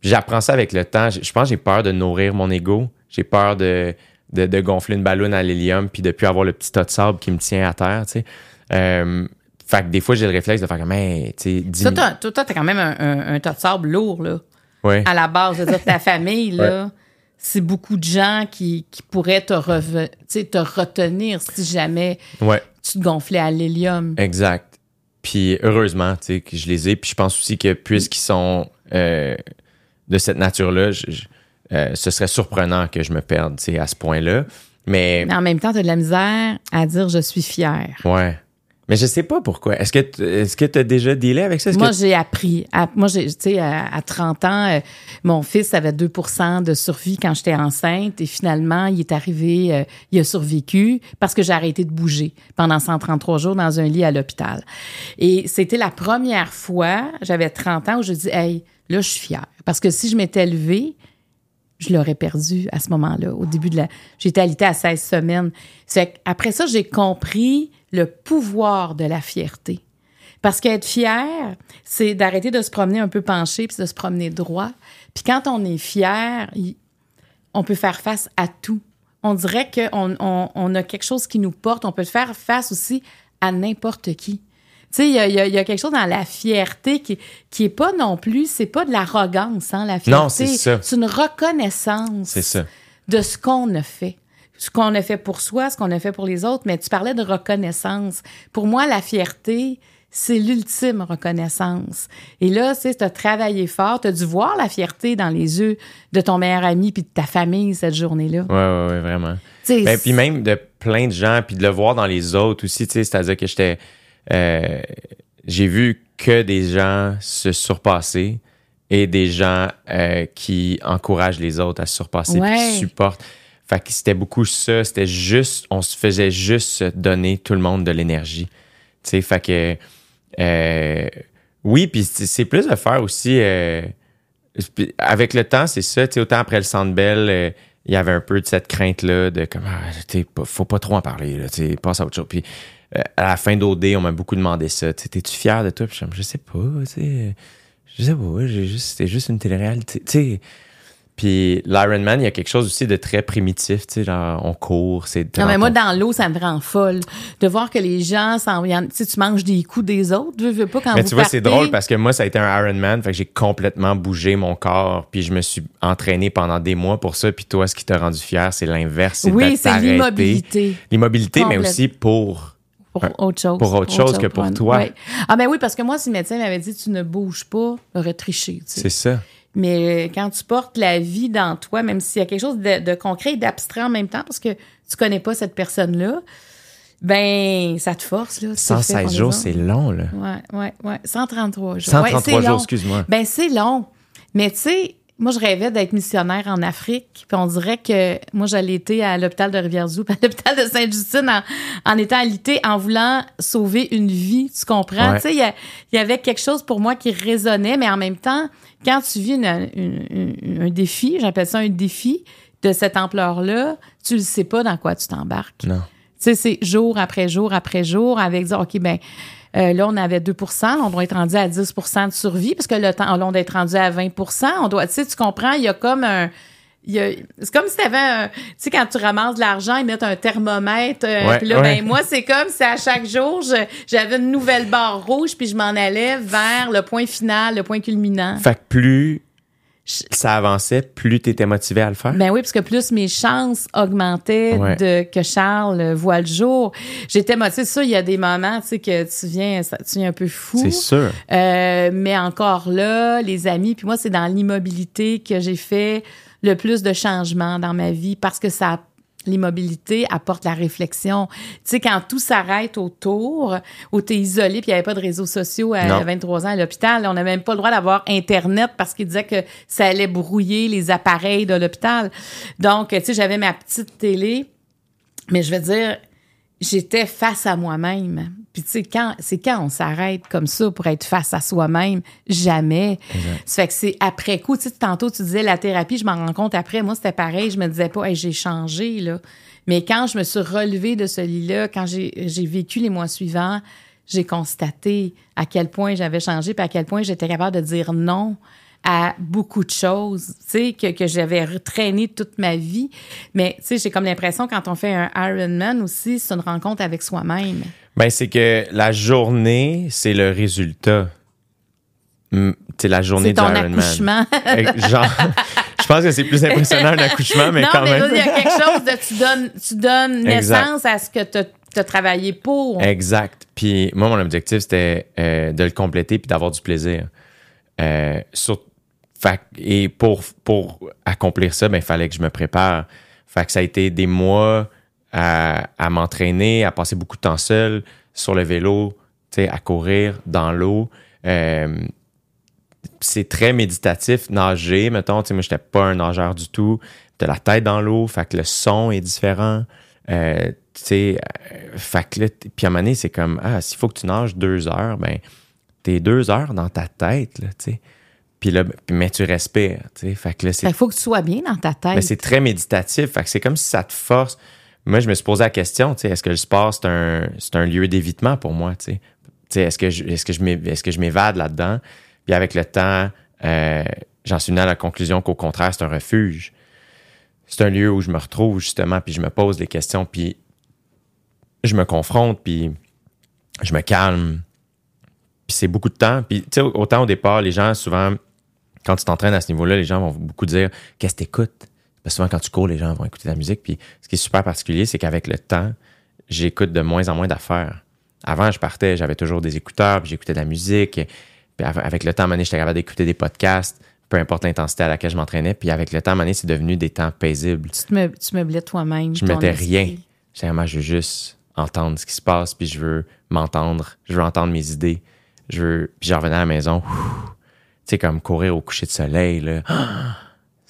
j'apprends ça avec le temps. Je pense que j'ai peur de nourrir mon ego. J'ai peur de, de, de gonfler une ballonne à l'hélium puis de plus avoir le petit tas de sable qui me tient à terre, tu sais. Euh, fait que des fois, j'ai le réflexe de faire comme, hey, tu sais, dis toi, toi, t'as quand même un, un- un tas de sable lourd, là. Ouais. À la base, je veux dire, ta famille, là, c'est beaucoup de gens qui, qui pourraient te, reve- te retenir si jamais ouais. tu te gonflais à l'hélium. Exact. Puis heureusement, tu sais, que je les ai. Puis je pense aussi que puisqu'ils sont euh, de cette nature-là, euh, ce serait surprenant que je me perde, tu sais, à ce point-là. Mais Mais en même temps, tu as de la misère à dire je suis fier. ouais. Mais je sais pas pourquoi. Est-ce que est-ce que tu as déjà dealé avec ça? Moi, que- j'ai appris. À- moi, j'ai, tu sais, à, à 30 ans, euh, mon fils avait 2% de survie quand j'étais enceinte et finalement, il est arrivé, euh, il a survécu parce que j'ai arrêté de bouger pendant 133 jours dans un lit à l'hôpital. Et c'était la première fois, j'avais 30 ans, où je dis, hey, là, je suis fière. Parce que si je m'étais levée, je l'aurais perdu à ce moment-là, au début de la... J'étais alitée à 16 semaines. C'est après ça, j'ai compris le pouvoir de la fierté. Parce qu'être fier, c'est d'arrêter de se promener un peu penché puis de se promener droit. Puis quand on est fier, on peut faire face à tout. On dirait qu'on on, on a quelque chose qui nous porte. On peut faire face aussi à n'importe qui. Tu sais, il y a, y a- il y a quelque chose dans la fierté qui, qui est pas non plus, c'est pas de l'arrogance, hein, la fierté. Non, c'est ça. C'est une reconnaissance C'est ça. de ce qu'on a fait. Ce qu'on a fait pour soi, ce qu'on a fait pour les autres, mais tu parlais de reconnaissance. Pour moi, la fierté, c'est l'ultime reconnaissance. Et là, tu sais, tu as travaillé fort, tu as dû voir la fierté dans les yeux de ton meilleur ami puis de ta famille cette journée-là. Ouais, ouais, ouais, vraiment. Ben, puis même de plein de gens, puis de le voir dans les autres aussi, tu sais, c'est-à-dire que j'étais... euh, j'ai vu que des gens se surpasser et des gens euh, qui encouragent les autres à se surpasser, Ouais. qui supportent. Fait que c'était beaucoup ça, c'était juste, on se faisait juste donner tout le monde de l'énergie. Tu sais, fait que... euh, oui, puis c'est plus de faire aussi... euh, avec le temps, c'est ça. Tu sais, autant après le Centre Bell, il y avait un peu de cette crainte-là de comme, ah, faut pas trop en parler, tu sais, passe à autre chose. Puis à la fin d'OD, on m'a beaucoup demandé ça. T'es-tu fier de toi? Puis je je sais pas, tu. Je sais pas, j'ai juste, c'était juste une télé-réalité. Tu sais. Puis l'Ironman, il y a quelque chose aussi de très primitif, tu sais, genre on court, c'est... Non, mais moi, dans l'eau, ça me rend folle. De voir que les gens, s'en tu tu manges des coups des autres, veux, veux pas quand Mais vous tu vois, c'est drôle parce que moi, ça a été un Ironman, fait que j'ai complètement bougé mon corps, puis je me suis entraîné pendant des mois pour ça, puis toi, ce qui t'a rendu fier, c'est l'inverse, c'est Oui, c'est l'immobilité. L'immobilité, mais aussi pour... Pour autre chose. pour autre chose que pour ouais. toi. Ouais. Ah, ben oui, parce que moi, si le médecin m'avait dit tu ne bouges pas, j'aurais triché. tu sais. C'est ça. Mais euh, quand tu portes la vie dans toi, même s'il y a quelque chose de, de concret et d'abstrait en même temps, parce que tu connais pas cette personne-là, ben, ça te force. Là, Tu te fais 116 pour les jours, c'est long, là. Ouais, ouais, ouais. 133 jours. 133 Ouais, c'est jours, excuse-moi. Ben, c'est long. Mais tu sais, moi, je rêvais d'être missionnaire en Afrique. Puis on dirait que moi, j'allais été à l'hôpital de Rivière-du, à l'hôpital de Sainte-Justine en, en étant alité, en voulant sauver une vie. Tu comprends? Ouais. Tu sais, il y, y avait quelque chose pour moi qui résonnait, mais en même temps, quand tu vis une- une- une- un défi, j'appelle ça un défi de cette ampleur-là, tu ne sais pas dans quoi tu t'embarques. Non. Tu sais, c'est jour après jour après jour avec dire, OK, ben euh, là, on avait 2% on doit être rendu à 10% de survie parce que le temps, on doit être rendu à 20% on doit, tu sais, tu comprends, il y a comme un. il y a- C'est comme si tu avais Tu sais, quand tu ramasses de l'argent, ils mettent un thermomètre. euh, Ouais, puis là, ouais. ben, moi, c'est comme si à chaque jour, j'avais une nouvelle barre rouge, puis je m'en allais vers le point final, le point culminant. Fait que plus ça avançait, plus t'étais motivé à le faire? Ben oui, parce que plus mes chances augmentaient Ouais. de que Charles voit le jour. J'étais motivée. Ça, il y a des moments, tu sais, que tu viens, ça- tu viens un peu fou. C'est sûr. Euh, mais encore là, les amis, puis moi, c'est dans l'immobilité que j'ai fait le plus de changements dans ma vie parce que ça l'immobilité apporte la réflexion. Tu sais, quand tout s'arrête autour, où tu es isolé, puis il n'y avait pas de réseaux sociaux à Non. 23 ans à l'hôpital, on n'avait même pas le droit d'avoir Internet parce qu'ils disaient que ça allait brouiller les appareils de l'hôpital. Donc, tu sais, j'avais ma petite télé, mais je veux dire, j'étais face à moi-même. Puis tu sais, quand, c'est quand on s'arrête comme ça pour être face à soi-même? Jamais. Ça fait que c'est après coup. Tu sais, tantôt, tu disais la thérapie, je m'en rends compte après. Moi, c'était pareil. Je me disais pas, Hey, j'ai changé, là. Mais quand je me suis relevée de ce lit-là, quand j'ai, j'ai vécu les mois suivants, j'ai constaté à quel point j'avais changé, puis à quel point j'étais capable de dire non à beaucoup de choses, tu sais, que, que j'avais retraîné toute ma vie. Mais, tu sais, j'ai comme l'impression, quand on fait un Ironman aussi, c'est une rencontre avec soi-même. Ben, c'est que la journée, c'est le résultat. Mm, C'est la journée C'est du ton Ironman. accouchement. Eh, Genre, je pense que c'est plus impressionnant un accouchement, mais non, quand mais même. il y a quelque chose de tu donnes, tu donnes Exact. naissance à ce que tu as travaillé pour. Exact. Puis moi, mon objectif, c'était euh, de le compléter puis d'avoir du plaisir. Euh, sur- et pour, pour accomplir ça, ben, il fallait que je me prépare. Fait que ça a été des mois à, m'entraîner, à passer beaucoup de temps seul sur le vélo, à courir dans l'eau. Euh, c'est très méditatif, nager, mettons. Moi, j'étais pas un nageur du tout. De la tête dans l'eau, fait que le son est différent. Euh, euh, fait que là, puis à un moment donné, c'est comme, ah, s'il faut que tu nages deux heures, ben, t'es deux heures dans ta tête, là, tu sais. Puis là, mais tu respires, tu sais. Fait que là, c'est Il faut que tu sois bien dans ta tête. mais c'est très méditatif. Fait que c'est comme si ça te force. Moi, je me suis posé la question, tu sais, est-ce que le sport, c'est un, c'est un lieu d'évitement pour moi, tu sais? Tu sais, est-ce que je, est-ce que je m'é- est-ce que je m'évade là-dedans? Puis avec le temps, euh, j'en suis venu à la conclusion qu'au contraire, c'est un refuge. C'est un lieu où je me retrouve, justement, puis je me pose des questions, puis je me confronte, puis je me calme. Puis c'est beaucoup de temps. Puis, tu sais, autant au départ, les gens, souvent, quand tu t'entraînes à ce niveau-là, les gens vont beaucoup dire Qu'est-ce que t'écoutes? Parce que souvent, quand tu cours, les gens vont écouter de la musique. Puis ce qui est super particulier, c'est qu'avec le temps, j'écoute de moins en moins d'affaires. Avant, je partais, j'avais toujours des écouteurs, puis j'écoutais de la musique. Puis av- avec le temps, à j'étais capable d'écouter des podcasts, peu importe l'intensité à laquelle je m'entraînais. Puis avec le temps, à c'est devenu des temps paisibles. tu, te me, tu meublais toi-même. Je mettais esprit. rien. Vraiment, je veux juste entendre ce qui se passe, puis je veux m'entendre, je veux entendre mes idées. Je veux... Puis je revenais à la maison, tu sais, comme courir au coucher de soleil, là.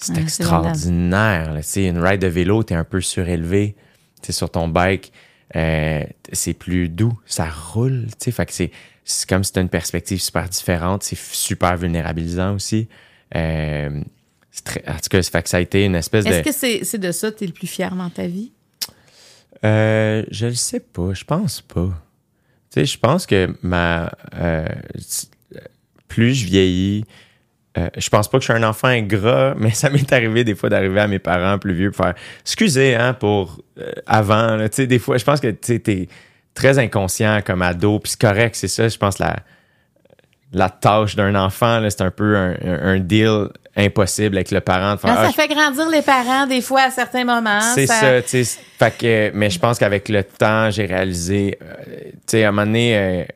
C'est Ouais, extraordinaire. là. Tu sais, une ride de vélo, t'es un peu surélevé. Tu sur ton bike, euh, c'est plus doux. Ça roule, tu sais. Fait que c'est, c'est comme si t'as une perspective super différente. C'est super vulnérabilisant aussi. Euh, c'est très, en tout cas, ça fait que ça a été une espèce de... Est-ce que c'est c'est de ça que tu es le plus fier dans ta vie? Euh, je le sais pas. Je pense pas. Tu sais, je pense que ma. euh, plus je vieillis, euh, je pense pas que je suis un enfant ingrat, mais ça m'est arrivé des fois d'arriver à mes parents plus vieux pour faire excusez hein pour euh, avant. Tu sais, des fois, je pense que tu es très inconscient comme ado, puis c'est correct, c'est ça. Je pense la la tâche d'un enfant, c'est un peu un, deal impossible avec le parent. De faire, ça ah, fait grandir les parents des fois à certains moments. C'est ça, tu sais. Fait que, mais je pense qu'avec le temps, j'ai réalisé, euh, tu sais, à un moment donné,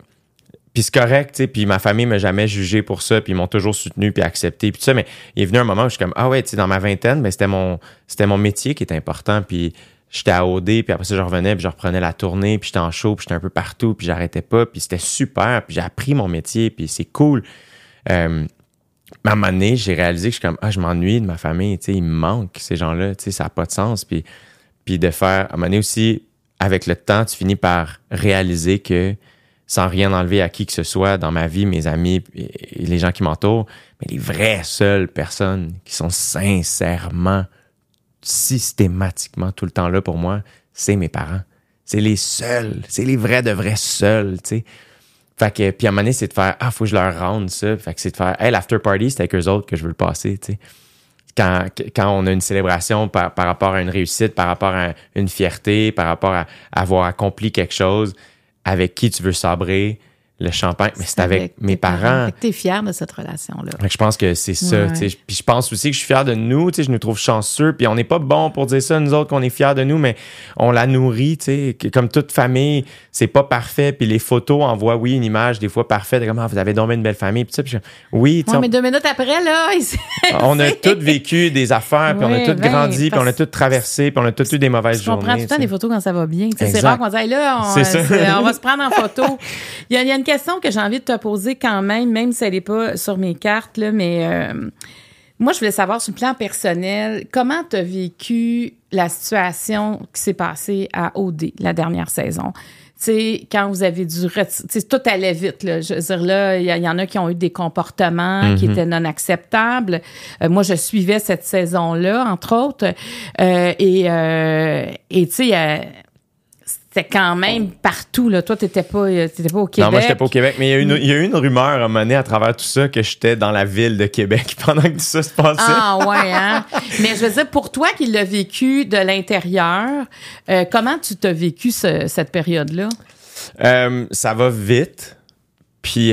puis c'est correct, tu sais, puis ma famille m'a jamais jugé pour ça, puis ils m'ont toujours soutenu puis accepté puis tout ça, mais il est venu un moment où je suis comme ah ouais, tu sais dans ma vingtaine, mais ben, c'était mon c'était mon métier qui était important puis j'étais à OD, puis après ça je revenais, puis je reprenais la tournée, puis j'étais en show, puis j'étais un peu partout, puis j'arrêtais pas, puis c'était super, puis j'ai appris mon métier, puis c'est cool. Euh, à un moment donné, j'ai réalisé que je suis comme ah, je m'ennuie de ma famille, tu sais, il me manque ces gens-là, tu sais, ça n'a pas de sens puis puis de faire à un moment donné aussi avec le temps, tu finis par réaliser que sans rien enlever à qui que ce soit dans ma vie, mes amis et les gens qui m'entourent, mais les vraies seules personnes qui sont sincèrement, systématiquement tout le temps là pour moi, c'est mes parents. C'est les seuls, c'est les vrais de vrais seuls, tu sais. Fait que, puis à un moment donné, c'est de faire, ah, faut que je leur rende ça. Fait que c'est de faire, hey, l'after party, c'est avec eux autres que je veux le passer, tu sais. Quand, quand, on a une célébration par, par, rapport à une réussite, par rapport à une fierté, par rapport à avoir accompli quelque chose, avec qui tu veux sabrer le champagne, mais c'est avec, mes parents. Tu es fier de cette relation-là. Je pense que c'est ça. Puis je pense aussi que je suis fier de nous. Je nous trouve chanceux. Puis on n'est pas bon pour dire ça, nous autres, qu'on est fiers de nous, mais on la nourrit. Comme toute famille, c'est pas parfait. Puis les photos envoient, oui, une image des fois parfaite. Comme, ah, vous avez dormi une belle famille. Puis, oui. mais deux minutes après, là. on a tous vécu des affaires. Puis on a tous ben, grandi. Puis on a tous traversé. Puis on a tous eu des mauvaises journées. On prend tout le temps des photos quand ça va bien. C'est rare qu'on dise, là, on, on, va se prendre en photo. Il y a, il y a une question que j'ai envie de te poser quand même, même si elle n'est pas sur mes cartes, là, mais euh, moi, je voulais savoir sur le plan personnel, comment tu as vécu la situation qui s'est passée à OD la dernière saison? sais, quand vous avez dû tout allait vite là. je veux dire là il y, en a qui ont eu des comportements qui mm-hmm. étaient non acceptables euh, moi je suivais cette saison là entre autres euh, et et tu sais c'était quand même partout. Là. Toi, tu n'étais pas, euh, pas au Québec. Non, moi, j'étais pas au Québec. Mais il y, a une, il y a eu une rumeur à un à travers tout ça que j'étais dans la ville de Québec pendant que tout ça se passait. Ah, ouais, hein? Mais je veux dire, pour toi qui l'as vécu de l'intérieur, euh, comment tu t'as vécu cette période-là? Euh, ça va vite. Puis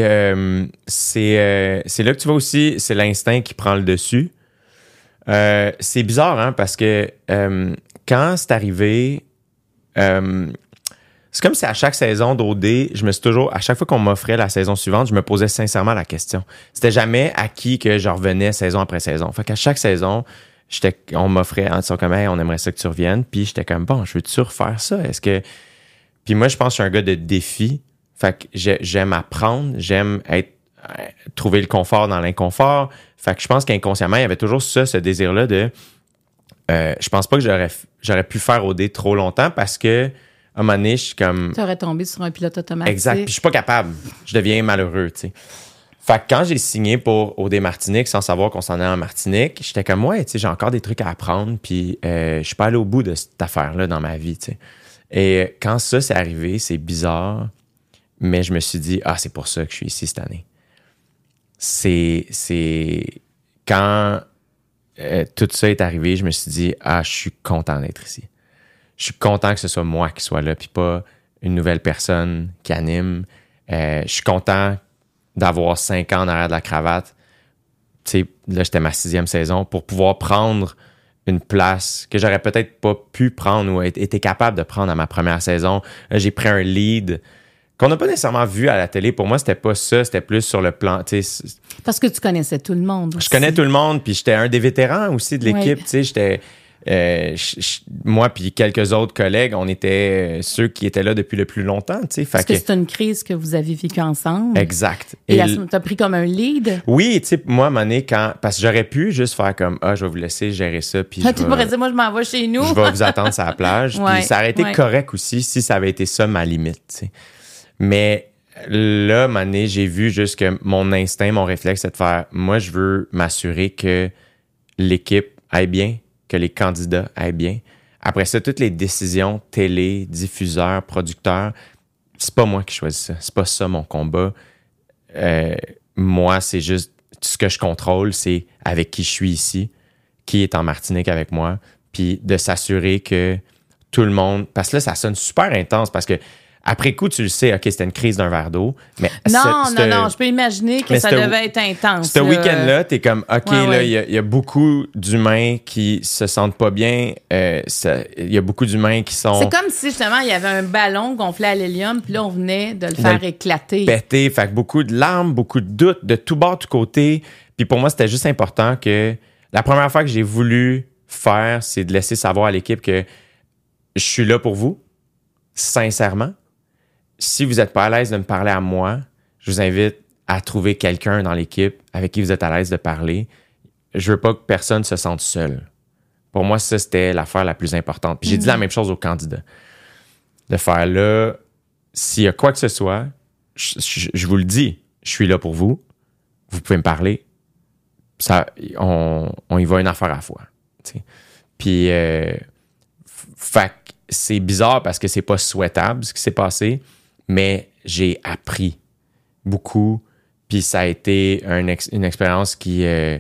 c'est, c'est là que tu vois aussi, c'est l'instinct qui prend le dessus. c'est bizarre, hein, parce que quand c'est arrivé, c'est comme si à chaque saison d'OD, je me suis toujours, à chaque fois qu'on m'offrait la saison suivante, je me posais sincèrement la question. C'était jamais à qui que je revenais saison après saison. Fait qu'à chaque saison, j'étais, on m'offrait en disant comme, on aimerait ça que tu reviennes. Puis j'étais comme, bon, je veux-tu refaire ça? Est-ce que. Puis moi, je pense que je suis un gars de défi. Fait que j'aime apprendre, j'aime être, euh, trouver le confort dans l'inconfort. Fait que je pense qu'inconsciemment, il y avait toujours ça, ce désir-là de. Euh, je pense pas que j'aurais, j'aurais pu faire OD trop longtemps parce que un moment donné, je suis comme. Tu aurais tombé sur un pilote automatique. Exact. Puis je suis pas capable. Je deviens malheureux, tu sais. Fait que quand j'ai signé pour OD Martinique sans savoir qu'on s'en est en Martinique, j'étais comme, ouais, tu sais, j'ai encore des trucs à apprendre, puis euh, je suis pas allé au bout de cette affaire-là dans ma vie, tu sais. Et quand ça s'est arrivé, c'est bizarre, mais je me suis dit, ah, c'est pour ça que je suis ici cette année. C'est. C'est. Quand euh, tout ça est arrivé, je me suis dit, ah, je suis content d'être ici je suis content que ce soit moi qui soit là, puis pas une nouvelle personne qui anime. Euh, je suis content d'avoir cinq ans en arrière de la cravate. Tu sais, là, j'étais ma sixième saison pour pouvoir prendre une place que j'aurais peut-être pas pu prendre ou été capable de prendre à ma première saison. J'ai pris un lead qu'on n'a pas nécessairement vu à la télé. Pour moi, c'était pas ça, c'était plus sur le plan. Parce que tu connaissais tout le monde. Je connais tout le monde, puis j'étais un des vétérans aussi de l'équipe. sais, J'étais euh, moi puis quelques autres collègues, on était euh, ceux qui étaient là depuis le plus longtemps. Parce que, c'est une crise que vous avez vécue ensemble. Exact. Et, tu as pris comme un lead? Oui, tu sais, moi, à un quand. Parce que j'aurais pu juste faire comme Ah, je vais vous laisser gérer ça. Puis tu pourrais dire, moi, je m'en vais chez nous. je vais vous attendre sur la plage. puis ça aurait été correct aussi si ça avait été ça ma limite. Mais là, à un j'ai vu juste que mon instinct, mon réflexe, c'est de faire Moi, je veux m'assurer que l'équipe aille bien, que les candidats aillent bien. Après ça, toutes les décisions télé, diffuseurs, producteurs, c'est pas moi qui choisis ça. C'est pas ça mon combat. Euh, moi, c'est juste ce que je contrôle, c'est avec qui je suis ici, qui est en Martinique avec moi, puis de s'assurer que tout le monde. Parce que là, ça sonne super intense parce que après coup, tu le sais, OK, c'était une crise d'un verre d'eau. Mais Non, non, non, je peux imaginer que ça devait être intense. ce là. week-end-là, t'es comme, OK, Ouais, là, ouais. il y a- il y, a beaucoup d'humains qui se sentent pas bien. euh, Il y a beaucoup d'humains qui sont C'est comme si justement il y avait un ballon gonflé à l'hélium, puis là on venait de le De faire éclater. pétés. Fait que beaucoup de larmes, beaucoup de doutes, de tout bord, tout côté. Puis pour moi, c'était juste important que la première fois que j'ai voulu faire, c'est de laisser savoir à l'équipe que je suis là pour vous, sincèrement. Si vous n'êtes pas à l'aise de me parler à moi, je vous invite à trouver quelqu'un dans l'équipe avec qui vous êtes à l'aise de parler. Je veux pas que personne se sente seul. Pour moi, ça, c'était l'affaire la plus importante. Puis j'ai dit la même chose aux candidats. De faire là, s'il y a quoi que ce soit, je, je- je vous le dis, je suis là pour vous. Vous pouvez me parler. Ça, on, on y va une affaire à la fois. Puis, euh, c'est bizarre parce que c'est pas souhaitable ce qui s'est passé, mais j'ai appris beaucoup. Puis ça a été une expérience qui, euh,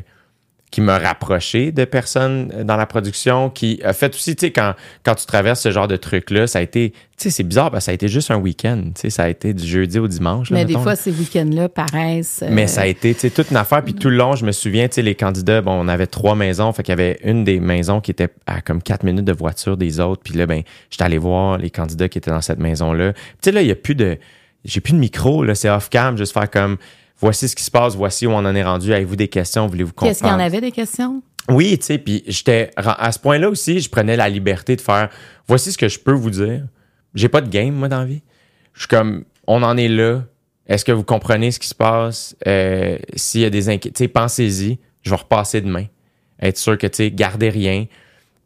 qui m'a rapproché de personnes dans la production, qui a fait aussi, tu sais, quand, quand tu traverses ce genre de truc-là, ça a été, tu sais, c'est bizarre parce que ça a été juste un week-end, tu sais, ça a été du jeudi au dimanche. là, Mais des fois, là. ces week-ends-là paraissent. euh, Mais ça a été, tu sais, toute une affaire. Puis tout le long, je me souviens, tu sais, les candidats, bon, on avait trois maisons. Fait qu'il y avait une des maisons qui était à comme quatre minutes de voiture des autres. Puis là, ben, j'étais allé voir les candidats qui étaient dans cette maison-là. Puis Tu sais, là, il y a plus de, j'ai plus de micro, là, c'est off-cam, juste faire comme, voici ce qui se passe, voici où on en est rendu. Avez-vous des questions? Voulez-vous qu'on Qu'est-ce qu'il y en avait des questions? Oui, tu sais, puis j'étais à ce point-là aussi, je prenais la liberté de faire voici ce que je peux vous dire. J'ai pas de game moi dans la vie. Je suis comme on en est là. Est-ce que vous comprenez ce qui se passe? Euh, S'il y a des inquiétudes, pensez-y. Je vais repasser demain. Être sûr que tu sais, gardez rien.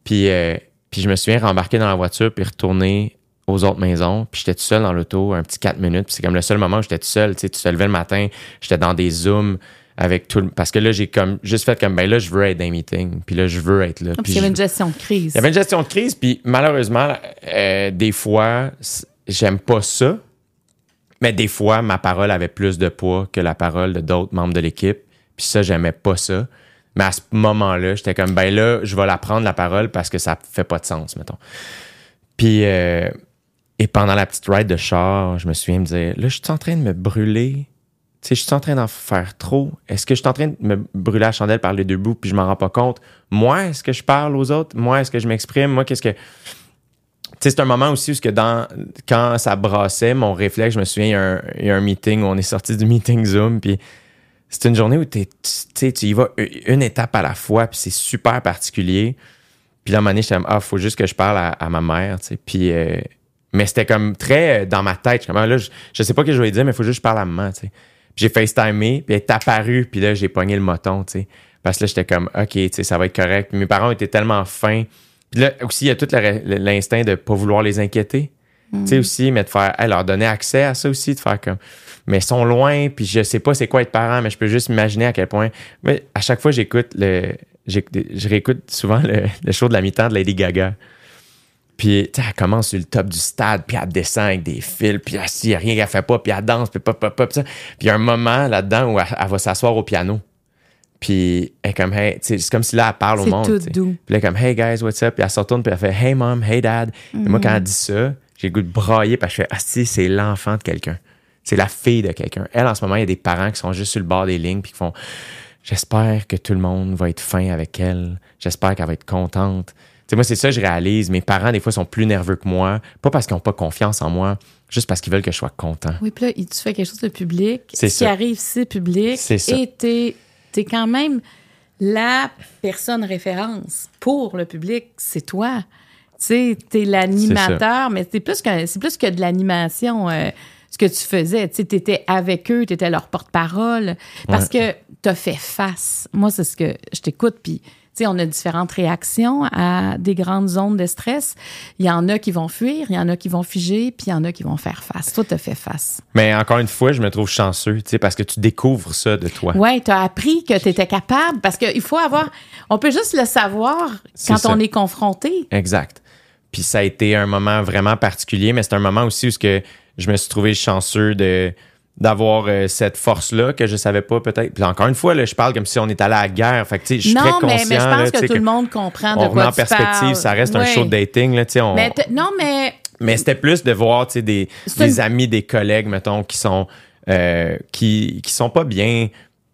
Puis euh, puis je me souviens rembarquer dans la voiture puis retourner aux autres maisons. Puis j'étais tout seul dans l'auto un petit 4 minutes. Puis c'est comme le seul moment où j'étais tout seul. Tu sais, tu te levais le matin, j'étais dans des zooms avec tout le... Parce que là, j'ai comme juste fait comme, ben là, je veux être dans les meetings. Puis là, je veux être là. Ah, Puis il y avait une gestion de crise. il y avait une gestion de crise, puis malheureusement, euh, des fois, j'aime pas ça, mais des fois, ma parole avait plus de poids que la parole de d'autres membres de l'équipe, puis ça, j'aimais pas ça. Mais à ce moment-là, j'étais comme, ben là, je vais la prendre, la parole, parce que ça fait pas de sens, mettons. Puis, euh, et pendant la petite ride de char, je me souviens me dire, là, je suis en train de me brûler. Tu sais, je suis en train d'en faire trop. Est-ce que je suis en train de me brûler la chandelle par les deux bouts puis je m'en rends pas compte? Moi, est-ce que je parle aux autres? Moi, est-ce que je m'exprime? Moi, qu'est-ce que. Tu sais, c'est un moment aussi où que dans, quand ça brassait, mon réflexe, je me souviens, il y, a un, y a un meeting où on est sorti du meeting Zoom, puis c'est une journée où tu tu y vas une étape à la fois, puis c'est super particulier. Puis là, à un moment donné, j'étais ah, faut juste que je parle à, à ma mère, tu sais. Puis, euh, mais c'était comme très euh, dans ma tête. Je comme, ah, là, je, je sais pas ce que je vais dire, mais il faut juste que je parle à maman, tu sais. Puis j'ai FaceTimé, puis elle est apparue, puis là, j'ai pogné le moton, tu sais. Parce que là, j'étais comme, OK, tu sais, ça va être correct. Puis mes parents étaient tellement fins. Puis là, aussi, il y a tout l'instinct de pas vouloir les inquiéter. Tu sais, aussi, mais de faire, hey, leur donner accès à ça aussi, de faire comme, mais ils sont loin, puis je sais pas c'est quoi être parent, mais je peux juste imaginer à quel point. Mais à chaque fois, j'écoute le, je réécoute souvent le, le show de la mi-temps de Lady Gaga. Puis, tu sais, elle commence sur le top du stade, puis elle descend avec des fils, puis elle, a rien qu'elle fait pas, puis elle danse, puis pop, pop, pop, ça. Puis il y a un moment là-dedans où elle, elle va s'asseoir au piano. Puis elle est comme, hey, tu sais, c'est comme si là, elle parle au C'est monde. tout doux. Puis là, comme, hey guys, what's up? Puis elle se retourne, puis elle fait, hey mom, hey dad. Et moi, quand elle dit ça, j'ai le goût de brailler, parce que je fais, ah, si, c'est l'enfant de quelqu'un. C'est la fille de quelqu'un. Elle, en ce moment, il y a des parents qui sont juste sur le bord des lignes, puis qui font, j'espère que tout le monde va être fin avec elle. J'espère qu'elle va être contente. Tu moi, c'est ça que je réalise. Mes parents, des fois, sont plus nerveux que moi. Pas parce qu'ils n'ont pas confiance en moi, juste parce qu'ils veulent que je sois content. Oui, puis là, tu fais quelque chose de public. C'est Ce ça. qui arrive, c'est public. C'est ça. Et t'es es quand même la personne référence pour le public, c'est toi. Tu sais, t'es l'animateur, mais c'est plus que c'est plus que de l'animation. euh, ce que tu faisais, tu sais, t'étais avec eux, t'étais leur porte-parole, parce que t'as fait face. Moi, c'est ce que je t'écoute, puis tu sais, on a différentes réactions à des grandes zones de stress. Il y en a qui vont fuir, il y en a qui vont figer, puis il y en a qui vont faire face. Toi, t'as fait face. Mais encore une fois, je me trouve chanceux, tu sais, parce que tu découvres ça de toi. Ouais, tu as appris que tu étais capable parce qu'il faut avoir. On peut juste le savoir quand ça. on est confronté. Exact. Puis ça a été un moment vraiment particulier, mais c'est un moment aussi où que je me suis trouvé chanceux de d'avoir euh, cette force-là que je savais pas peut-être. Puis encore une fois, là, je parle comme si on est allé à la guerre. Fait que, tu sais, je suis très Non, mais, conscient. mais je pense que tout le monde comprend de on quoi en tu perspective, parles. ça reste un show de dating. Là, tu sais, on- Mais non, mais mais c'était plus de voir tu sais, des, des amis, des collègues, mettons, qui sont, euh, qui, qui sont pas bien.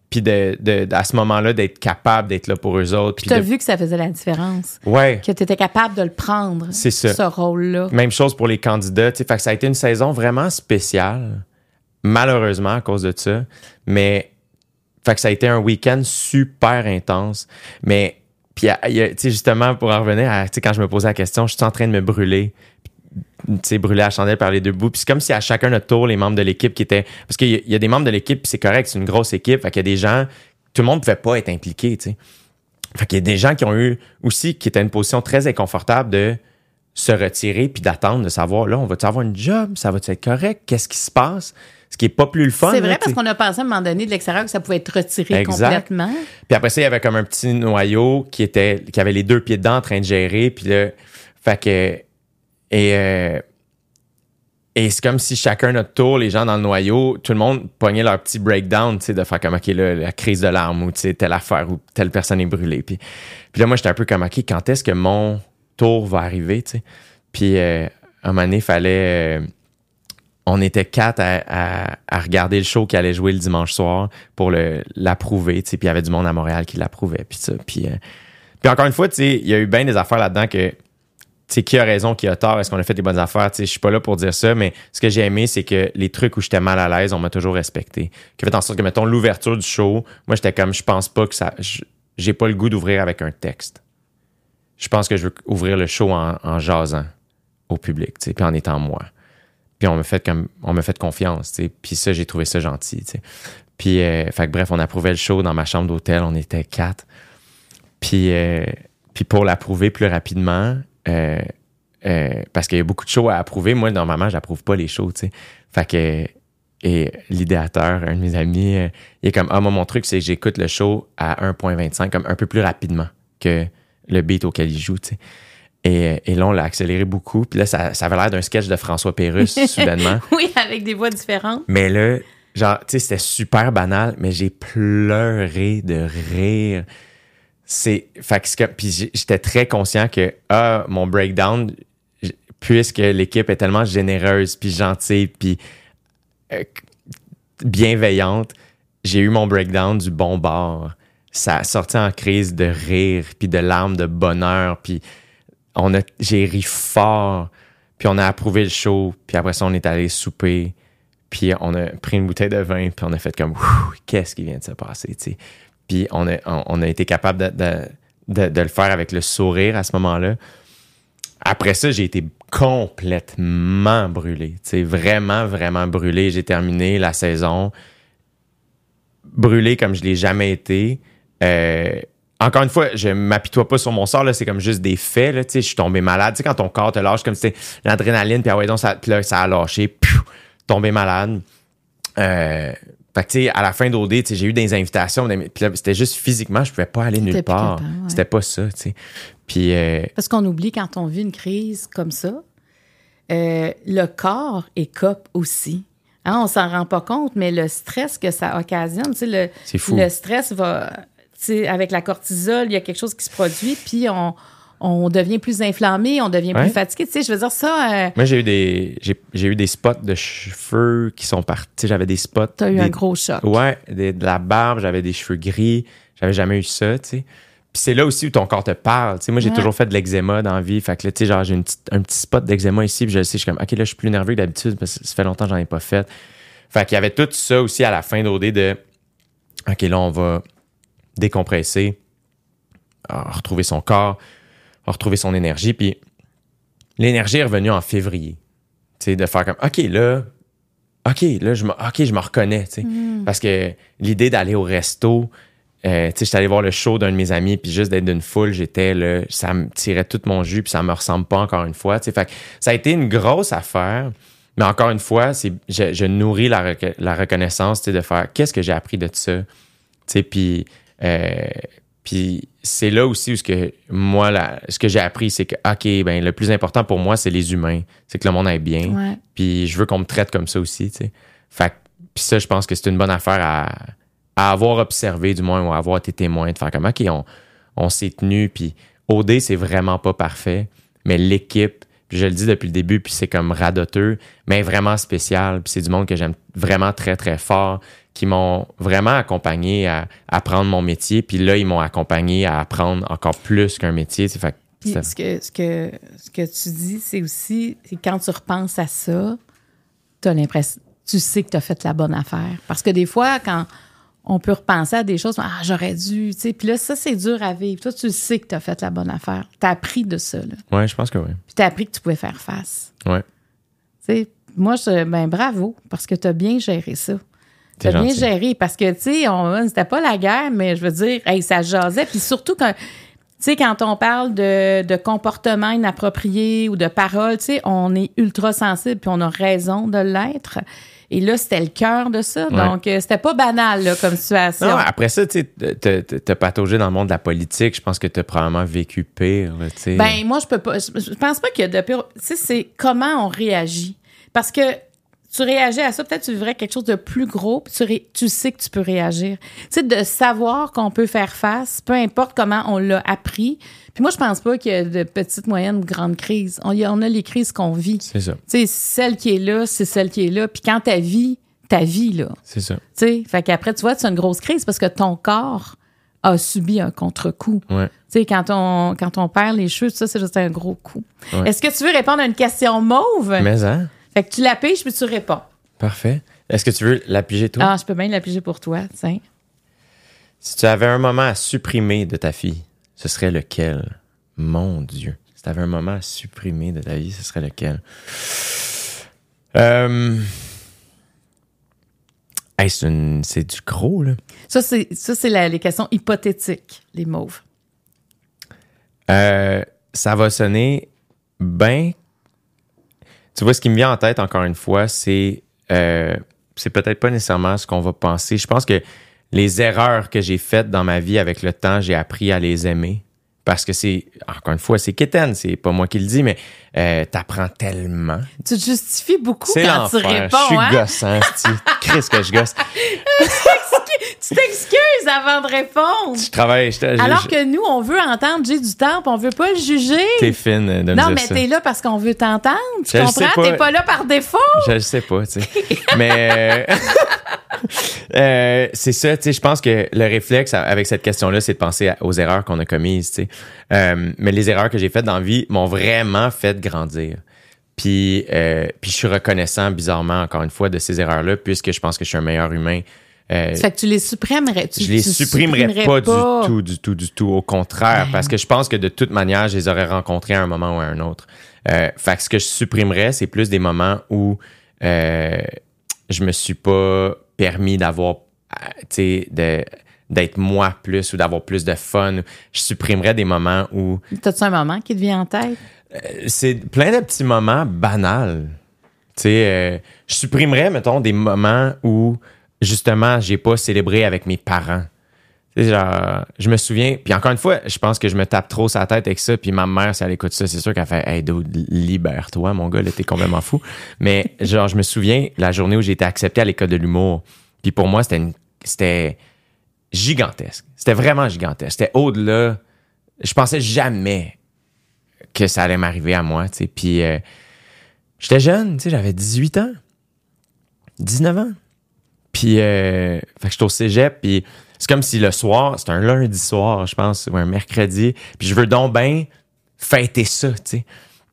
Puis de, de- à ce moment-là, d'être capable d'être là pour eux autres. puis tu as de- vu que ça faisait la différence. Ouais. Que tu étais capable de le prendre, C'est ça. ce rôle-là. Même chose pour les candidats. tu sais. Fait que ça a été une saison vraiment spéciale, malheureusement à cause de ça. Mais fait que ça a été un week-end super intense. Mais puis justement pour en revenir à quand je me posais la question, je suis en train de me brûler. Sais, brûler la chandelle par les deux bouts. Puis c'est comme si à chacun notre tour, les membres de l'équipe qui étaient. Parce qu'il y, a- il y a des membres de l'équipe, puis c'est correct, c'est une grosse équipe. Fait qu'il y a des gens. Tout le monde ne pouvait pas être impliqué, tu sais. Fait qu'il y a des gens qui ont eu aussi, qui étaient une position très inconfortable de se retirer puis d'attendre de savoir, là, on va-tu avoir une job? Ça va-tu être correct? Qu'est-ce qui se passe? Ce qui est pas plus le fun. C'est vrai parce qu'on a pensé à un moment donné de l'extérieur que ça pouvait être retiré Exact. complètement. Puis après ça, il y avait comme un petit noyau qui était qui avait les deux pieds dedans en train de gérer. Puis là, fait que et euh, et c'est comme si chacun notre tour, les gens dans le noyau, tout le monde pognait leur petit breakdown, tu sais, de faire comme ok là, la crise de l'arme ou tu sais telle affaire ou telle personne est brûlée. Puis puis là, moi, j'étais un peu comme ok, quand est-ce que mon tour va arriver, tu sais? Puis euh, à un moment donné, il fallait euh, on était quatre à, regarder le show qui allait jouer le dimanche soir pour l'approuver, puis il y avait du monde à Montréal qui l'approuvait, puis euh, encore une fois, il y a eu bien des affaires là-dedans que qui a raison, qui a tort, est-ce qu'on a fait des bonnes affaires, je suis pas là pour dire ça, mais ce que j'ai aimé, c'est que les trucs où j'étais mal à l'aise, on m'a toujours respecté. Qui fait en sorte que mettons l'ouverture du show, moi j'étais comme je pense pas que ça j'ai pas le goût d'ouvrir avec un texte. Je pense que je veux ouvrir le show en, en jasant au public, puis en étant moi. Puis on m'a fait comme on m'a fait confiance, tu sais. Puis ça, j'ai trouvé ça gentil, tu sais. Puis euh, fait que bref, on approuvait le show dans ma chambre d'hôtel, on était quatre. Puis euh, puis pour l'approuver plus rapidement, euh, euh, parce qu'il y a beaucoup de shows à approuver. Moi, normalement, j'approuve pas les shows, tu sais. Fait que et l'idéateur, un de mes amis, il est comme ah moi mon truc c'est que j'écoute le show à 1.25 comme un peu plus rapidement que le beat auquel il joue, tu sais. Et, et là, on l'a accéléré beaucoup. Puis là, ça, ça avait l'air d'un sketch de François Pérusse, soudainement. Oui, avec des voix différentes. Mais là, genre, tu sais, c'était super banal, mais j'ai pleuré de rire. C'est. Fait que Puis j'étais très conscient que, ah, mon breakdown, puisque l'équipe est tellement généreuse, puis gentille, puis euh, bienveillante, j'ai eu mon breakdown du bon bord. Ça a sorti en crise de rire, puis de larmes de bonheur, puis on a, j'ai ri fort, puis on a approuvé le show, puis après ça, on est allé souper, puis on a pris une bouteille de vin, puis on a fait comme, qu'est-ce qui vient de se passer, tu sais. Puis on a, on, a été capable de, de, de- de le faire avec le sourire à ce moment-là. Après ça, j'ai été complètement brûlé, tu sais, vraiment, vraiment brûlé. J'ai terminé la saison brûlé comme je l'ai jamais été. Euh, encore une fois, je m'apitoie pas sur mon sort, là, c'est comme juste des faits. Là, tu sais, je suis tombé malade. Tu sais, quand ton corps te lâche comme c'était l'adrénaline, puis ah ouais, donc ça, là, ça a lâché, tombé malade. Euh, fait que, tu sais, à la fin d'OD, j'ai eu des invitations, puis là, c'était juste physiquement, je pouvais pas aller nulle part. ouais. C'était pas ça, tu sais. Puis, euh, Parce qu'on oublie quand on vit une crise comme ça, euh, le corps écope aussi. Hein, on s'en rend pas compte, mais le stress que ça occasionne, tu sais, le, fou. le stress va, avec la cortisol, il y a quelque chose qui se produit, puis on, on devient plus inflammé, on devient Ouais. plus fatigué. Tu sais, je veux dire, ça, euh, moi, j'ai eu des, j'ai, j'ai eu des spots de cheveux qui sont partis. J'avais des spots. t'as eu des- un gros choc. Ouais, des- de la barbe, j'avais des cheveux gris, j'avais jamais eu ça, tu sais. Puis c'est là aussi où ton corps te parle. Tu sais, moi, j'ai Ouais. toujours fait de l'eczéma dans la vie. Fait que là, tu sais, genre, j'ai un petit spot d'eczéma ici, puis je sais, je suis comme, OK, là, je suis plus nerveux que d'habitude parce que ça fait longtemps que j'en ai pas fait. Fait qu'il y avait tout ça aussi à la fin d'OD de, OK, là, on va décompresser, retrouver son corps, retrouver son énergie. Puis l'énergie est revenue en février. Tu sais, de faire comme, OK, là, OK, là, je me, je me reconnais, tu sais. Parce que l'idée d'aller au resto, euh, tu sais, j'étais allé voir le show d'un de mes amis, puis juste d'être d'une foule, j'étais là, ça me tirait tout mon jus, puis ça me ressemble pas encore une fois, tu sais. Fait que ça a été une grosse affaire, mais encore une fois, c'est, je, je nourris la, la reconnaissance, de faire qu'est-ce que j'ai appris de ça, puis, euh, puis c'est là aussi où ce que moi, là, ce que j'ai appris, c'est que, OK, ben, le plus important pour moi, c'est les humains, c'est que le monde aille bien, Ouais. puis je veux qu'on me traite comme ça aussi, tu sais. Fait puis ça, je pense que c'est une bonne affaire à, à avoir observé, du moins, ou à avoir été témoin, de faire comme, OK, on, on s'est tenu, puis OD, c'est vraiment pas parfait, mais l'équipe, puis je le dis depuis le début, puis c'est comme radoteux, mais vraiment spécial, puis c'est du monde que j'aime vraiment très, très fort, qui m'ont vraiment accompagné à apprendre mon métier, puis là, ils m'ont accompagné à apprendre encore plus qu'un métier. tu sais, Fait que Puis ce que, ce, que, ce que tu dis, c'est aussi, c'est quand tu repenses à ça, tu as l'impression, tu sais que tu as fait la bonne affaire. Parce que des fois, quand on peut repenser à des choses, ah, j'aurais dû, tu sais, puis là, ça, c'est dur à vivre. Toi, tu sais que tu as fait la bonne affaire. Tu as appris de ça, là. ouais, je pense que oui. Puis tu as appris que tu pouvais faire face. Ouais. Tu sais, moi, je, ben bravo, parce que tu as bien géré ça. Tu T'es as bien géré, parce que, tu sais, on- c'était pas la guerre, mais je veux dire, hey, ça jasait. Puis surtout, quand, tu sais, quand on parle de, de comportement inapproprié ou de paroles, tu sais, on est ultra sensible, puis on a raison de l'être. Et là, c'était le cœur de ça. Ouais. Donc, euh, c'était pas banal, là, comme situation. Non, après ça, tu sais, t'as- t'as t'as pataugé dans le monde de la politique. Je pense que t'as probablement vécu pire, là, tu sais. Ben, moi, je peux pas. Je, je pense pas qu'il y a de pire. Tu sais, c'est comment on réagit. Parce que tu réagis à ça, peut-être tu vivrais quelque chose de plus gros, puis tu, ré- tu sais que tu peux réagir. Tu sais, de savoir qu'on peut faire face, peu importe comment on l'a appris. Puis moi, je pense pas qu'il y a de petites, moyennes ou grandes crises. On, y a, on a les crises qu'on vit. Tu c'est ça. sais, celle qui est là, c'est celle qui est là. Puis quand ta vie, ta vie, là. C'est ça. Tu sais, fait qu'après, tu vois, c'est une grosse crise parce que ton corps a subi un contre-coup. Ouais. Tu sais, quand on, quand on perd les cheveux, ça, c'est juste un gros coup. Ouais. Est-ce que tu veux répondre à une question mauve? Mais, hein? Fait que tu la piges, puis tu réponds. Parfait. Est-ce que tu veux la piger, toi? Ah, je peux bien la piger pour toi, tiens. Si tu avais un moment à supprimer de ta fille, ce serait lequel? Mon Dieu. Si tu avais un moment à supprimer de ta vie, ce serait lequel? Euh... hey, c'est, une- c'est du gros, là. Ça, c'est, ça, c'est la- les questions hypothétiques, les mauves. Euh, ça va sonner bien. Tu vois, ce qui me vient en tête, encore une fois, c'est. euh, c'est peut-être pas nécessairement ce qu'on va penser. Je pense que les erreurs que j'ai faites dans ma vie avec le temps, j'ai appris à les aimer. Parce que c'est, encore une fois, c'est Kéten, c'est pas moi qui le dis, mais euh, t'apprends tellement. Tu te justifies beaucoup quand tu réponds, Je suis hein? gossant, c'ti. Chris que je gosse. Tu t'excuses avant de répondre. Je travaille. je- je- Alors que nous, on veut entendre J'ai du temps, puis on veut pas le juger. T'es fine de me non, dire mais ça. t'es là parce qu'on veut t'entendre. Tu Je comprends? T'es pas là par défaut. Je le sais pas, tu sais. Mais euh, c'est ça, tu sais. Je pense que le réflexe avec cette question-là, c'est de penser aux erreurs qu'on a commises, tu sais. Euh, mais les erreurs que j'ai faites dans la vie m'ont vraiment fait grandir. Puis, euh, puis je suis reconnaissant, bizarrement, encore une fois, de ces erreurs-là, puisque je pense que je suis un meilleur humain. Euh, Fait que tu les supprimerais. Tu, je les tu supprimerais supprimerais pas, du tout, du tout, du tout. Au contraire, parce que je pense que de toute manière, je les aurais rencontrés à un moment ou à un autre. Euh, fait que ce que je supprimerais, c'est plus des moments où euh, je me suis pas permis d'avoir, euh, tu sais, de d'être moi plus ou d'avoir plus de fun. Je supprimerais des moments où T'as-tu un moment qui te vient en tête? c'est plein de petits moments banals. Tu sais, euh, je supprimerais, mettons, des moments où, justement, j'ai pas célébré avec mes parents. Genre, je me souviens, puis encore une fois, je pense que je me tape trop sa tête avec ça, puis ma mère, si elle écoute ça, c'est sûr qu'elle fait « Hey, dude, libère-toi, mon gars, là, t'es complètement fou. » Mais, genre, je me souviens la journée où j'ai été accepté à l'école de l'humour, puis pour moi, c'était gigantesque. C'était vraiment gigantesque. C'était au-delà... Je pensais jamais que ça allait m'arriver à moi, tu sais. Puis euh, j'étais jeune, tu j'avais 18 ans, 19 ans. Puis, euh, fait que j'étais au cégep, puis c'est comme si le soir, c'est un lundi soir, je pense, ou un mercredi, puis je veux donc bien fêter ça, tu sais.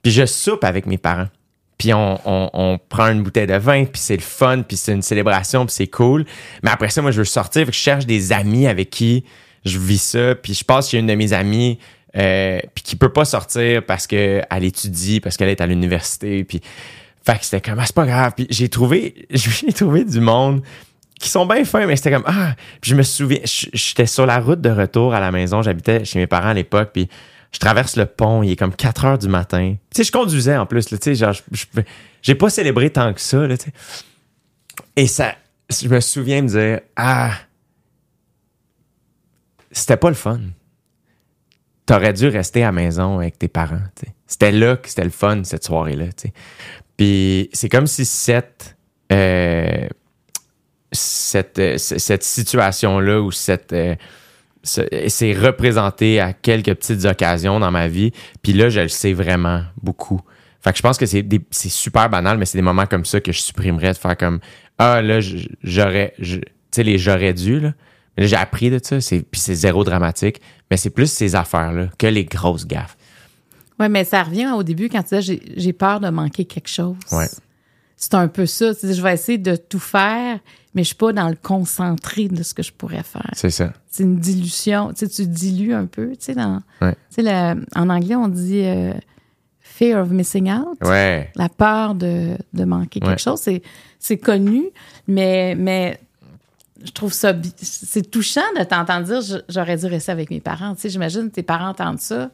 Puis je soupe avec mes parents. Puis on, on, on prend une bouteille de vin, puis c'est le fun, puis c'est une célébration, puis c'est cool. Mais après ça, moi, je veux sortir, je cherche des amis avec qui je vis ça, puis je passe chez une de mes amies, euh, puis qui peut pas sortir parce qu'elle étudie, parce qu'elle est à l'université, puis... Fait que c'était comme, ah, c'est pas grave. Puis j'ai trouvé, j'ai trouvé du monde qui sont bien fins, mais c'était comme, ah, je me souviens, j'étais sur la route de retour à la maison, j'habitais chez mes parents à l'époque, puis je traverse le pont, il est comme 4 heures du matin. Tu sais, je conduisais en plus, tu sais, genre, j'ai pas célébré tant que ça, tu sais. Et ça, je me souviens me dire, ah, c'était pas le fun. T'aurais dû rester à la maison avec tes parents, tu sais. C'était là que c'était le fun, cette soirée-là, tu sais. Puis c'est comme si cette, cette, euh, cette situation-là ou cette. euh, ce- c'est représenté à quelques petites occasions dans ma vie. Puis là, je le sais vraiment beaucoup. Fait que je pense que c'est des- c'est super banal, mais c'est des moments comme ça que je supprimerais de faire comme Ah, là, j'aurais. Tu sais, les j'aurais dû, là. Mais là, j'ai appris de ça, c'est- puis c'est zéro dramatique. Mais c'est plus ces affaires-là que les grosses gaffes. Oui, mais ça revient au début quand tu disais j'ai- peur de manquer quelque chose. Ouais. C'est un peu ça. Je vais essayer de tout faire, mais je suis pas dans le concentré de ce que je pourrais faire. C'est ça. C'est une dilution. Tu sais, tu dilues un peu. Tu sais, dans, Ouais. tu sais, le- en anglais, on dit euh, fear of missing out. Ouais. La peur de, de manquer quelque chose. C'est, connu, mais, mais je trouve ça. C'est touchant de t'entendre dire j'aurais dû rester avec mes parents. Tu sais, j'imagine tes parents entendent ça.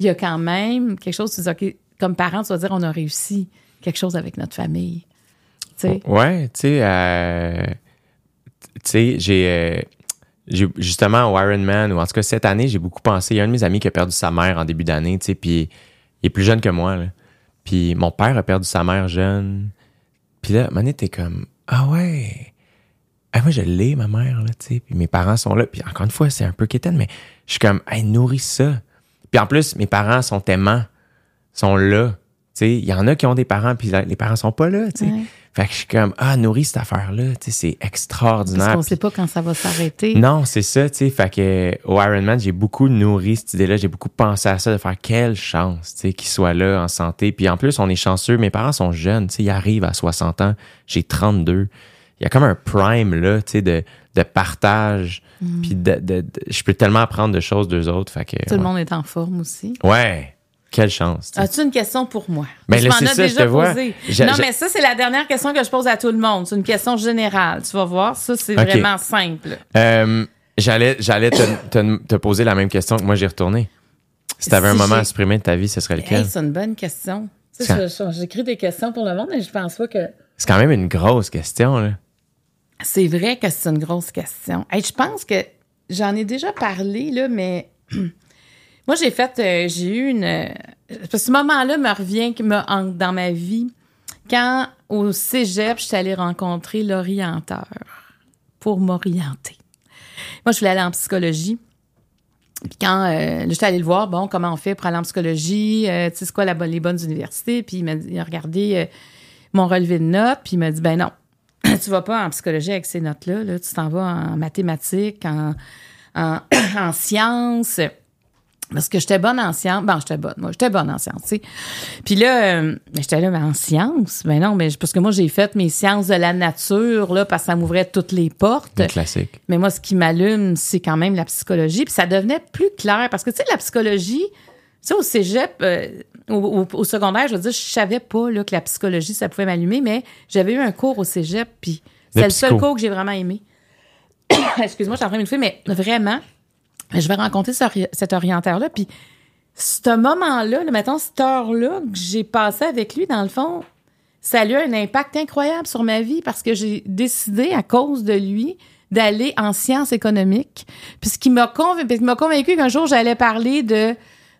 Il y a quand même quelque chose, tu dis, OK, comme parent, tu vas dire on a réussi quelque chose avec notre famille. Tu sais. Ouais, tu sais, euh, tu sais, j'ai, euh, justement au Ironman, ou en tout cas cette année, j'ai beaucoup pensé. Il y a un de mes amis qui a perdu sa mère en début d'année, tu sais, puis il est plus jeune que moi, là. Puis mon père a perdu sa mère jeune. Puis là, donné, t'es comme, ah ouais, ah, moi je l'ai, ma mère, là, tu sais, puis mes parents sont là. Puis encore une fois, c'est un peu quétaine, mais je suis comme, hey, nourris ça. Puis en plus, mes parents sont aimants, sont là. Tu sais, il y en a qui ont des parents, puis les parents sont pas là, tu sais. Ouais. Fait que je suis comme, ah, nourris cette affaire-là, tu sais, c'est Parce extraordinaire. qu'on Puis- sait pas quand ça va s'arrêter. non, c'est ça, tu sais. Fait que au Ironman, j'ai beaucoup nourri cette idée-là. J'ai beaucoup pensé à ça, de faire quelle chance, tu sais, qu'ils soient là en santé. Puis en plus, on est chanceux. Mes parents sont jeunes, tu sais, ils arrivent à 60 ans. J'ai 32. Il y a comme un prime, là, tu sais, de, de partage. Puis de, de- de- je peux tellement apprendre de choses d'eux autres. Fait que. Tout le monde est en forme aussi. Ouais. Quelle chance. tu. As-tu une question pour moi? Ben je m'en ai je déjà posé. Non, mais ça, c'est la dernière question que je pose à tout le monde. C'est une question générale. Tu vas voir, ça, c'est vraiment simple. Euh, j'allais j'allais te, te- te poser la même question que moi, j'ai retourné. Si t'avais un Si moment j'ai- à supprimer de ta vie, ce serait lequel? Hey, c'est une bonne question. Tu sais, J'écris des questions pour le monde, mais je pense pas que. C'est quand même une grosse question, là. C'est vrai que c'est une grosse question. Hey, je pense que j'en ai déjà parlé, là, mais moi, j'ai fait, euh, j'ai eu une. euh, parce que ce moment-là me revient, me dans ma vie. Quand au cégep, je suis allée rencontrer l'orienteur pour m'orienter. Moi, je voulais aller en psychologie. Puis quand euh, là, j'étais allée le voir, bon, comment on fait pour aller en psychologie, euh, tu sais, c'est quoi la les bonnes universités, puis il m'a il a regardé euh, mon relevé de notes, puis il m'a dit, ben non, tu vas pas en psychologie avec ces notes-là, là, tu t'en vas en mathématiques, en, en, en sciences. Parce que j'étais bonne en sciences. Bon, j'étais bonne. Moi, j'étais bonne en sciences, tu sais. Puis là, euh, j'étais là, mais en sciences? Ben non, mais parce que moi, j'ai fait mes sciences de la nature, là, parce que ça m'ouvrait toutes les portes. Une classique. Mais moi, ce qui m'allume, c'est quand même la psychologie. Puis ça devenait plus clair. Parce que, tu sais, la psychologie, tu sais, au cégep, euh, au, au- secondaire, je veux dire, je savais pas là, que la psychologie, ça pouvait m'allumer, mais j'avais eu un cours au cégep, puis c'est le seul cours que j'ai vraiment aimé. Excuse-moi, je suis en train de me mais vraiment, je vais rencontrer cet orienteur-là, puis ce moment-là, là, mettons, cette heure-là que j'ai passé avec lui, dans le fond, ça a eu un impact incroyable sur ma vie parce que j'ai décidé, à cause de lui, d'aller en sciences économiques. Puis ce qui m'a convaincu, convaincu qu'un jour, j'allais parler de,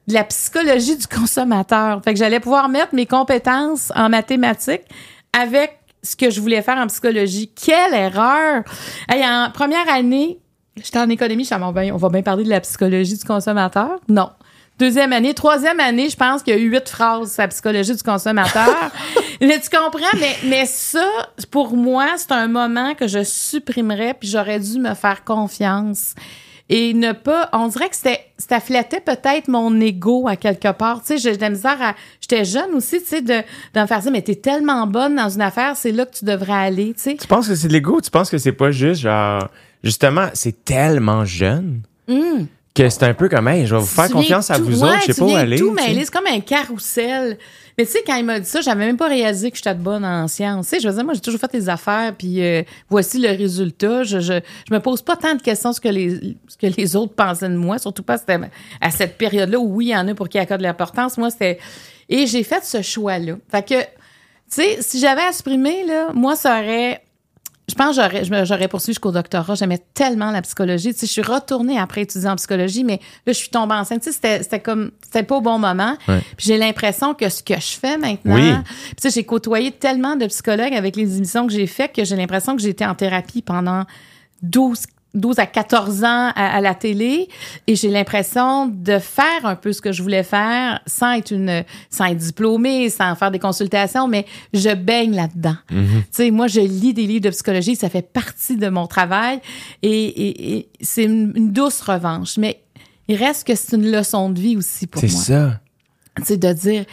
de la psychologie du consommateur. Fait que j'allais pouvoir mettre mes compétences en mathématiques avec ce que je voulais faire en psychologie. Quelle erreur! Hey, en première année, j'étais en économie, je suis on va, on va bien parler de la psychologie du consommateur? Non. Deuxième année, troisième année, je pense qu'il y a eu huit phrases sur la psychologie du consommateur. mais tu comprends, mais, mais ça, pour moi, c'est un moment que je supprimerais, puis j'aurais dû me faire confiance. Et ne pas, on dirait que c'était, ça flattait peut-être mon ego à quelque part. Tu sais, j'ai de la misère à, j'étais jeune aussi, tu sais, de, de me faire dire, mais t'es tellement bonne dans une affaire, c'est là que tu devrais aller, tu sais. Tu penses que c'est de l'ego? Tu penses que c'est pas juste genre. Justement, c'est tellement jeune que c'est un peu comme, hey, je vais vous faire confiance à tout- vous ouais, autres, je sais pas où aller. tout. C'est comme un carrousel. Mais tu sais, quand il m'a dit ça, j'avais même pas réalisé que j'étais bonne en sciences. Tu sais, je veux dire, moi, j'ai toujours fait des affaires, puis euh, voici le résultat. Je, je, je me pose pas tant de questions sur ce que les, ce que les autres pensaient de moi, surtout pas à cette période-là où oui, il y en a pour qui accordent de l'importance. Moi, c'était... Et j'ai fait ce choix-là. Fait que, tu sais, si j'avais à supprimer, là, moi, ça aurait je pense que j'aurais, j'aurais poursuivi jusqu'au doctorat. J'aimais tellement la psychologie. Tu sais, je suis retournée après étudier en psychologie, mais là, je suis tombée enceinte. Tu sais, c'était, c'était comme, c'était pas au bon moment. Ouais. Puis j'ai l'impression que ce que je fais maintenant, Oui. puis tu sais, j'ai côtoyé tellement de psychologues avec les émissions que j'ai faites que j'ai l'impression que j'ai été en thérapie pendant 12 12 à 14 ans à, à la télé et j'ai l'impression de faire un peu ce que je voulais faire sans être une sans être diplômée, sans faire des consultations, mais je baigne là-dedans. Tu sais, moi, je lis des livres de psychologie, ça fait partie de mon travail et, et- et c'est une, une douce revanche. Mais il reste que c'est une leçon de vie aussi pour C'est moi. ça. C'est de dire,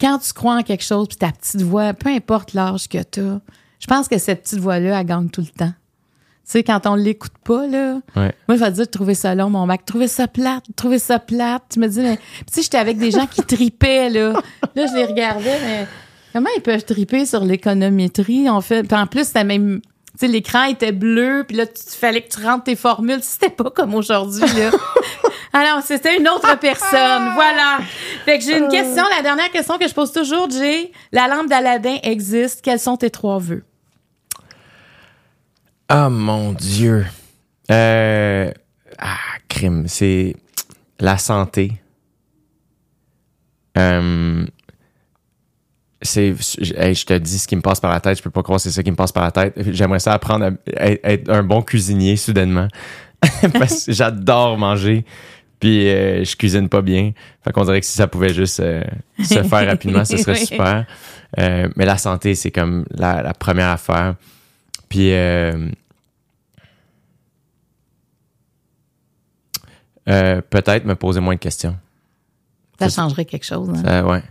quand tu crois en quelque chose, puis ta petite voix, peu importe l'âge que tu as, je pense que cette petite voix-là, elle gagne tout le temps. Tu sais, quand on l'écoute pas, là, Ouais. moi, je vais te dire, trouver ça long, mon Mac, trouver ça plate, trouver ça plate. Tu me dis, mais, tu sais, j'étais avec des gens qui tripaient, là. Là, je les regardais, mais comment ils peuvent triper sur l'économétrie, en fait? Puis en plus, c'était même, tu sais, l'écran était bleu, puis là, il fallait que tu rentres tes formules. C'était pas comme aujourd'hui, là. Alors, c'était une autre personne. Voilà. Fait que j'ai une question, la dernière question que je pose toujours, Jay. La lampe d'Aladin existe. Quels sont tes trois vœux? Ah, mon Dieu. Euh, ah, crime. C'est la santé. Euh, c'est, je, hey, je te dis ce qui me passe par la tête. Je peux pas croire que c'est ça qui me passe par la tête. J'aimerais ça apprendre à être, être un bon cuisinier soudainement. Parce que j'adore manger. Puis euh, je cuisine pas bien. Fait qu'on dirait que si ça pouvait juste euh, se faire rapidement, ce serait Oui. super. Euh, mais la santé, c'est comme la, la première affaire. Puis euh, peut-être me poser moins de questions. Ça Ça, changerait quelque chose. hein? Ouais.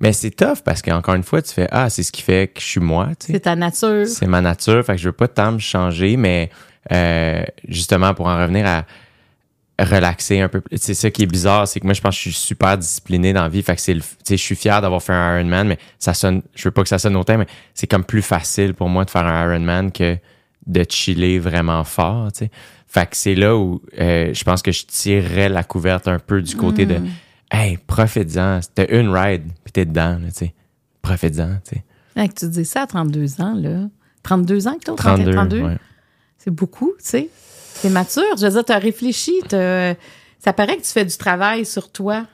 Mais c'est tough parce qu'encore une fois, tu fais Ah, c'est ce qui fait que je suis moi. tu sais. C'est ta nature. C'est ma nature, fait que je veux pas tant me changer, mais euh, justement pour en revenir à relaxer un peu. C'est ça qui est bizarre, c'est que moi je pense que je suis super discipliné dans la vie, fait que c'est le, tu sais, je suis fier d'avoir fait un Ironman, mais ça sonne, je veux pas que ça sonne autant, mais c'est comme plus facile pour moi de faire un Ironman que de chiller vraiment fort, tu sais. Fait que c'est là où euh, je pense que je tirerais la couverte un peu du côté de Hey, profite-en, c'était une ride, puis t'es dedans, là, tu sais. Profite-en, tu sais. Que tu dis ça à 32 ans, là. 32 ans que t'as? 32, 32? ouais. C'est beaucoup, tu sais. C'est mature. Je veux dire, t'as réfléchi. t'as- Ça paraît que tu fais du travail sur toi.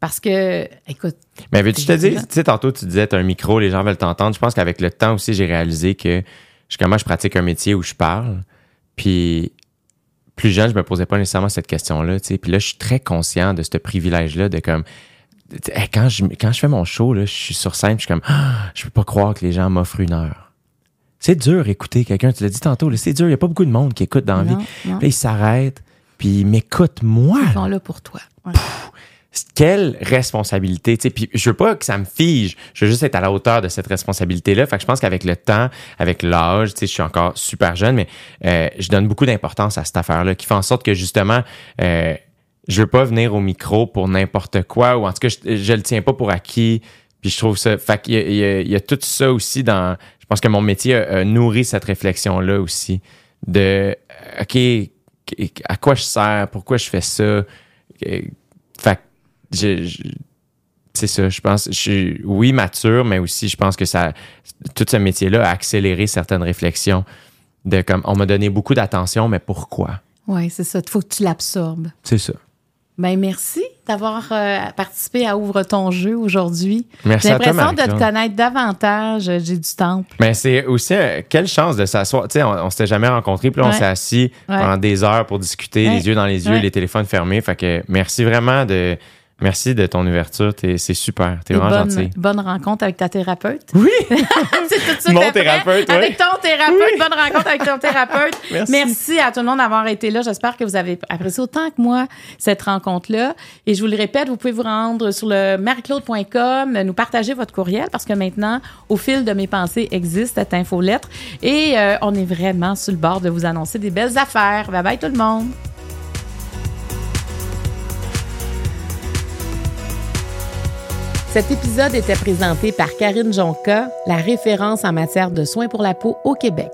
Parce que, écoute, Mais veux-tu te dire, tu sais, tantôt tu disais, t'as un micro, les gens veulent t'entendre. Je pense qu'avec le temps aussi, j'ai réalisé que je, comment je pratique un métier où je parle. Puis plus jeune, je me posais pas nécessairement cette question-là, tu sais. Puis là, je suis très conscient de ce privilège-là de comme, hey, quand je, quand je fais mon show, là, je suis sur scène, je suis comme, Ah, je peux pas croire que les gens m'offrent une heure. C'est dur écouter quelqu'un, tu l'as dit tantôt, là, c'est dur. Il y a pas beaucoup de monde qui écoute dans la Non, vie. non. Puis là, ils s'arrêtent, puis ils m'écoutent moi. ils sont là pour toi. Ouais. Quelle responsabilité, tu sais, puis je veux pas que ça me fige, je veux juste être à la hauteur de cette responsabilité-là. Fait que je pense qu'avec le temps, avec l'âge, tu sais, je suis encore super jeune, mais euh, je donne beaucoup d'importance à cette affaire-là, qui fait en sorte que justement, euh, je veux pas venir au micro pour n'importe quoi, ou en tout cas, je, je le tiens pas pour acquis. Puis je trouve ça, fait qu'il y y y a tout ça aussi dans, je pense que mon métier a, nourri cette réflexion-là aussi, de, euh, ok, à quoi je sers, pourquoi je fais ça. Fait c'est ça, je pense, je suis, oui, mature, mais aussi, je pense que ça, tout ce métier-là a accéléré certaines réflexions de comme, on m'a donné beaucoup d'attention, mais pourquoi? Oui, c'est ça. Il faut que tu l'absorbes. C'est ça. Ben merci d'avoir euh, participé à Ouvre ton jeu aujourd'hui. Merci J'ai l'impression de te connaître davantage, euh, j'ai du temple. Mais c'est aussi, euh, quelle chance de s'asseoir. Tu sais, on, on s'était jamais rencontrés, puis là, on s'est assis Ouais. pendant des heures pour discuter, Ouais. les yeux dans les yeux, les téléphones fermés. Fait que merci vraiment de, merci de ton ouverture. C'est super. T'es vraiment bonne, gentil. bonne rencontre avec ta thérapeute. Oui! C'est tout de suite Mon après, thérapeute, oui. Avec ton thérapeute. Bonne rencontre avec ton thérapeute. Merci. à tout le monde d'avoir été là. J'espère que vous avez apprécié autant que moi cette rencontre-là. Et je vous le répète, vous pouvez vous rendre sur le marie-claude.com, nous partager votre courriel parce que maintenant, au fil de mes pensées, existe cette infolettre. Et euh, on est vraiment sur le bord de vous annoncer des belles affaires. Bye bye tout le monde. Cet épisode était présenté par Karine Jonca, la référence en matière de soins pour la peau au Québec.